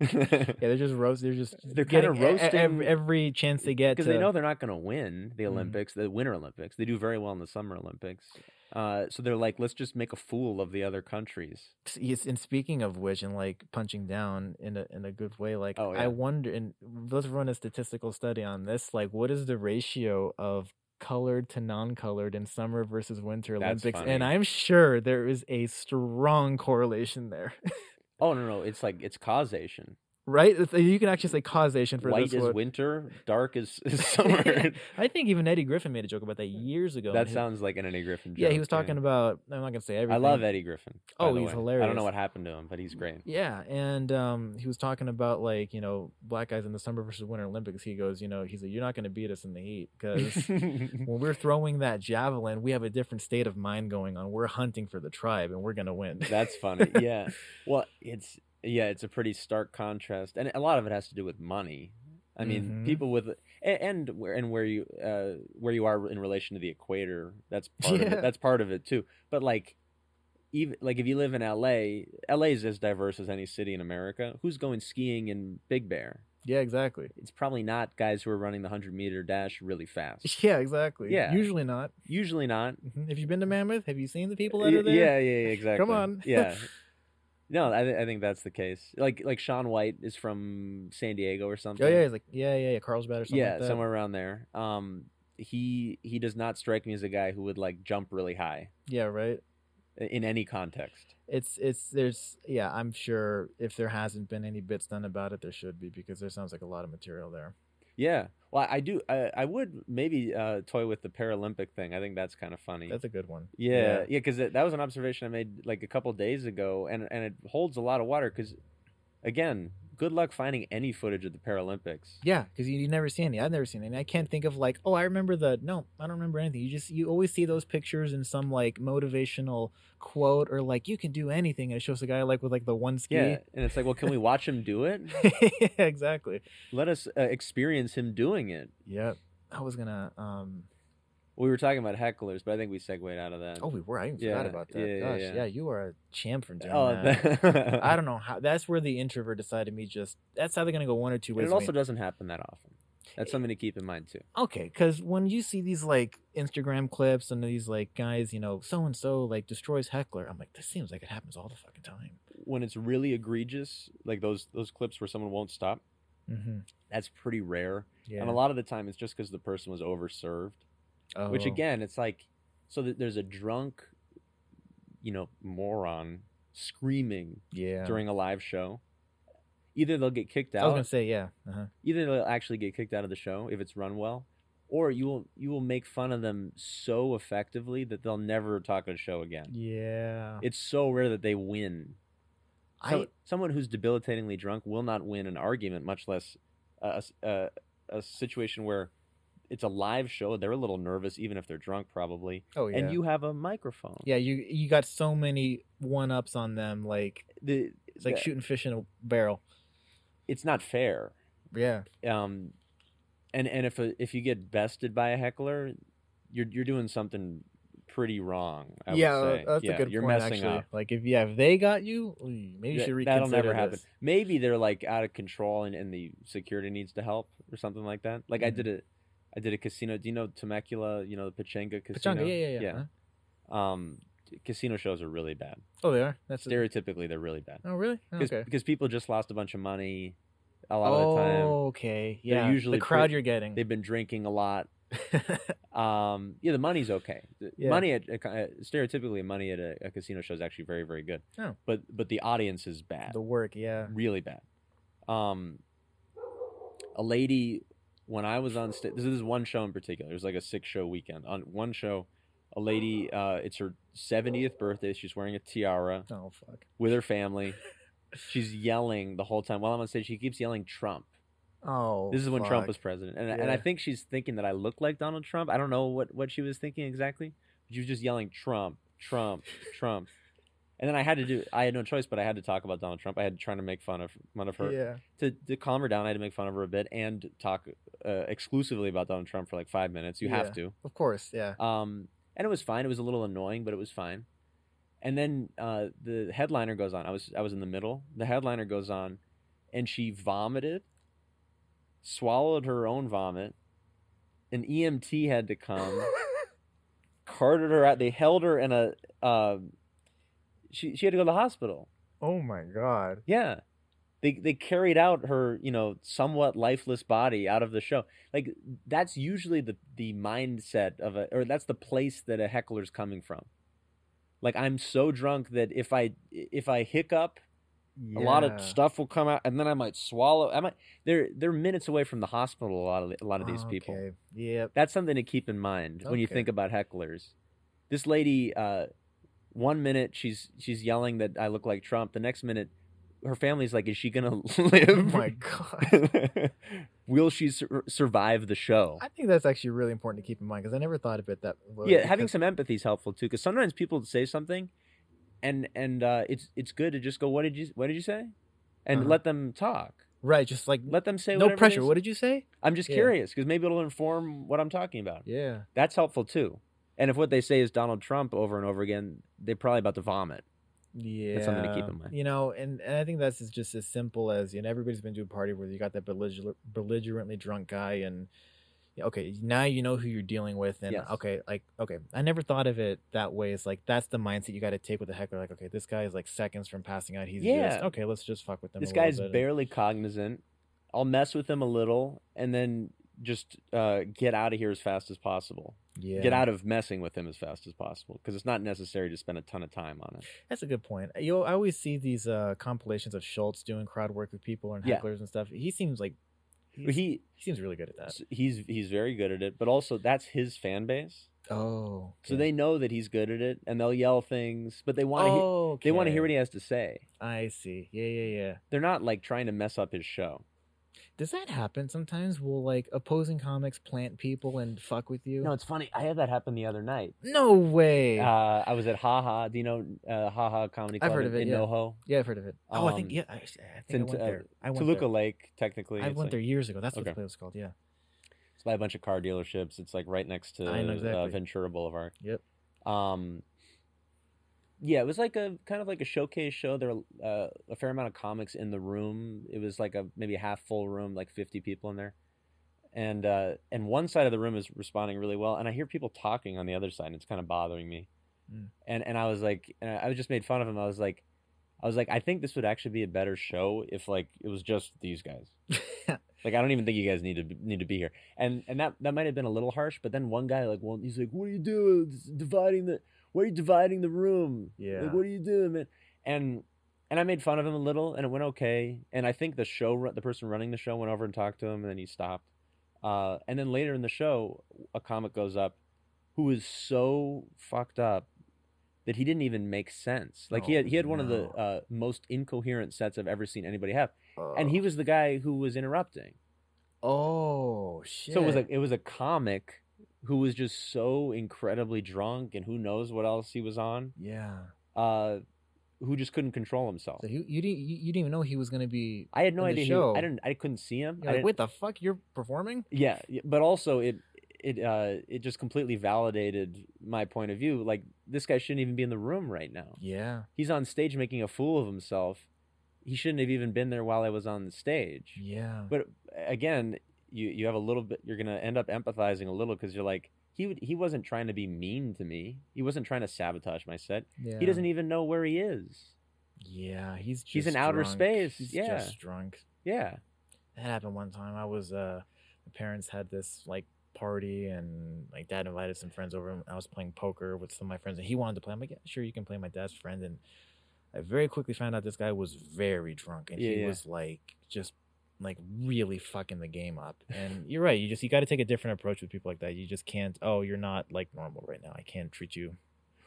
yeah, they're just roast. They're just They're e- e- roasting- every, every chance they get because to. they know they're not going to win the Mhm. Olympics, the Winter Olympics. They do very well in the Summer Olympics. Uh, so they're like, let's just make a fool of the other countries. Yes, and speaking of which, and like punching down in a in a good way, like Oh, I wonder, and let's run a statistical study on this. Like, what is the ratio of colored to non-colored in summer versus winter Olympics? And. I'm sure there is a strong correlation there. Oh no, no, it's like it's causation. Right? You can actually say causation for White this is one. winter, dark is, is summer. I think even Eddie Griffin made a joke about that years ago. that sounds like an Eddie Griffin joke. Yeah, he was talking about. I'm not gonna say everything. I love Eddie Griffin. Oh, he's way. I don't know what happened to him, but he's great. Yeah, and um, he was talking about like you know black guys in the summer versus winter Olympics. He goes, you know, he's like, you're not gonna beat us in the heat because when we're throwing that javelin, we have a different state of mind going on. We're hunting for the tribe, and we're gonna win. That's funny. Yeah. Well, it's yeah, it's a pretty stark contrast, and a lot of it has to do with money. I mean, Mhm. people with and, and where and where you uh, where you are in relation to the equator. That's part of it. That's part of it too. But like, even like if you live in L.A., L.A. is as diverse as any city in America. Who's going skiing in Big Bear? yeah, exactly. It's probably not guys who are running the hundred meter dash really fast. Yeah, exactly. Yeah. usually not. Usually not. Mhm. Have you been to Mammoth? Have you seen the people that are there? Yeah, yeah, yeah, exactly. Come on. Yeah. No, I, th- I think that's the case. Like like Shaun White is from San Diego or something. Oh yeah, he's like yeah, yeah, yeah, Carlsbad or something. yeah, like that. somewhere around there. Um, he he does not strike me as a guy who would like jump really high Yeah, right. in any context. It's it's there's yeah. I'm sure if there hasn't been any bits done about it, there should be because there sounds like a lot of material there. Yeah. Well, I do. I, I would maybe uh, toy with the Paralympic thing. I think that's kind of funny. That's a good one. yeah, yeah, because that was an observation I made like a couple days ago, and and it holds a lot of water. Because again, good luck finding any footage of the Paralympics. Yeah, because you, you never see any. I've never seen any. I can't think of like, oh, I remember the. No, I don't remember anything. You just you always see those pictures in some like motivational quote or like you can do anything, and it shows a guy like with like the one ski. Yeah, and it's like, well, can we watch him do it? yeah, exactly. Let us uh, experience him doing it. Yep. I was gonna. um We were talking about hecklers, but I think we segued out of that. Oh, we were. I even Yeah, forgot about that. yeah, yeah, Gosh, yeah. yeah. you are a champ from doing Oh, that. that- I don't know how. That's where the introvert decided me. Just that's either gonna go one or two And ways. it also doesn't happen that often. That's something to keep in mind too. okay, because when you see these like Instagram clips and these like guys, you know, so and so like destroys heckler, I'm like, this seems like it happens all the fucking time. When it's really egregious, like those those clips where someone won't stop, Mm-hmm. that's pretty rare. Yeah. And a lot of the time, it's just because the person was overserved. Oh. Which again, it's like, so that there's a drunk, you know, moron screaming yeah. during a live show. Either they'll get kicked out. I was gonna say yeah. Uh-huh. either they'll actually get kicked out of the show if it's run well, or you will you will make fun of them so effectively that they'll never talk at a show again. Yeah. It's so rare that they win. So, I someone who's debilitatingly drunk will not win an argument, much less a, a, a situation where it's a live show. They're a little nervous, even if they're drunk, probably. oh yeah. And you have a microphone. yeah you you got so many one ups on them like The, it's like the- shooting fish in a barrel. it's not fair. Yeah. Um, and and if a, if you get bested by a heckler, you're you're doing something pretty wrong. I yeah, would say. that's yeah, a good You're point. messing actually, up. like if yeah, if they got you, maybe you should reconsider. That'll never happen. this. Maybe they're like out of control and, and the security needs to help or something like that. Like I Mhm. did a, I did a casino. Do you know Temecula? You know the Pechanga casino. Pechanga, yeah, yeah, yeah. Yeah. huh? Um, casino shows are really bad. Oh, they are. That's a, Stereotypically, they're really bad oh, really? Oh, because okay. because people just lost a bunch of money. A lot of the time, Oh, okay. they're Yeah. usually the crowd pretty- you're getting. they've been drinking a lot. Um, yeah, the money's okay. Yeah. Money at uh, stereotypically, money at a, a casino show is actually very, very good. Oh. But but the audience is bad. the work, yeah. really bad. Um, a lady when I was on stage. This is one show in particular. It was like a six show weekend. On one show, a lady. Uh, it's her seventieth birthday. She's wearing a tiara Oh fuck. with her family. She's yelling the whole time while I'm on stage. She keeps yelling Trump. Oh. This is when Trump was president, and and I think she's thinking that I look like Donald Trump. I don't know what what she was thinking exactly. But she was just yelling Trump, Trump, Trump. And then I had to do. I had no choice, but I had to talk about Donald Trump. I had to try to make fun of fun of her Yeah. to, to calm her down, I had to make fun of her a bit and talk uh, exclusively about Donald Trump for like five minutes. You Yeah. have to. Of course. Yeah. Um, and it was fine. It was a little annoying, but it was fine. And then uh, the headliner goes on. I was I was in the middle. The headliner goes on, and she vomited, swallowed her own vomit. An EMT had to come, carted her out. They held her in a. Uh, she she had to go to the hospital. oh my god. Yeah. They they carried out her, you know, somewhat lifeless body out of the show. Like that's usually the the mindset of a or that's the place that a heckler's coming from. Like I'm so drunk that if I if I hiccup, A lot of stuff will come out, and then I might swallow. I might. They're they're minutes away from the hospital. A lot of a lot of these people. Yeah. That's something to keep in mind when you think about hecklers. This lady, uh, one minute she's she's yelling that I look like Trump. The next minute, her family's like, "Is she gonna live? Oh my god. Will she sur- survive the show?" I think that's actually really important to keep in mind because I never thought of it that way. yeah, having some empathy is helpful too. Because sometimes people say something, and and uh, it's it's good to just go, "What did you What did you say?" and Uh-huh. let them talk. right, just like Let them say no pressure. What did you say? I'm just Yeah. curious because maybe it'll inform what I'm talking about. Yeah. That's helpful too. And if what they say is Donald Trump over and over again, they're probably about to vomit. Yeah, that's something to keep in mind. You know, and, and I think that's just as simple as you know, everybody's been to a party where you got that belliger- belligerently drunk guy, and okay, now you know who you're dealing with, and Yes. okay, like okay, I never thought of it that way. It's like that's the mindset you got to take with the heckler. Like, okay, this guy is like seconds from passing out. He's just Yeah. okay. Let's just fuck with him. This guy's barely cognizant. I'll mess with him a little and then just uh, get out of here as fast as possible. yeah, Get out of messing with him as fast as possible because it's not necessary to spend a ton of time on it. That's a good point. You know, I always see these uh compilations of Schultz doing crowd work with people and Yeah. hecklers and stuff. He seems like he, he seems really good at that. he's he's very good at it, but also that's his fan base. Oh, So they know that he's good at it and they'll yell things, but they want to oh, they want to hear what he has to say. I see. Yeah, yeah, yeah. They're not like trying to mess up his show. Does that happen sometimes? Will like opposing comics plant people and fuck with you? No, it's funny. I had that happen the other night. No way. Uh, I was at Haha. Do you know uh, Haha Comedy I've Club heard in, of it, in yeah. NoHo? yeah, I've heard of it. Oh, I think um, yeah. I, I think I in, went uh, there. I went Toluca there. Lake, technically. I It's went like- there years ago. That's what Okay. the place was called. Yeah. It's by a bunch of car dealerships. It's like right next to I know uh. Ventura Boulevard. Yep. Um, yeah, it was like a kind of like a showcase show. There were uh, a fair amount of comics in the room. It was like a maybe a half full room, like fifty people in there, and uh, and one side of the room is responding really well, and I hear people talking on the other side, and it's kind of bothering me. Mm. And and I was like, and I just made fun of him. I was like, I was like, I think this would actually be a better show if like it was just these guys. Like I don't even think you guys need to need to be here. And and that that might have been a little harsh, but then one guy like well he's like, What are you doing? It's dividing the why are you dividing the room? Yeah. Like what are you doing, man? And and I made fun of him a little and it went okay. And I think the show the person running the show went over and talked to him and then he stopped. Uh, and then later in the show, a comic goes up who is so fucked up that he didn't even make sense. Like he Oh, had he had one of the uh, most incoherent sets I've ever seen anybody have, Oh. and he was the guy who was interrupting. Oh shit. So it was like it was a comic who was just so incredibly drunk and who knows what else he was on, yeah. uh, who just couldn't control himself. So you you didn't you, you didn't even know he was gonna be. I had no idea. He. I didn't. I couldn't see him. You're like, wait, the fuck? You're performing? Yeah, but also it it uh it just completely validated my point of view. Like this guy shouldn't even be in the room right now. Yeah. He's on stage making a fool of himself. He shouldn't have even been there while I was on the stage. Yeah. But again, you you have a little bit. You're gonna end up empathizing a little because you're like he would, he wasn't trying to be mean to me. He wasn't trying to sabotage my set. yeah. He doesn't even know where he is. Yeah, he's just He's in outer space, He's yeah. just drunk. Yeah. That happened one time. I was uh my parents had this like party and like dad invited some friends over and I was playing poker with some of my friends and he wanted to play. I'm like, yeah, sure you can play my dad's friend and I very quickly found out this guy was very drunk and Yeah, he yeah. was like just like really fucking the game up. And you're right, you just you gotta take a different approach with people like that. You just can't oh, you're not like normal right now. I can't treat you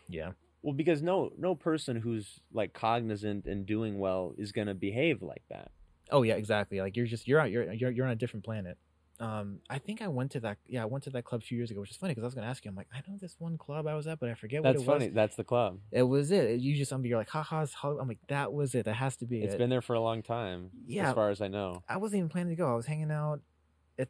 Yeah. Well, because no no person who's like cognizant and doing well is gonna behave like that. Oh yeah, exactly. Like you're just you're out you're you're you're on a different planet. Um, I think I went to that. Yeah, I went to that club a few years ago, which is funny because I was gonna ask you. I'm like, I know this one club I was at, but I forget That's what it funny. was. That's funny, that's the club. It was it. You just I'm you're like, haha. I'm like, that was it. That has to be It's it. been there for a long time. Yeah. As far as I know. I wasn't even planning to go. I was hanging out. It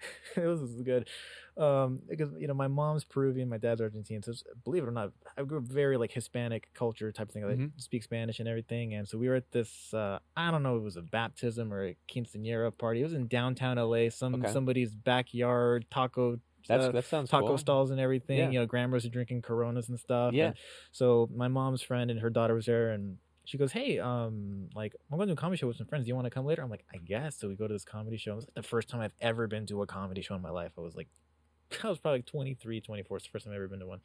it was good. Um, because you know my mom's Peruvian, my dad's Argentine. So it's- believe it or not, I grew up very like Hispanic culture type thing. Like Mhm. speak Spanish and everything. And so we were at this. Uh, I don't know, it was a baptism or a quinceañera party. It was in downtown LA, some Okay. somebody's backyard taco. That's uh, that sounds taco cool. stalls and everything. Yeah. You know, grandmas are drinking Coronas and stuff. Yeah. And so my mom's friend and her daughter was there, and she goes, "Hey, um, like I'm going to a comedy show with some friends. Do you want to come later?" I'm like, "I guess." So we go to this comedy show. It was like the first time I've ever been to a comedy show in my life. I was like, I was probably like 23, 24. It's the first time I've ever been to one,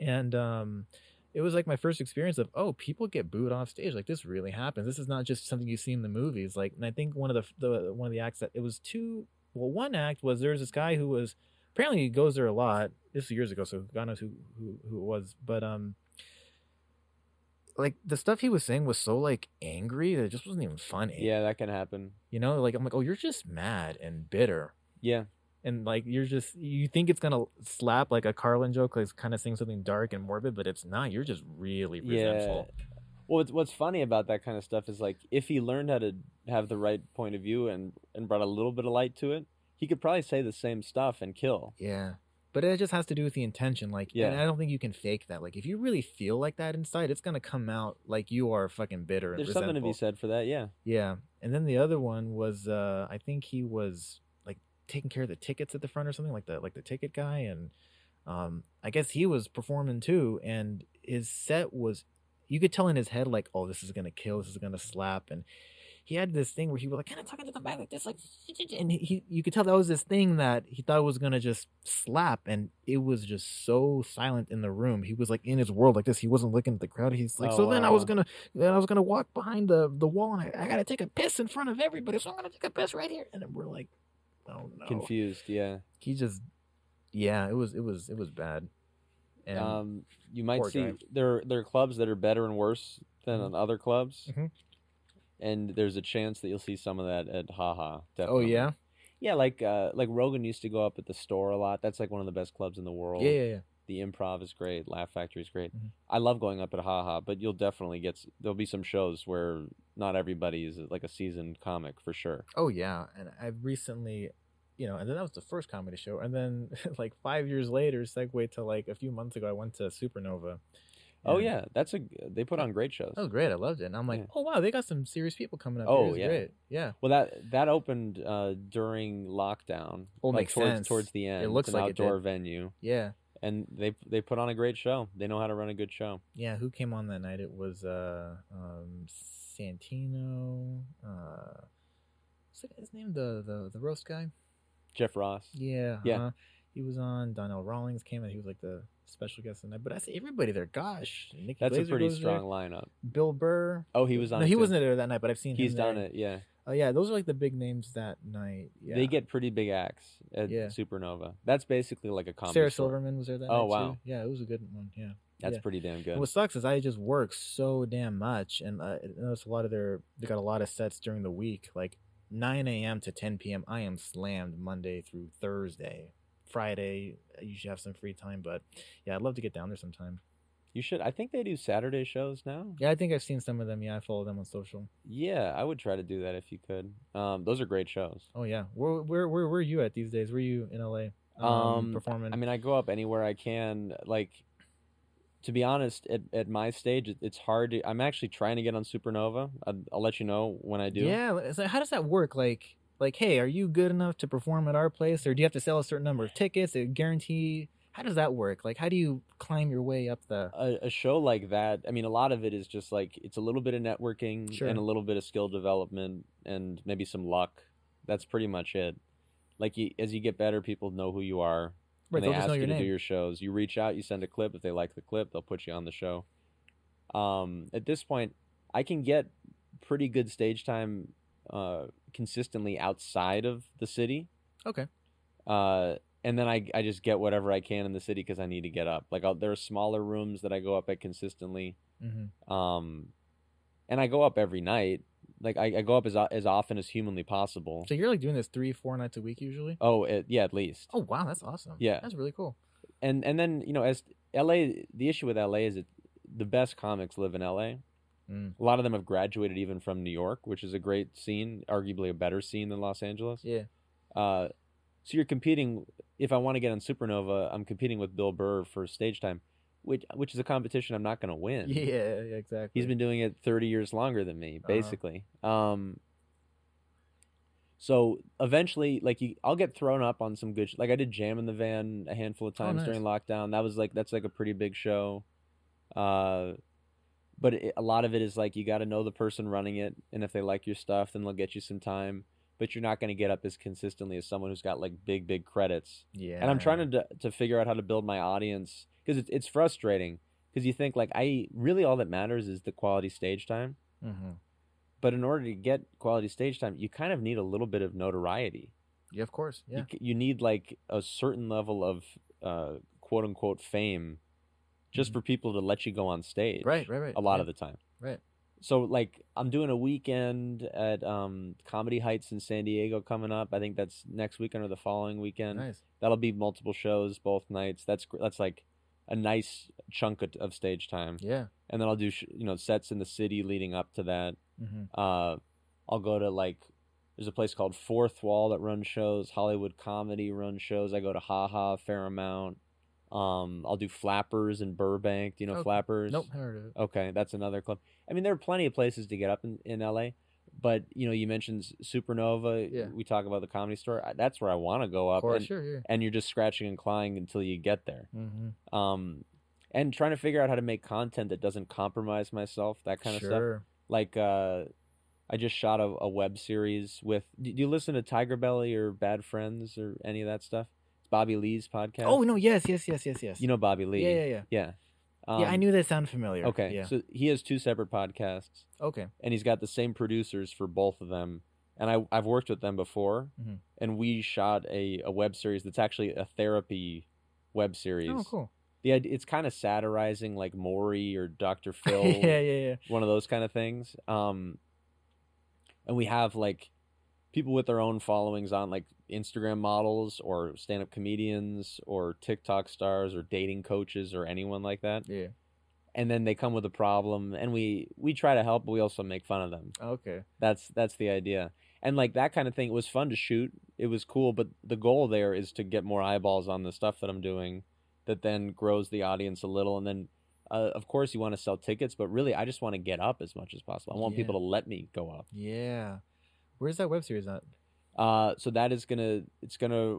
and um, it was like my first experience of oh people get booed off stage like this really happens this is not just something you see in the movies like and i think one of the, the one of the acts that it was two well one act was there's this guy who was apparently he goes there a lot this was years ago so god knows who who, who it was but um like the stuff he was saying was so like angry that it just wasn't even funny Yeah, that can happen. you know like i'm like oh you're just mad and bitter Yeah, and like you're just you think it's gonna slap like a Carlin joke, like kind of saying something dark and morbid, but it's not. You're just really resentful. yeah. Well, what's, what's funny about that kind of stuff is like if he learned how to have the right point of view and and brought a little bit of light to it, he could probably say the same stuff and kill. Yeah. But it just has to do with the intention. Like, Yeah. and I don't think you can fake that. Like, if you really feel like that inside, it's gonna come out like you are fucking bitter and There's resentful. something to be said for that. Yeah. Yeah. And then the other one was, uh I think he was like taking care of the tickets at the front or something, like the like the ticket guy, and um I guess he was performing too, and his set was, you could tell in his head like, oh, this is gonna kill, this is gonna slap, and he had this thing where he was like kind of talking to the back like this, like, and he, you could tell that was this thing that he thought was gonna just slap, and it was just so silent in the room. He was like in his world like this. He wasn't looking at the crowd. He's like, Oh, so then I was gonna, then I was gonna walk behind the the wall, and I, I gotta take a piss in front of everybody, so I'm gonna take a piss right here, and then we're like, oh no, Confused. Yeah. he just, yeah, it was it was it was bad, and um, you might see guy. there there are clubs that are better and worse than Mhm. on other clubs, Mhm. And there's a chance that you'll see some of that at Haha. oh yeah, yeah. Like uh, like Rogan used to go up at the store a lot. That's like one of the best clubs in the world. yeah, yeah, yeah. The Improv is great. Laugh Factory is great. Mhm. I love going up at Haha, but you'll definitely get there'll be some shows where not everybody is like a seasoned comic for sure. Oh yeah, and I've recently, you know, and then that was the first comedy show, and then like five years later, segue to like a few months ago, I went to Supernova. Oh yeah, that's a they put on great shows. that was great. I loved it, and I'm like, Yeah. oh wow, they got some serious people coming up. Oh, here. It was yeah. great. Yeah, Well, that that opened uh, during lockdown. Well, like makes towards sense. towards the end. It looks it's an like outdoor venue, yeah, and they they put on a great show. They know how to run a good show. yeah. Who came on that night? It was uh, um, Santino. Uh, what's that guy's name? The the the roast guy. Jeff Ross. Yeah, Yeah. uh-huh. He was on. Donnell Rawlings came and he was like the special guest tonight. But I say everybody there. Gosh, Nikki That's a pretty goes there. strong lineup. Bill Burr. Oh, he was on. No, he too. wasn't there that night, but I've seen He's him done it. Yeah. Oh yeah, those are like the big names that night. Yeah. They get pretty big acts at Yeah. Supernova. That's basically like a comedy. Sarah store. Silverman was there that Oh, night wow. too. Yeah, it was a good one. Yeah. That's yeah. pretty damn And good. what sucks is I just work so damn much, and uh, I noticed a lot of their they got a lot of sets during the week, like 9 a.m. to 10 p.m. I am slammed Monday through Thursday. Friday, I usually have some free time, but yeah, I'd love to get down there sometime. You should. I think they do Saturday shows now. Yeah, I think I've seen some of them. Yeah, I follow them on social. Yeah, I would try to do that if you could. Um, those are great shows. Oh yeah, where where where where are you at these days? Where are you in LA? Um, performing. I mean, I go up anywhere I can. Like, to be honest, at, at my stage, it, it's hard to. I'm actually trying to get on Supernova. I'll, I'll let you know when I do. Yeah, so how does that work? Like, like, hey, are you good enough to perform at our place, or do you have to sell a certain number of tickets? A guarantee? How does that work? Like, how do you climb your way up the? A, a show like that, I mean, a lot of it is just like it's a little bit of networking Sure. and a little bit of skill development and maybe some luck. That's pretty much it. Like you, as you get better, people know who you are. Right, just ask you to name. do your shows. You reach out, you send a clip. If they like the clip, they'll put you on the show. Um, at this point, I can get pretty good stage time uh, consistently outside of the city. Okay. Uh, and then I, I just get whatever I can in the city because I need to get up. Like I'll, there are smaller rooms that I go up at consistently. hmm Um, and I go up every night. Like I, I go up as as often as humanly possible. So you're like doing this three, four nights a week usually. Oh, it, yeah, at least. Oh wow, that's awesome. Yeah. that's really cool. and and then you know as LA the issue with LA is that the best comics live in LA. Mm. A lot of them have graduated even from New York, which is a great scene, arguably a better scene than Los Angeles. Yeah. Uh, so you're competing. If I want to get on Supernova, I'm competing with Bill Burr for stage time, which which is a competition I'm not going to win. Yeah, exactly. He's been doing it 30 years longer than me, Uh-huh. basically. Um, so eventually, like you, I'll get thrown up on some good. Sh- like I did Jam in the Van a handful of Oh, times nice. during lockdown. That was like that's like a pretty big show. Uh, but it, a lot of it is like you got to know the person running it, and if they like your stuff, then they'll get you some time. But you're not going to get up as consistently as someone who's got like big, big credits Yeah. and I'm trying to to figure out how to build my audience because it's it's frustrating because you think like I really all that matters is the quality stage time. Mm-hmm. But in order to get quality stage time, you kind of need a little bit of notoriety. Yeah, of course. Yeah. You, you need like a certain level of uh, quote unquote fame, just Mhm. for people to let you go on stage. Right, right, right. A lot yeah. of the time. Right. So like I'm doing a weekend at um, Comedy Heights in San Diego coming up. I think that's next weekend or the following weekend. Nice. That'll be multiple shows both nights. That's that's like a nice chunk of, of stage time. Yeah. And then I'll do sh- you know sets in the city leading up to that. Mm-hmm. Uh, I'll go to like there's a place called Fourth Wall that runs shows. Hollywood Comedy runs shows. I go to Ha Ha fair amount. Um, I'll do Flappers in Burbank. Do you know Okay. Flappers? Nope, heard of it. Okay, that's another club. I mean, there are plenty of places to get up in, in LA, but you know, you mentioned Supernova. Yeah. We talk about the comedy store. That's where I want to go up. course, and, sure, yeah. and you're just scratching and clawing until you get there. Mm-hmm. Um, and trying to figure out how to make content that doesn't compromise myself. That kind of stuff. sure. Like, uh, I just shot a, a web series with. Do you listen to Tiger Belly or Bad Friends or any of that stuff? Bobby Lee's podcast. Oh no! Yes, yes, yes, yes, yes. you know Bobby Lee. Yeah, yeah, yeah. yeah. yeah, I Um, knew that sounded familiar. Okay, Yeah. so he has two separate podcasts, okay. and he's got the same producers for both of them. And I, I've worked with them before, Mhm. and we shot a, a web series that's actually a therapy web series. Oh, cool. The idea, it's kind of satirizing like Maury or Dr. Phil, yeah, yeah, yeah. one of those kind of things. Um, and we have like people with their own followings on like Instagram models or stand-up comedians or TikTok stars or dating coaches or anyone like that Yeah. and then they come with a problem and we we try to help but we also make fun of them Okay. that's that's the idea and like that kind of thing it was fun to shoot it was cool but the goal there is to get more eyeballs on the stuff that i'm doing that then grows the audience a little and then uh, of course you want to sell tickets but really i just want to get up as much as possible i want Yeah. people to let me go up Yeah. Where's that web series at? Uh, so that is gonna it's gonna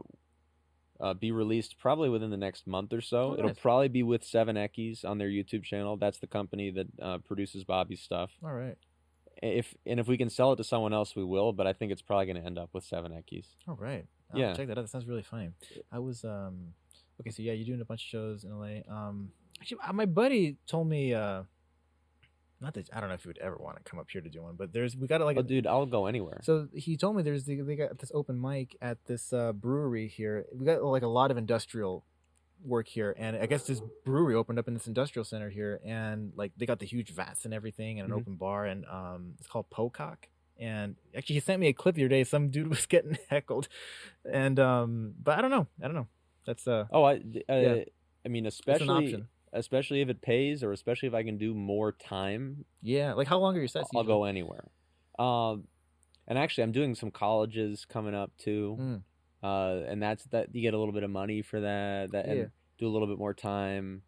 uh, be released probably within the next month or so. Oh, It'll nice. probably be with Seven Eckies on their YouTube channel. That's the company that uh, produces Bobby's stuff. All right. if and if we can sell it to someone else, we will. But I think it's probably going to end up with Seven Eckies. All right. I'll Yeah. Check that out. That sounds really funny. I was um okay, so yeah, you're doing a bunch of shows in LA. Um actually uh, my buddy told me uh not that I don't know if you would ever want to come up here to do one, but there's we got to like oh, a dude, I'll go anywhere. So he told me there's the, they got this open mic at this uh, brewery here. We got like a lot of industrial work here, and I guess this brewery opened up in this industrial center here, and like they got the huge vats and everything, and an Mhm. open bar, and um, it's called Pocock. And actually, he sent me a clip the other day. Some dude was getting heckled, and um, but I don't know. I don't know. That's uh, oh, I, uh, Yeah. I mean, especially option. Especially if it pays, or especially if I can do more time, Yeah, like how long are your sets? I'll usually? go anywhere. Um, and actually, I'm doing some colleges coming up too. Mm. Uh, and that's that you get a little bit of money for that. That and Yeah. do a little bit more time.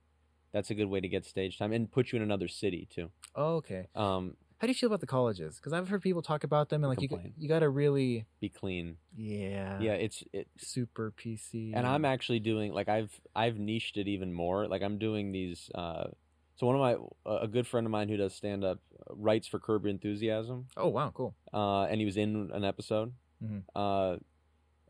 That's a good way to get stage time and put you in another city too. Oh, okay. Um, How do you feel about the colleges? Because I've heard people talk about them, and like you, got- Complain. you got to really, be clean. yeah, Yeah, it's it, super PC. and I'm actually doing like I've I've niched it even more. Like I'm doing these. Uh, so one of my a good friend of mine who does stand up writes for Curb Your Enthusiasm, Oh wow, cool. uh, and he was in an episode. Mhm. Uh,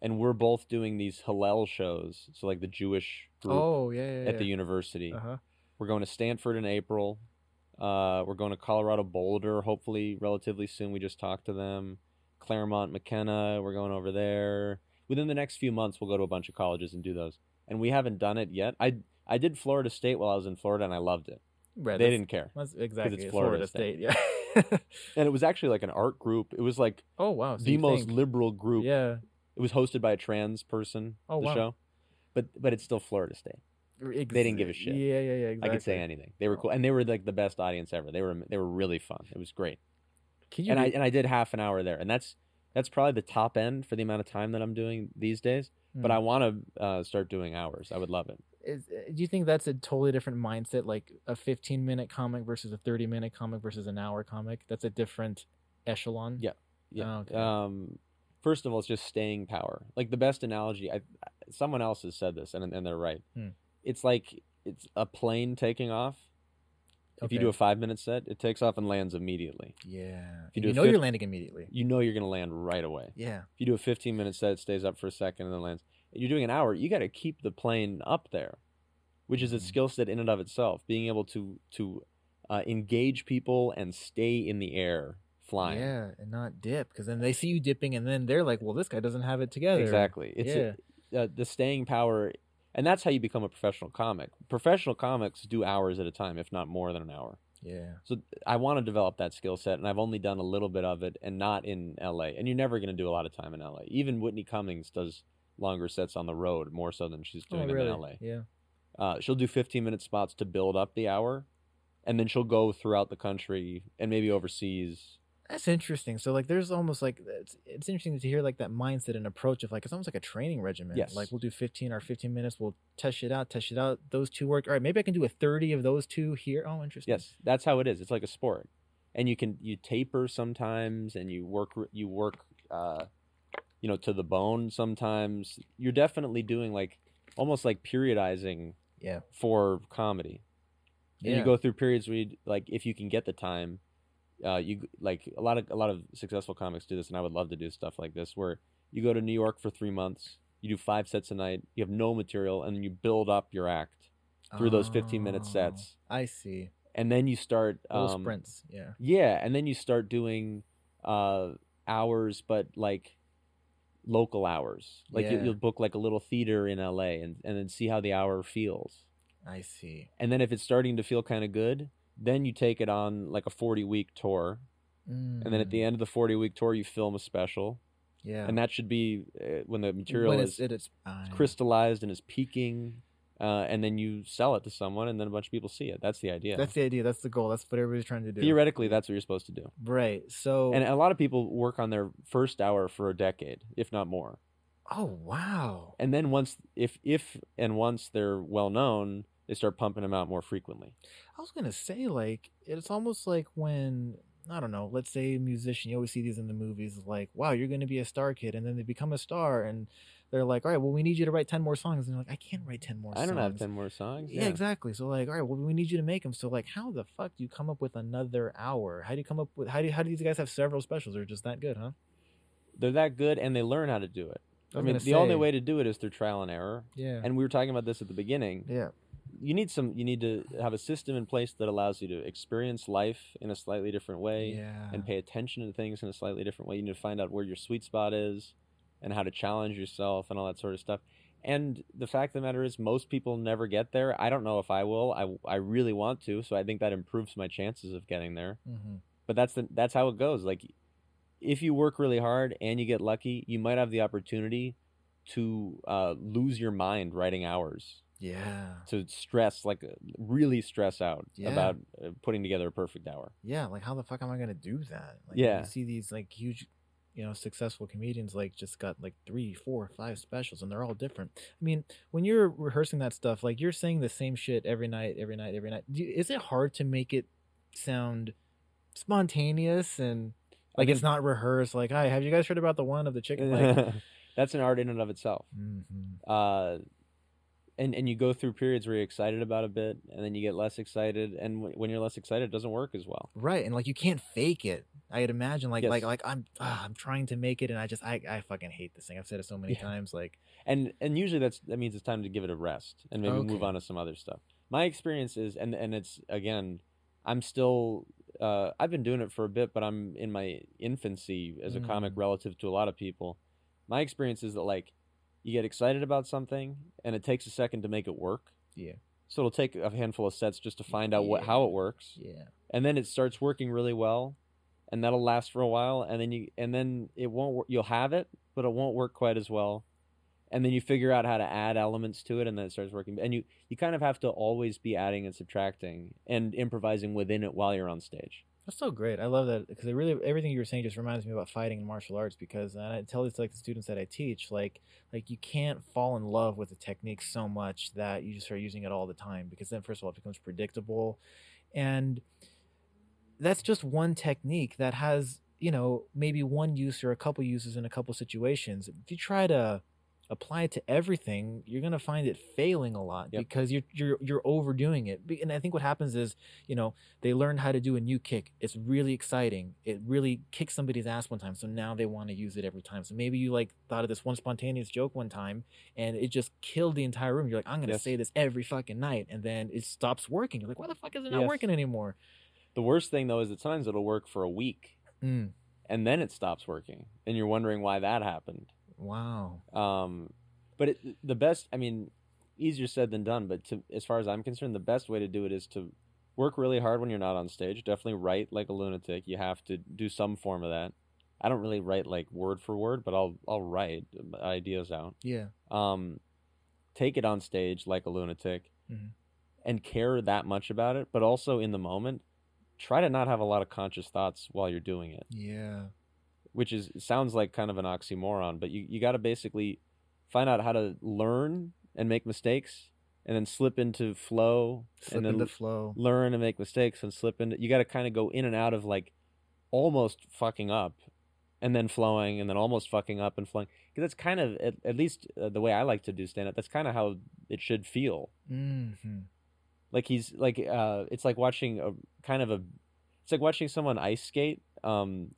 and we're both doing these Hillel shows, so like the Jewish group Oh yeah, yeah, at the university. Uh huh. We're going to Stanford in April. Uh, we're going to Colorado Boulder, hopefully relatively soon. We just talked to them. Claremont, McKenna, we're going over there. Within the next few months, we'll go to a bunch of colleges and do those. And we haven't done it yet. I I did Florida State while I was in Florida, and I loved it. Right. they didn't care, That's exactly it's Florida Florida, State. State. Yeah. and it was actually like an art group. It was like oh wow. So the most think- liberal group. Yeah. It was hosted by a trans person. Oh, the wow. show, but but it's still Florida State. Ex- didn't give a shit. Yeah, yeah, yeah. Exactly. I could say anything. They were cool, and they were like the best audience ever. They were they were really fun. It was great. Can you? and I and I did half an hour there, and that's that's probably the top end for the amount of time that I'm doing these days. But Hmm. I want to uh, start doing hours. I would love it. Is, do you think that's a totally different mindset, like a 15 minute comic versus a 30 minute comic versus an hour comic? That's a different echelon. Yeah. Yeah. Oh, okay. Um, first of all, it's just staying power. Like the best analogy, I, someone else has said this, and and they're right. Hmm. It's like it's a plane taking off. If you do a five minute set, it takes off and lands immediately. Yeah. you you know you're landing immediately. You know you're going to land right away. Yeah. If you do a 15 minute set, it stays up for a second and then lands. You're doing an hour, you got to keep the plane up there. which is a Mhm. skill set in and of itself. Being able to to uh, engage people and stay in the air flying. Yeah, and not dip because then they see you dipping and then they're like, well, this guy doesn't have it together. Exactly. It's a- uh, the staying power, and that's how you become a professional comic. Professional comics do hours at a time, if not more than an hour. Yeah. So I want to develop that skill set, and I've only done a little bit of it, and not in L.A. And you're never going to do a lot of time in L.A. Even Whitney Cummings does longer sets on the road, more so than she's doing oh, them really? in L.A. Yeah. Uh, she'll do 15 minute spots to build up the hour, and then she'll go throughout the country and maybe overseas. That's interesting. So like, there's almost like it's, it's interesting to hear like that mindset and approach of like it's almost like a training regimen. Yes. Like we'll do 15 or 15 minutes. We'll test it out, test it out. Those two work. All right, maybe I can do a 30 of those two here. Oh, interesting. Yes, that's how it is. It's like a sport, and you can you taper sometimes, and you work you work, uh, you know, to the bone sometimes. You're definitely doing like almost like periodizing Yeah. for comedy. And Yeah. you go through periods where you, like if you can get the time, uh, you like a lot of a lot of successful comics do this, and I would love to do stuff like this where you go to New York for three months, you do five sets a night, you have no material, and then you build up your act through those 15 minute Oh, sets, I see. and then you start Little um, sprints. Yeah. yeah, and then you start doing uh, hours, but like local hours. Like you, Yeah. you'll book like a little theater in LA, and and then see how the hour feels. I see. And then if it's starting to feel kind of good, then you take it on like a 40 week tour. And then at the Mm, end of the 40 week tour, you film a special. yeah. And that should be uh, when the material when is it's, it, it's crystallized and is peaking. Uh, and then you sell it to someone, and then a bunch of people see it. That's the idea. That's the idea. That's the goal. That's what everybody's trying to do. Theoretically, that's what you're supposed to do. Right. So. And a lot of people work on their first hour for a decade, if not more. oh wow. And then once, if if and once they're well known, they start pumping them out more frequently. I was gonna say like it's almost like when I don't know, let's say a musician, you always see these in the movies, like, wow, you're gonna be a star kid, and then they become a star and they're like, All right, well we need you to write ten more songs. And they're like, I can't write ten more songs. I don't have ten more songs. Yeah, exactly. So like, all right, well, we need you to make them. So like, how the fuck do you come up with another hour? How do you come up with how do how do these guys have several specials? They're just that good, huh? They're that good, and they learn how to do it. I I, mean, the only way to do it is through trial and error. Yeah. And we were talking about this at the beginning. yeah. You need some. You need to have a system in place that allows you to experience life in a slightly different way. Yeah. and pay attention to things in a slightly different way. You need to find out where your sweet spot is and how to challenge yourself and all that sort of stuff. And the fact of the matter is, most people never get there. I don't know if I will. I, I really want to, so I think that improves my chances of getting there. hmm But that's the that's how it goes. Like, if you work really hard and you get lucky, you might have the opportunity to uh, lose your mind writing hours, Yeah. to stress like uh, really stress out Yeah. about uh, putting together a perfect hour. Yeah. Like, how the fuck am I gonna do that? Like, Yeah. You see these like huge, you know, successful comedians like just got like three, four, five specials, and they're all different. I mean, when you're rehearsing that stuff, like you're saying the same shit every night, every night, every night. You, is it hard to make it sound spontaneous and like it's not rehearsed? Like, hi, have you guys heard about the one of the chicken? Like, that's an art in and of itself. Mhm. uh, and and you go through periods where you're excited about a bit, and then you get less excited, and w- when you're less excited, it doesn't work as well. Right, and like you can't fake it. I'd imagine, like, Yes. like, like I'm, ah, I'm trying to make it, and I just, I, I fucking hate this thing. I've said it so many Yeah. times. Like, And and usually that's that means it's time to give it a rest and maybe move on to some other stuff. My experience is, and and it's again, I'm still. Uh, I've been doing it for a bit, but I'm in my infancy as a comic Mm. relative to a lot of people. My experience is that like you get excited about something, and it takes a second to make it work. yeah, So it'll take a handful of sets just to find out what how it works. yeah, and then it starts working really well and that'll last for a while and then you and then it won't you'll have it but it won't work quite as well. And then you figure out how to add elements to it and then it starts working. And you you kind of have to always be adding and subtracting and improvising within it while you're on stage that's so great. I love that because it really everything you were saying just reminds me about fighting and martial arts. Because and I tell this to like the students that I teach, like, like you can't fall in love with the technique so much that you just start using it all the time. Because then, first of all, it becomes predictable, and that's just one technique that has you know maybe one use or a couple uses in a couple situations if you try to apply it to everything, you're gonna find it failing a lot Yep. because you're you're you're overdoing it. And I think what happens is, you know, they learn how to do a new kick. It's really exciting. It really kicks somebody's ass one time, so now they want to use it every time. So maybe you like thought of this one spontaneous joke one time, and it just killed the entire room. You're like, I'm gonna Yes. say this every fucking night, and then it stops working. You're like, why the fuck is it not Yes. working anymore? The worst thing though is that sometimes it'll work for a week Mm, and then it stops working, and you're wondering why that happened. Wow. Um, but it, the best, I mean, easier said than done. But to, as far as I'm concerned, the best way to do it is to work really hard when you're not on stage. Definitely write like a lunatic. You have to do some form of that. I don't really write like word for word, but I'll I'll write ideas out. Yeah. Um, take it on stage like a lunatic, Mhm. and care that much about it. But also in the moment, try to not have a lot of conscious thoughts while you're doing it Yeah. Which is sounds like kind of an oxymoron, but you, you got to basically find out how to learn and make mistakes and then slip into flow Slip and then into flow. learn and make mistakes and slip into you got to kind of go in and out of like almost fucking up and then flowing and then almost fucking up and flowing. Because that's kind of at, at least uh, the way I like to do stand up that's kind of how it should feel. Hmm like he's like uh it's like watching a kind of a it's like watching someone ice skate um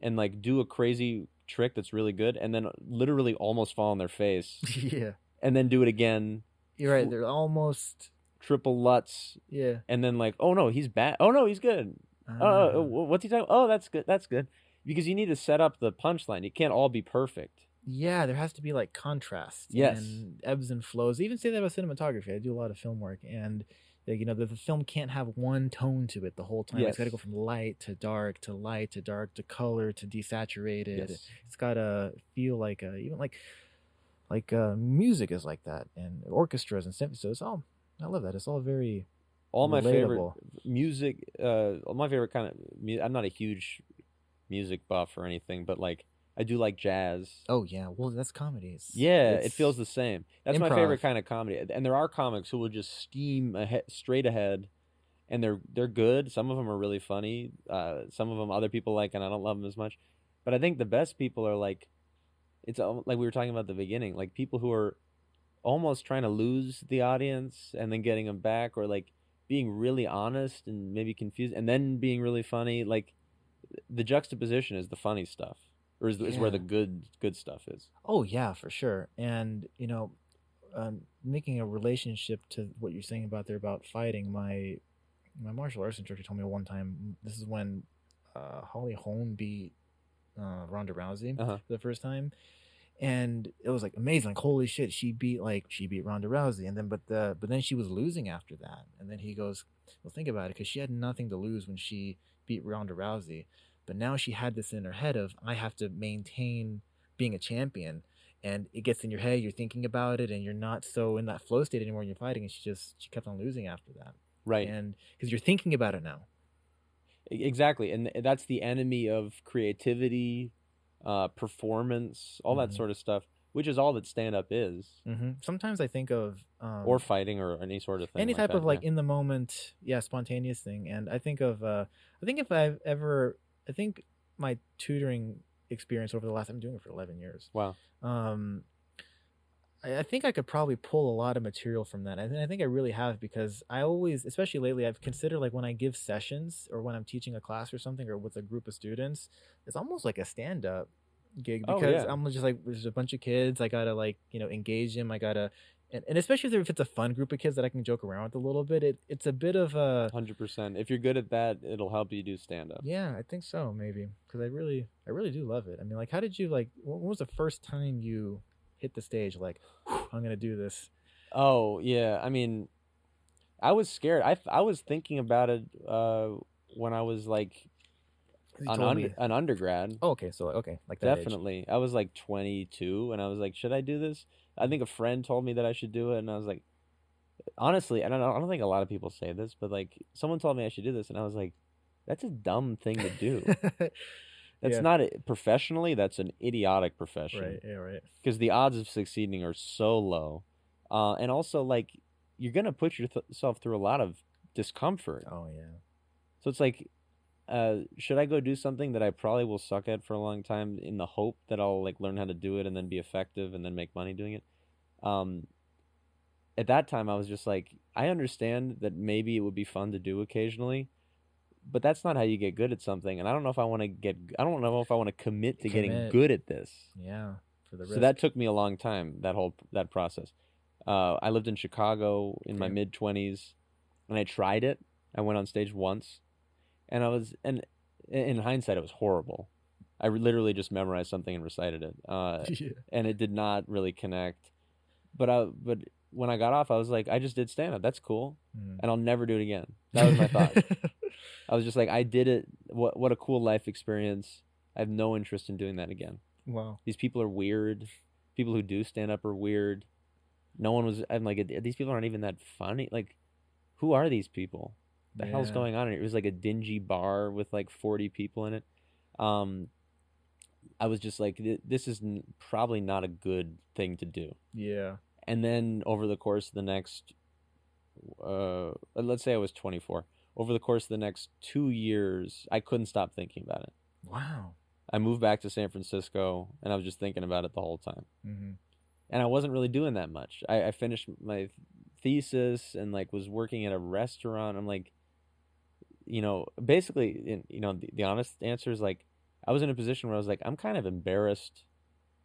and like do a crazy trick that's really good and then literally almost fall on their face yeah. and then do it again You're right. They're almost. triple lutz Yeah. and then like oh no he's bad oh no he's good Ah. oh uh, what's he talking oh that's good that's good because you need to set up the punchline it can't all be perfect Yeah, there has to be like contrast. Yes. And ebbs and flows. I even say that about cinematography. I do a lot of film work and you know, the, the film can't have one tone to it the whole time. It's got to go from light to dark to light to dark to color to desaturated. yes It's got to feel like a, even like like uh, music is like that and orchestras and symphonies. So it's all I love that. It's all very all my favorite music uh all my favorite kind of i'm not a huge music buff or anything but like i do like jazz. Oh yeah, well that's comedies. yeah it feels the same. That's my favorite kind of comedy and there are comics who will just steam ahead, straight ahead and they're they're good. Some of them are really funny uh some of them other people like and i don't love them as much. But i think the best people are like it's like we were talking about at the beginning like people who are almost trying to lose the audience and then getting them back or like being really honest and maybe confused and then being really funny. Like the juxtaposition is the funny stuff or is, is where the good good stuff is Oh yeah, for sure. And you know, um, making a relationship to what you're saying about there about fighting. My my martial arts instructor told me one time. This is when uh, Holly Holm beat uh, Ronda Rousey Uh-huh. for the first time, and it was like amazing. Like holy shit, she beat like she beat Ronda Rousey, and then but the but then she was losing after that, and then he goes, well think about it, because she had nothing to lose when she beat Ronda Rousey, but now she had this in her head of I have to maintain being a champion and it gets in your head you're thinking about it and you're not so in that flow state anymore when you're fighting and she just she kept on losing after that. Right. And because you're thinking about it now. Exactly and that's the enemy of creativity uh performance all that Mhm. sort of stuff which is all that stand up is. Hmm sometimes i think of um, or fighting or any sort of thing any like type that, of like yeah. in the moment yeah spontaneous thing and i think of uh i think if i've ever i think my tutoring experience over the last i'm doing it for 11 years wow um I, I think I could probably pull a lot of material from that. I, th- I think I really have because I always, especially lately, I've considered like when I give sessions or when I'm teaching a class or something or with a group of students, it's almost like a stand up gig Oh, because yeah. I'm just like, there's a bunch of kids. I got to like, you know, engage them. I got to, and, and especially if it's a fun group of kids that I can joke around with a little bit, it, it's a bit of a, 100% if you're good at that it'll help you do stand up yeah, I think so, maybe. Because I really, I really do love it. I mean, like, how did you like? When was the first time you hit the stage? Like, I'm gonna do this. Oh yeah, I mean, I was scared. I, I was thinking about it uh, when I was like an, under, an undergrad. Oh, okay, so okay, like that age. Definitely, I was like 22, and I was like, should I do this? I think a friend told me that I should do it, and I was like, honestly, I don't. I don't think a lot of people say this, but like someone told me I should do this, and I was like, that's a dumb thing to do. That's Yeah. not a, professionally. That's an idiotic profession. right, yeah, right. because the odds of succeeding are so low uh, and also like you're gonna put yourself through a lot of discomfort Oh yeah. so it's like uh, should I go do something that I probably will suck at for a long time in the hope that I'll like learn how to do it and then be effective and then make money doing it? Um, at that time, I was just like, I understand that maybe it would be fun to do occasionally, but that's not how you get good at something. And I don't know if I want to get, I don't know if I want to commit to getting good at this. Yeah. For the So that took me a long time. That whole that process. Uh, I lived in Chicago in my mid twenties, and I tried it. I went on stage once, and I was and in hindsight, it was horrible. I literally just memorized something and recited it, uh, yeah. and it did not really connect. But I but when I got off, I was like, I just did stand up. That's cool, Mm. and I'll never do it again. That was my thought. I was just like, I did it. What what a cool life experience. I have no interest in doing that again wow. these people are weird. People who do stand up are weird. No one was. I'm like, these people aren't even that funny. Like, who are these people? The hell's going on? here? It was like a dingy bar with like 40 people in it. Um, I was just like, this is n- probably not a good thing to do. Yeah. And then over the course of the next, uh, let's say I was 24. Over the course of the next two years, I couldn't stop thinking about it. Wow. I moved back to San Francisco, and I was just thinking about it the whole time. hmm and I wasn't really doing that much. I, I finished my thesis and like was working at a restaurant. I'm like, you know, basically, in, you know, the, the honest answer is like, I was in a position where I was like, I'm kind of embarrassed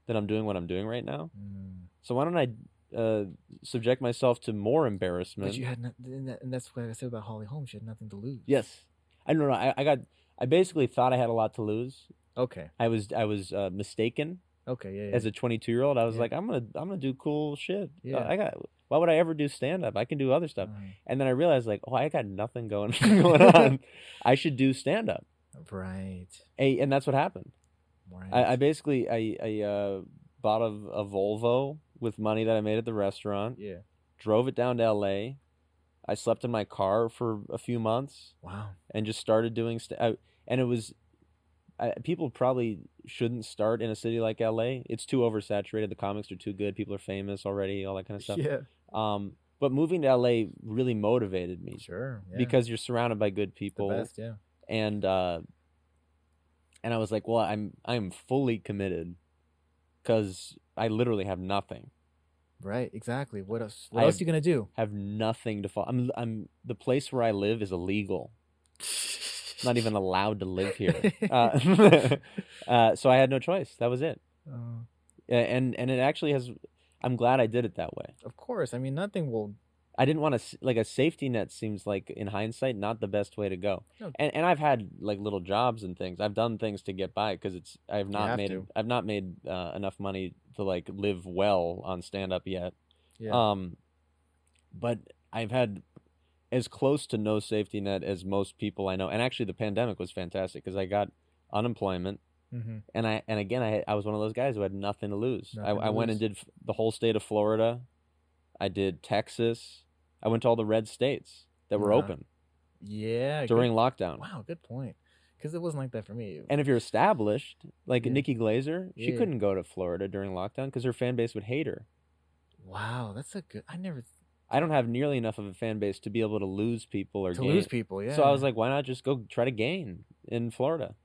that I'm doing what I'm doing right now. Mm. So why don't I uh, subject myself to more embarrassment? But you had, not, and, that, and that's what I said about Holly Holm's. You had nothing to lose. yes, I don't know. I, I got. I basically thought I had a lot to lose. Okay. I was I was uh, mistaken Okay. Yeah. yeah. as a 22 year old. I was Yeah. like, I'm gonna I'm gonna do cool shit. Yeah. Uh, I got. Why would I ever do stand up? I can do other stuff. Uh, And then I realized like, oh, I got nothing going going on. I should do stand up. right. And that's what happened. Right. I, I basically I I uh, bought a, a Volvo with money that I made at the restaurant. yeah. Drove it down to L.A. I slept in my car for a few months Wow. and just started doing st- and it was I, people probably shouldn't start in a city like LA. It's too oversaturated. The comics are too good. People are famous already. All that kind of stuff. Yeah. Um, but moving to LA really motivated me Sure. Yeah. because you're surrounded by good the people, best. Yeah. and uh, and I was like, well, I'm I'm fully committed because I literally have nothing. Right. Exactly. What else? What I else have- you gonna do? Have nothing to fall. I'm I'm the place where I live is illegal. Not even allowed to live here. Uh, uh, so I had no choice. That was it. Uh, And and it actually has. I'm glad I did it that way. of course. I mean, nothing will. I didn't want to like a safety net. Seems like in hindsight not the best way to go. No. And and I've had like little jobs and things. I've done things to get by because it's I've not made to. I've not made uh, enough money to like live well on stand up yet. Yeah. Um, but I've had as close to no safety net as most people I know. And actually, the pandemic was fantastic because I got unemployment. Hmm and I and again I I was one of those guys who had nothing to lose. Nothing I, to I went lose. and did the whole state of Florida. I did Texas. I went to all the red states that were Wow. open Yeah. good- during lockdown. Wow. Good point. Because it wasn't like that for me. And if you're established, like Yeah. Nikki Glazer, she Yeah. couldn't go to Florida during lockdown because her fan base would hate her. wow. That's a good. I never I don't have nearly enough of a fan base to be able to lose people or to gain. lose people. Yeah. So I was like, why not just go try to gain in Florida?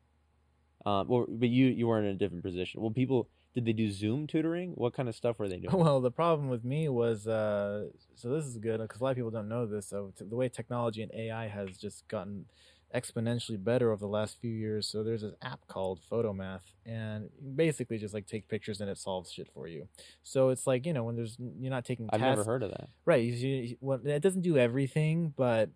Um, well, but you you were in a different position. Well, people did they do Zoom tutoring? What kind of stuff were they doing? Well, the problem with me was, uh, so this is good because a lot of people don't know this. So t- the way technology and AI has just gotten exponentially better over the last few years. So there's this app called Photomath, and basically just like take pictures and it solves shit for you. So it's like you know when there's you're not taking I've never heard of that. right? You, you, well, it doesn't do everything, but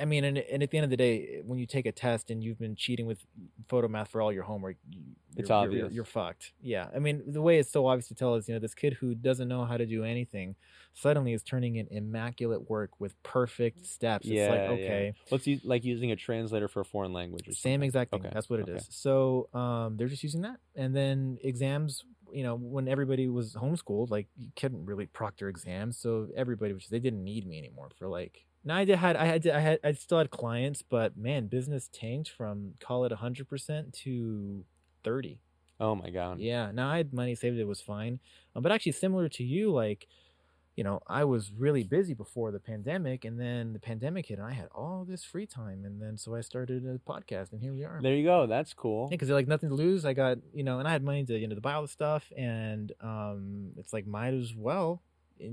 I mean, and, and at the end of the day, when you take a test and you've been cheating with Photomath for all your homework, you, It's you're, you're- You're, obvious. you're fucked. Yeah, I mean, the way it's so obvious to tell is, you know, this kid who doesn't know how to do anything suddenly is turning in immaculate work with perfect steps. Yeah, It's like, yeah. okay, What's u- like using a translator for a foreign language? Or same exact thing. Okay, That's what it is. okay. So um, they're just using that, and then exams. You know, when everybody was homeschooled, like you couldn't really proctor exams, so everybody was just, they didn't need me anymore for like. Now I did had I had I had I still had clients, but man, business tanked from call it hundred percent to thirty. Oh my god. Yeah. Now I had money saved; it was fine. Um, but actually, similar to you, like you know, I was really busy before the pandemic, and then the pandemic hit, and I had all this free time, and then so I started a podcast, and here we are. There you go. That's cool. because like nothing to lose. I got you know, and I had money to you know to buy all the stuff, and um, it's like might as well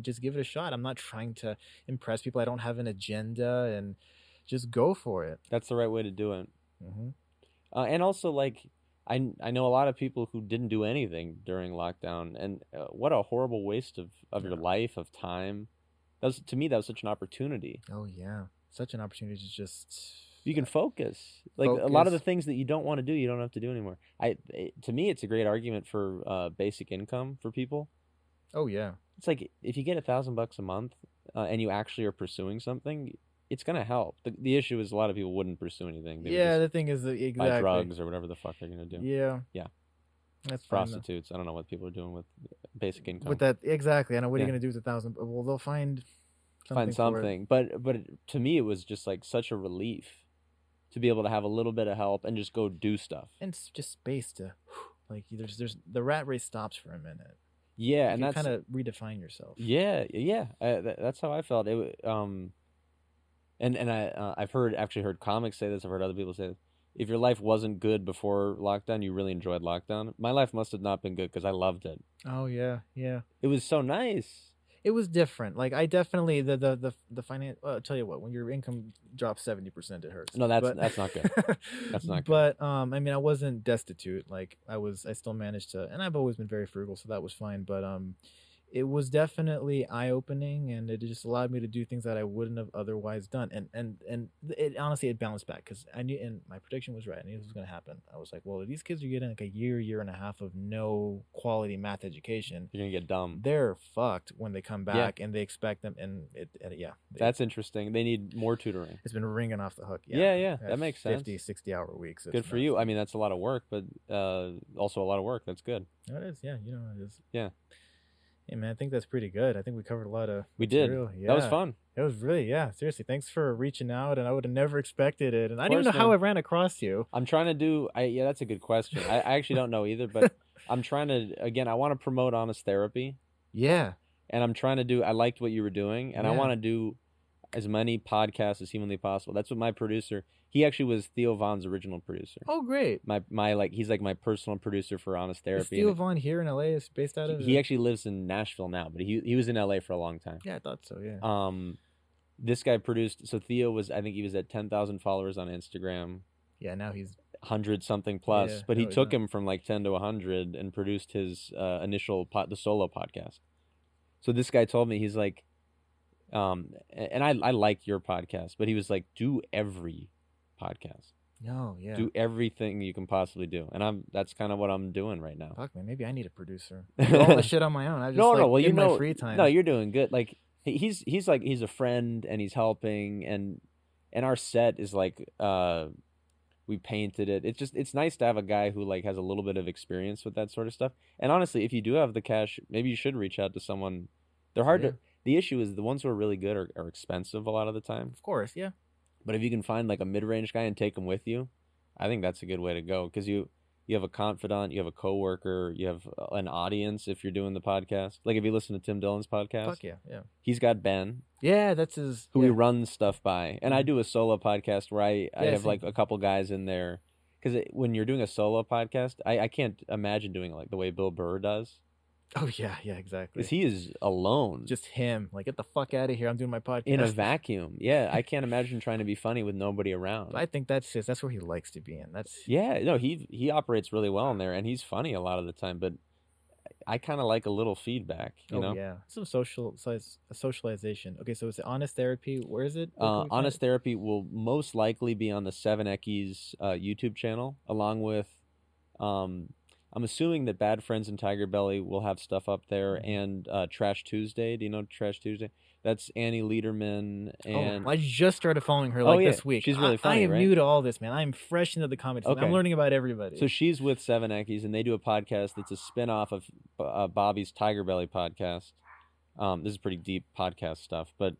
just give it a shot. I'm not trying to impress people. I don't have an agenda, and just go for it. That's the right way to do it. hmm Uh, and also, like, I I know a lot of people who didn't do anything during lockdown, and uh, what a horrible waste of of your life of time. That was to me that was such an opportunity. Oh yeah, such an opportunity to just You can focus. Like a lot of the things that you don't want to do, you don't have to do anymore. I it, to me, it's a great argument for uh, basic income for people. Oh yeah, It's like if you get a thousand bucks a month uh, and you actually are pursuing something, it's gonna help. The, the issue is a lot of people wouldn't pursue anything. They yeah. The thing is that exactly buy drugs or whatever the fuck they're gonna do. Yeah, Yeah. That's fine. Prostitutes. I don't know what people are doing with basic income. With that exactly. I know what are you gonna do with a thousand? Well, they'll find something find something. But but to me, it was just like such a relief to be able to have a little bit of help and just go do stuff. and it's just space to like there's there's the rat race stops for a minute. Yeah, and you that's kind of redefine yourself. yeah, yeah. Uh, that, that's how I felt. It um, and and I uh, I've heard actually heard comics say this. I've heard other people say this. If your life wasn't good before lockdown, you really enjoyed lockdown. My life must have not been good because I loved it. Oh yeah, yeah. It was so nice. It was different. Like I definitely the the the the finance. Well, I'll tell you what. When your income drops seventy percent, it hurts. No, that's- But- that's not good. That's not good. But um, I mean, I wasn't destitute. Like I was, I still managed to, and I've always been very frugal, so that was fine. But um, it was definitely eye opening, and it just allowed me to do things that I wouldn't have otherwise done. And and and it honestly it bounced back because I knew, and my prediction was right. I knew this was going to happen. I was like, well, these kids are getting like a year, year and a half of no quality math education. You're gonna get dumb. They're fucked when they come Yeah. back, and they expect them, and it, it yeah, they- That's interesting. They need more tutoring. it's been ringing off the hook. Yeah, yeah, At that makes sense. 50, 60 hour weeks. Good for nuts. you. I mean, that's a lot of work, but uh, also a lot of work. That's good. It is. Yeah, you know it is. Yeah. Hey man, I think that's pretty good. I think we covered a lot of. We did. material. Yeah. That was fun. It was really yeah. Seriously, thanks for reaching out, and I would have never expected it, and I don't even know how. I ran across you. I'm trying to do. I yeah, that's a good question. I, I actually don't know either, but I'm trying to. Again, I want to promote honest therapy, Yeah. and I'm trying to do. I liked what you were doing, and I want to do as many podcasts as humanly possible. That's what my producer. He actually was Theo Von's original producer. Oh great. My my like he's like my personal producer for honest Is therapy. Theo and Von here in LA is based out of. he, he actually lives in Nashville now, but he he was in LA for a long time. Yeah, I thought so. Yeah. Um, this guy produced. So Theo was, I think he was at ten thousand followers on Instagram, yeah. Now he's. hundred something plus. Yeah, but he no, took him from like ten to hundred and produced his uh, initial pot, the solo podcast. So this guy told me he's like, um, and I I like your podcast, but he was like, do every podcast, No. Yeah. do everything you can possibly do, and I'm that's kind of what I'm doing right now. Fuck man, maybe I need a producer. Do all the shit on my own. I just no, like, no. Well, you know, free time. no, you're doing good. Like he's he's like he's a friend and he's helping and and our set is like uh we painted it. It's just it's nice to have a guy who like has a little bit of experience with that sort of stuff. And honestly, if you do have the cash, maybe you should reach out to someone. They're hard Yeah. to. The issue is the ones who are really good are, are expensive a lot of the time. Of course. Yeah. But if you can find like a mid-range guy and take him with you, I think that's a good way to go because you you have a confidant, you have a coworker, you have uh, an audience if you're doing the podcast. Like if you listen to Tim Dillon's podcast, Fuck yeah. Yeah. he's got Ben Yeah. That's his. who yeah. he runs stuff by, and I do a solo podcast where I I have same. like a couple guys in there because when you're doing a solo podcast, I I can't imagine doing it like the way Bill Burr does Oh yeah. Yeah. Exactly. because he is alone. just him. Like, get the fuck out of here. I'm doing my podcast. in a vacuum. Yeah, I can't imagine trying to be funny with nobody around. I think that's his. That's where he likes to be in. That's Yeah, no, he he operates really well in there, and he's funny a lot of the time. But I kind of like a little feedback, you oh know. yeah, some social size socialization. Okay, so it's honest therapy. Where is it? Uh, Honest it? Therapy will most likely be on the Seven Eckies uh, YouTube channel, along with, um, I'm assuming that Bad Friends and Tiger Belly will have stuff up there, Mhm. and uh, Trash Tuesday. Do you know Trash Tuesday? That's Annie Lederman and oh, I just started following her Oh, like yeah. this week. She's really I- funny, I, am right? new to all this, man. I'm fresh into the comedy. Okay. I'm learning about everybody. So she's with Seven Eckies, and they do a podcast that's a spin-off of uh, Bobby's Tiger Belly podcast. Um, this is pretty deep podcast stuff, but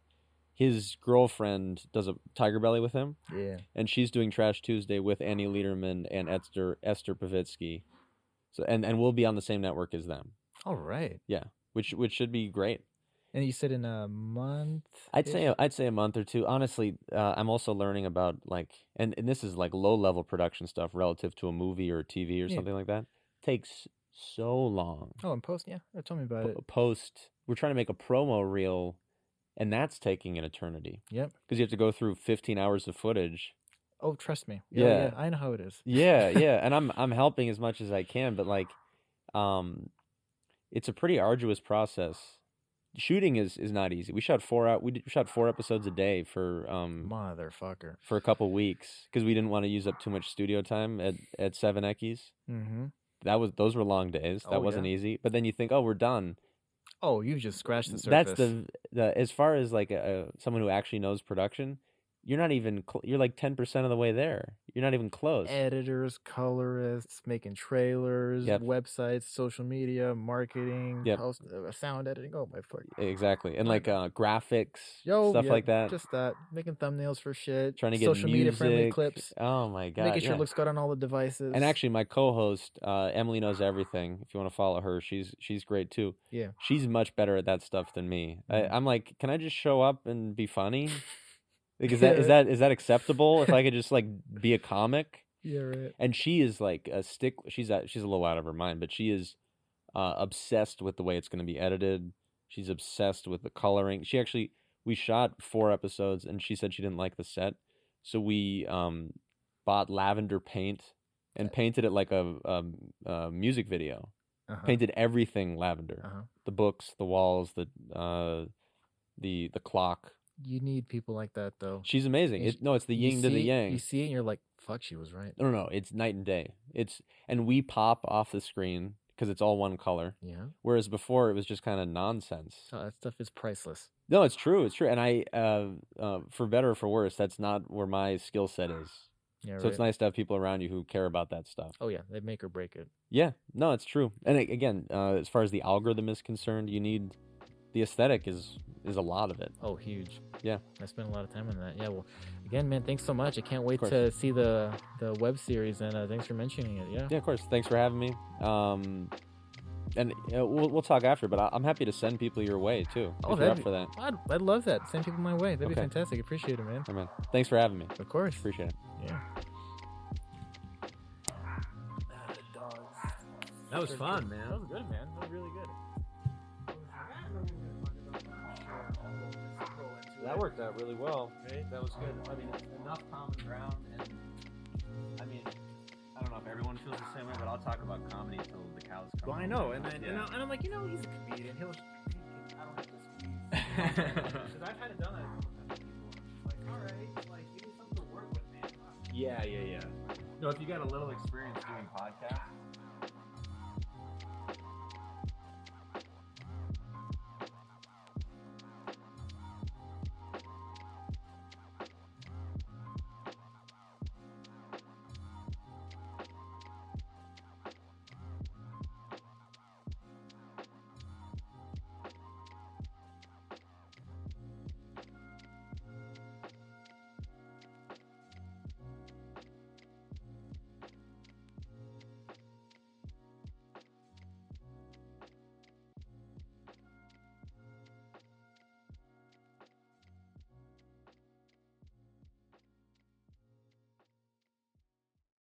his girlfriend does a Tiger Belly with him, yeah, and she's doing Trash Tuesday with Annie Lederman and Esther Esther Povitsky. So and and we'll be on the same network as them, all right. Yeah, which which should be great. And you said in a month. I'd say a- I'd say a month or two. Honestly, uh, I'm also learning about like, and, and this is like low level production stuff relative to a movie or a TV or Yeah. something like that. Takes so long. Oh, and post. Yeah, yeah, tell me about it. Post, we're trying to make a promo reel, and that's taking an eternity Yep. because you have to go through 15 hours of footage. Oh, trust me. Yeah, Yeah. yeah. I know how it is. Yeah, yeah, and I'm I'm helping as much as I can, but like, um, it's a pretty arduous process. Shooting is is not easy. We shot four out. We did- shot four episodes a day for um Motherfucker. for a couple weeks because we didn't want to use up too much studio time at at Seven Eckies. Mm-hmm. That was those were long days. That Oh, wasn't yeah. easy. But then you think, oh, we're done. Oh, you just scratched the surface. That's the the as far as like a, someone who actually knows production. You're not even. Cl- you're like ten percent of the way there. You're not even close. editors, colorists, making trailers, Yep. websites, social media, marketing, Yep. post, uh, sound editing. Oh my fuck. Exactly, and like uh, graphics, Yo, stuff yeah, like that. Just that. Making thumbnails for shit. trying to get social media friendly clips. Oh my god! making sure yeah. it looks good on all the devices. And actually, my co-host uh, Emily knows everything. If you want to follow her, she's she's great too. Yeah. she's much better at that stuff than me. Mhm. I, I'm like, can I just show up and be funny? Like, is that is that is that acceptable? if I could just like be a comic? yeah, right. And she is like a stick. She's a, she's a little out of her mind, but she is uh, obsessed with the way it's going to be edited. She's obsessed with the coloring. She actually we shot four episodes, and she said she didn't like the set, so we um, bought lavender paint and painted it like a, a, a music video. Uh-huh. Painted everything lavender Uh-huh. the books, the walls, the uh, the the clock. You need people like that though. She's amazing. It, no, it's the yin to the yang. You see it and you're like, fuck, she was right. No, no, no, it's night and day. It's and we pop off the screen because it's all one color. Yeah. Whereas before it was just kind of nonsense. Oh, that stuff is priceless. No, it's true. It's true. And I, uh, uh, for better or for worse, that's not where my skill set is. Yeah, So it's nice to have people around you who care about that stuff. Oh yeah, they make or break it. Yeah, no, it's true. And again, uh, as far as the algorithm is concerned, you need the aesthetic is is a lot of it. Oh, huge. Yeah. I spent a lot of time on that. Yeah. Well, again, man, thanks so much. I can't wait to see the the web series, and uh, thanks for mentioning it. Yeah. Yeah, of course. Thanks for having me. Um, and uh, we'll we'll talk after, but I, I'm happy to send people your way too. Oh, if you're that'd be- for that. I'd, I'd love that. Send people my way. That'd be fantastic. Appreciate it, man. All right, man. Thanks for having me. Of course. Appreciate it. Yeah. That was fun, man. That was good, man. That was really That worked out really well. That was good. I mean, enough common ground, and I mean, I don't know if everyone feels the same way, but I'll talk about comedy until the cows come. Well, I know, and, and, and, I, and I'm like, you know, he's a comedian. He'll. I don't have to squeeze. Because I've had it done. At like, all right, like, give me something to work with, man. Yeah, yeah, yeah. No, if you got a little experience doing podcasts.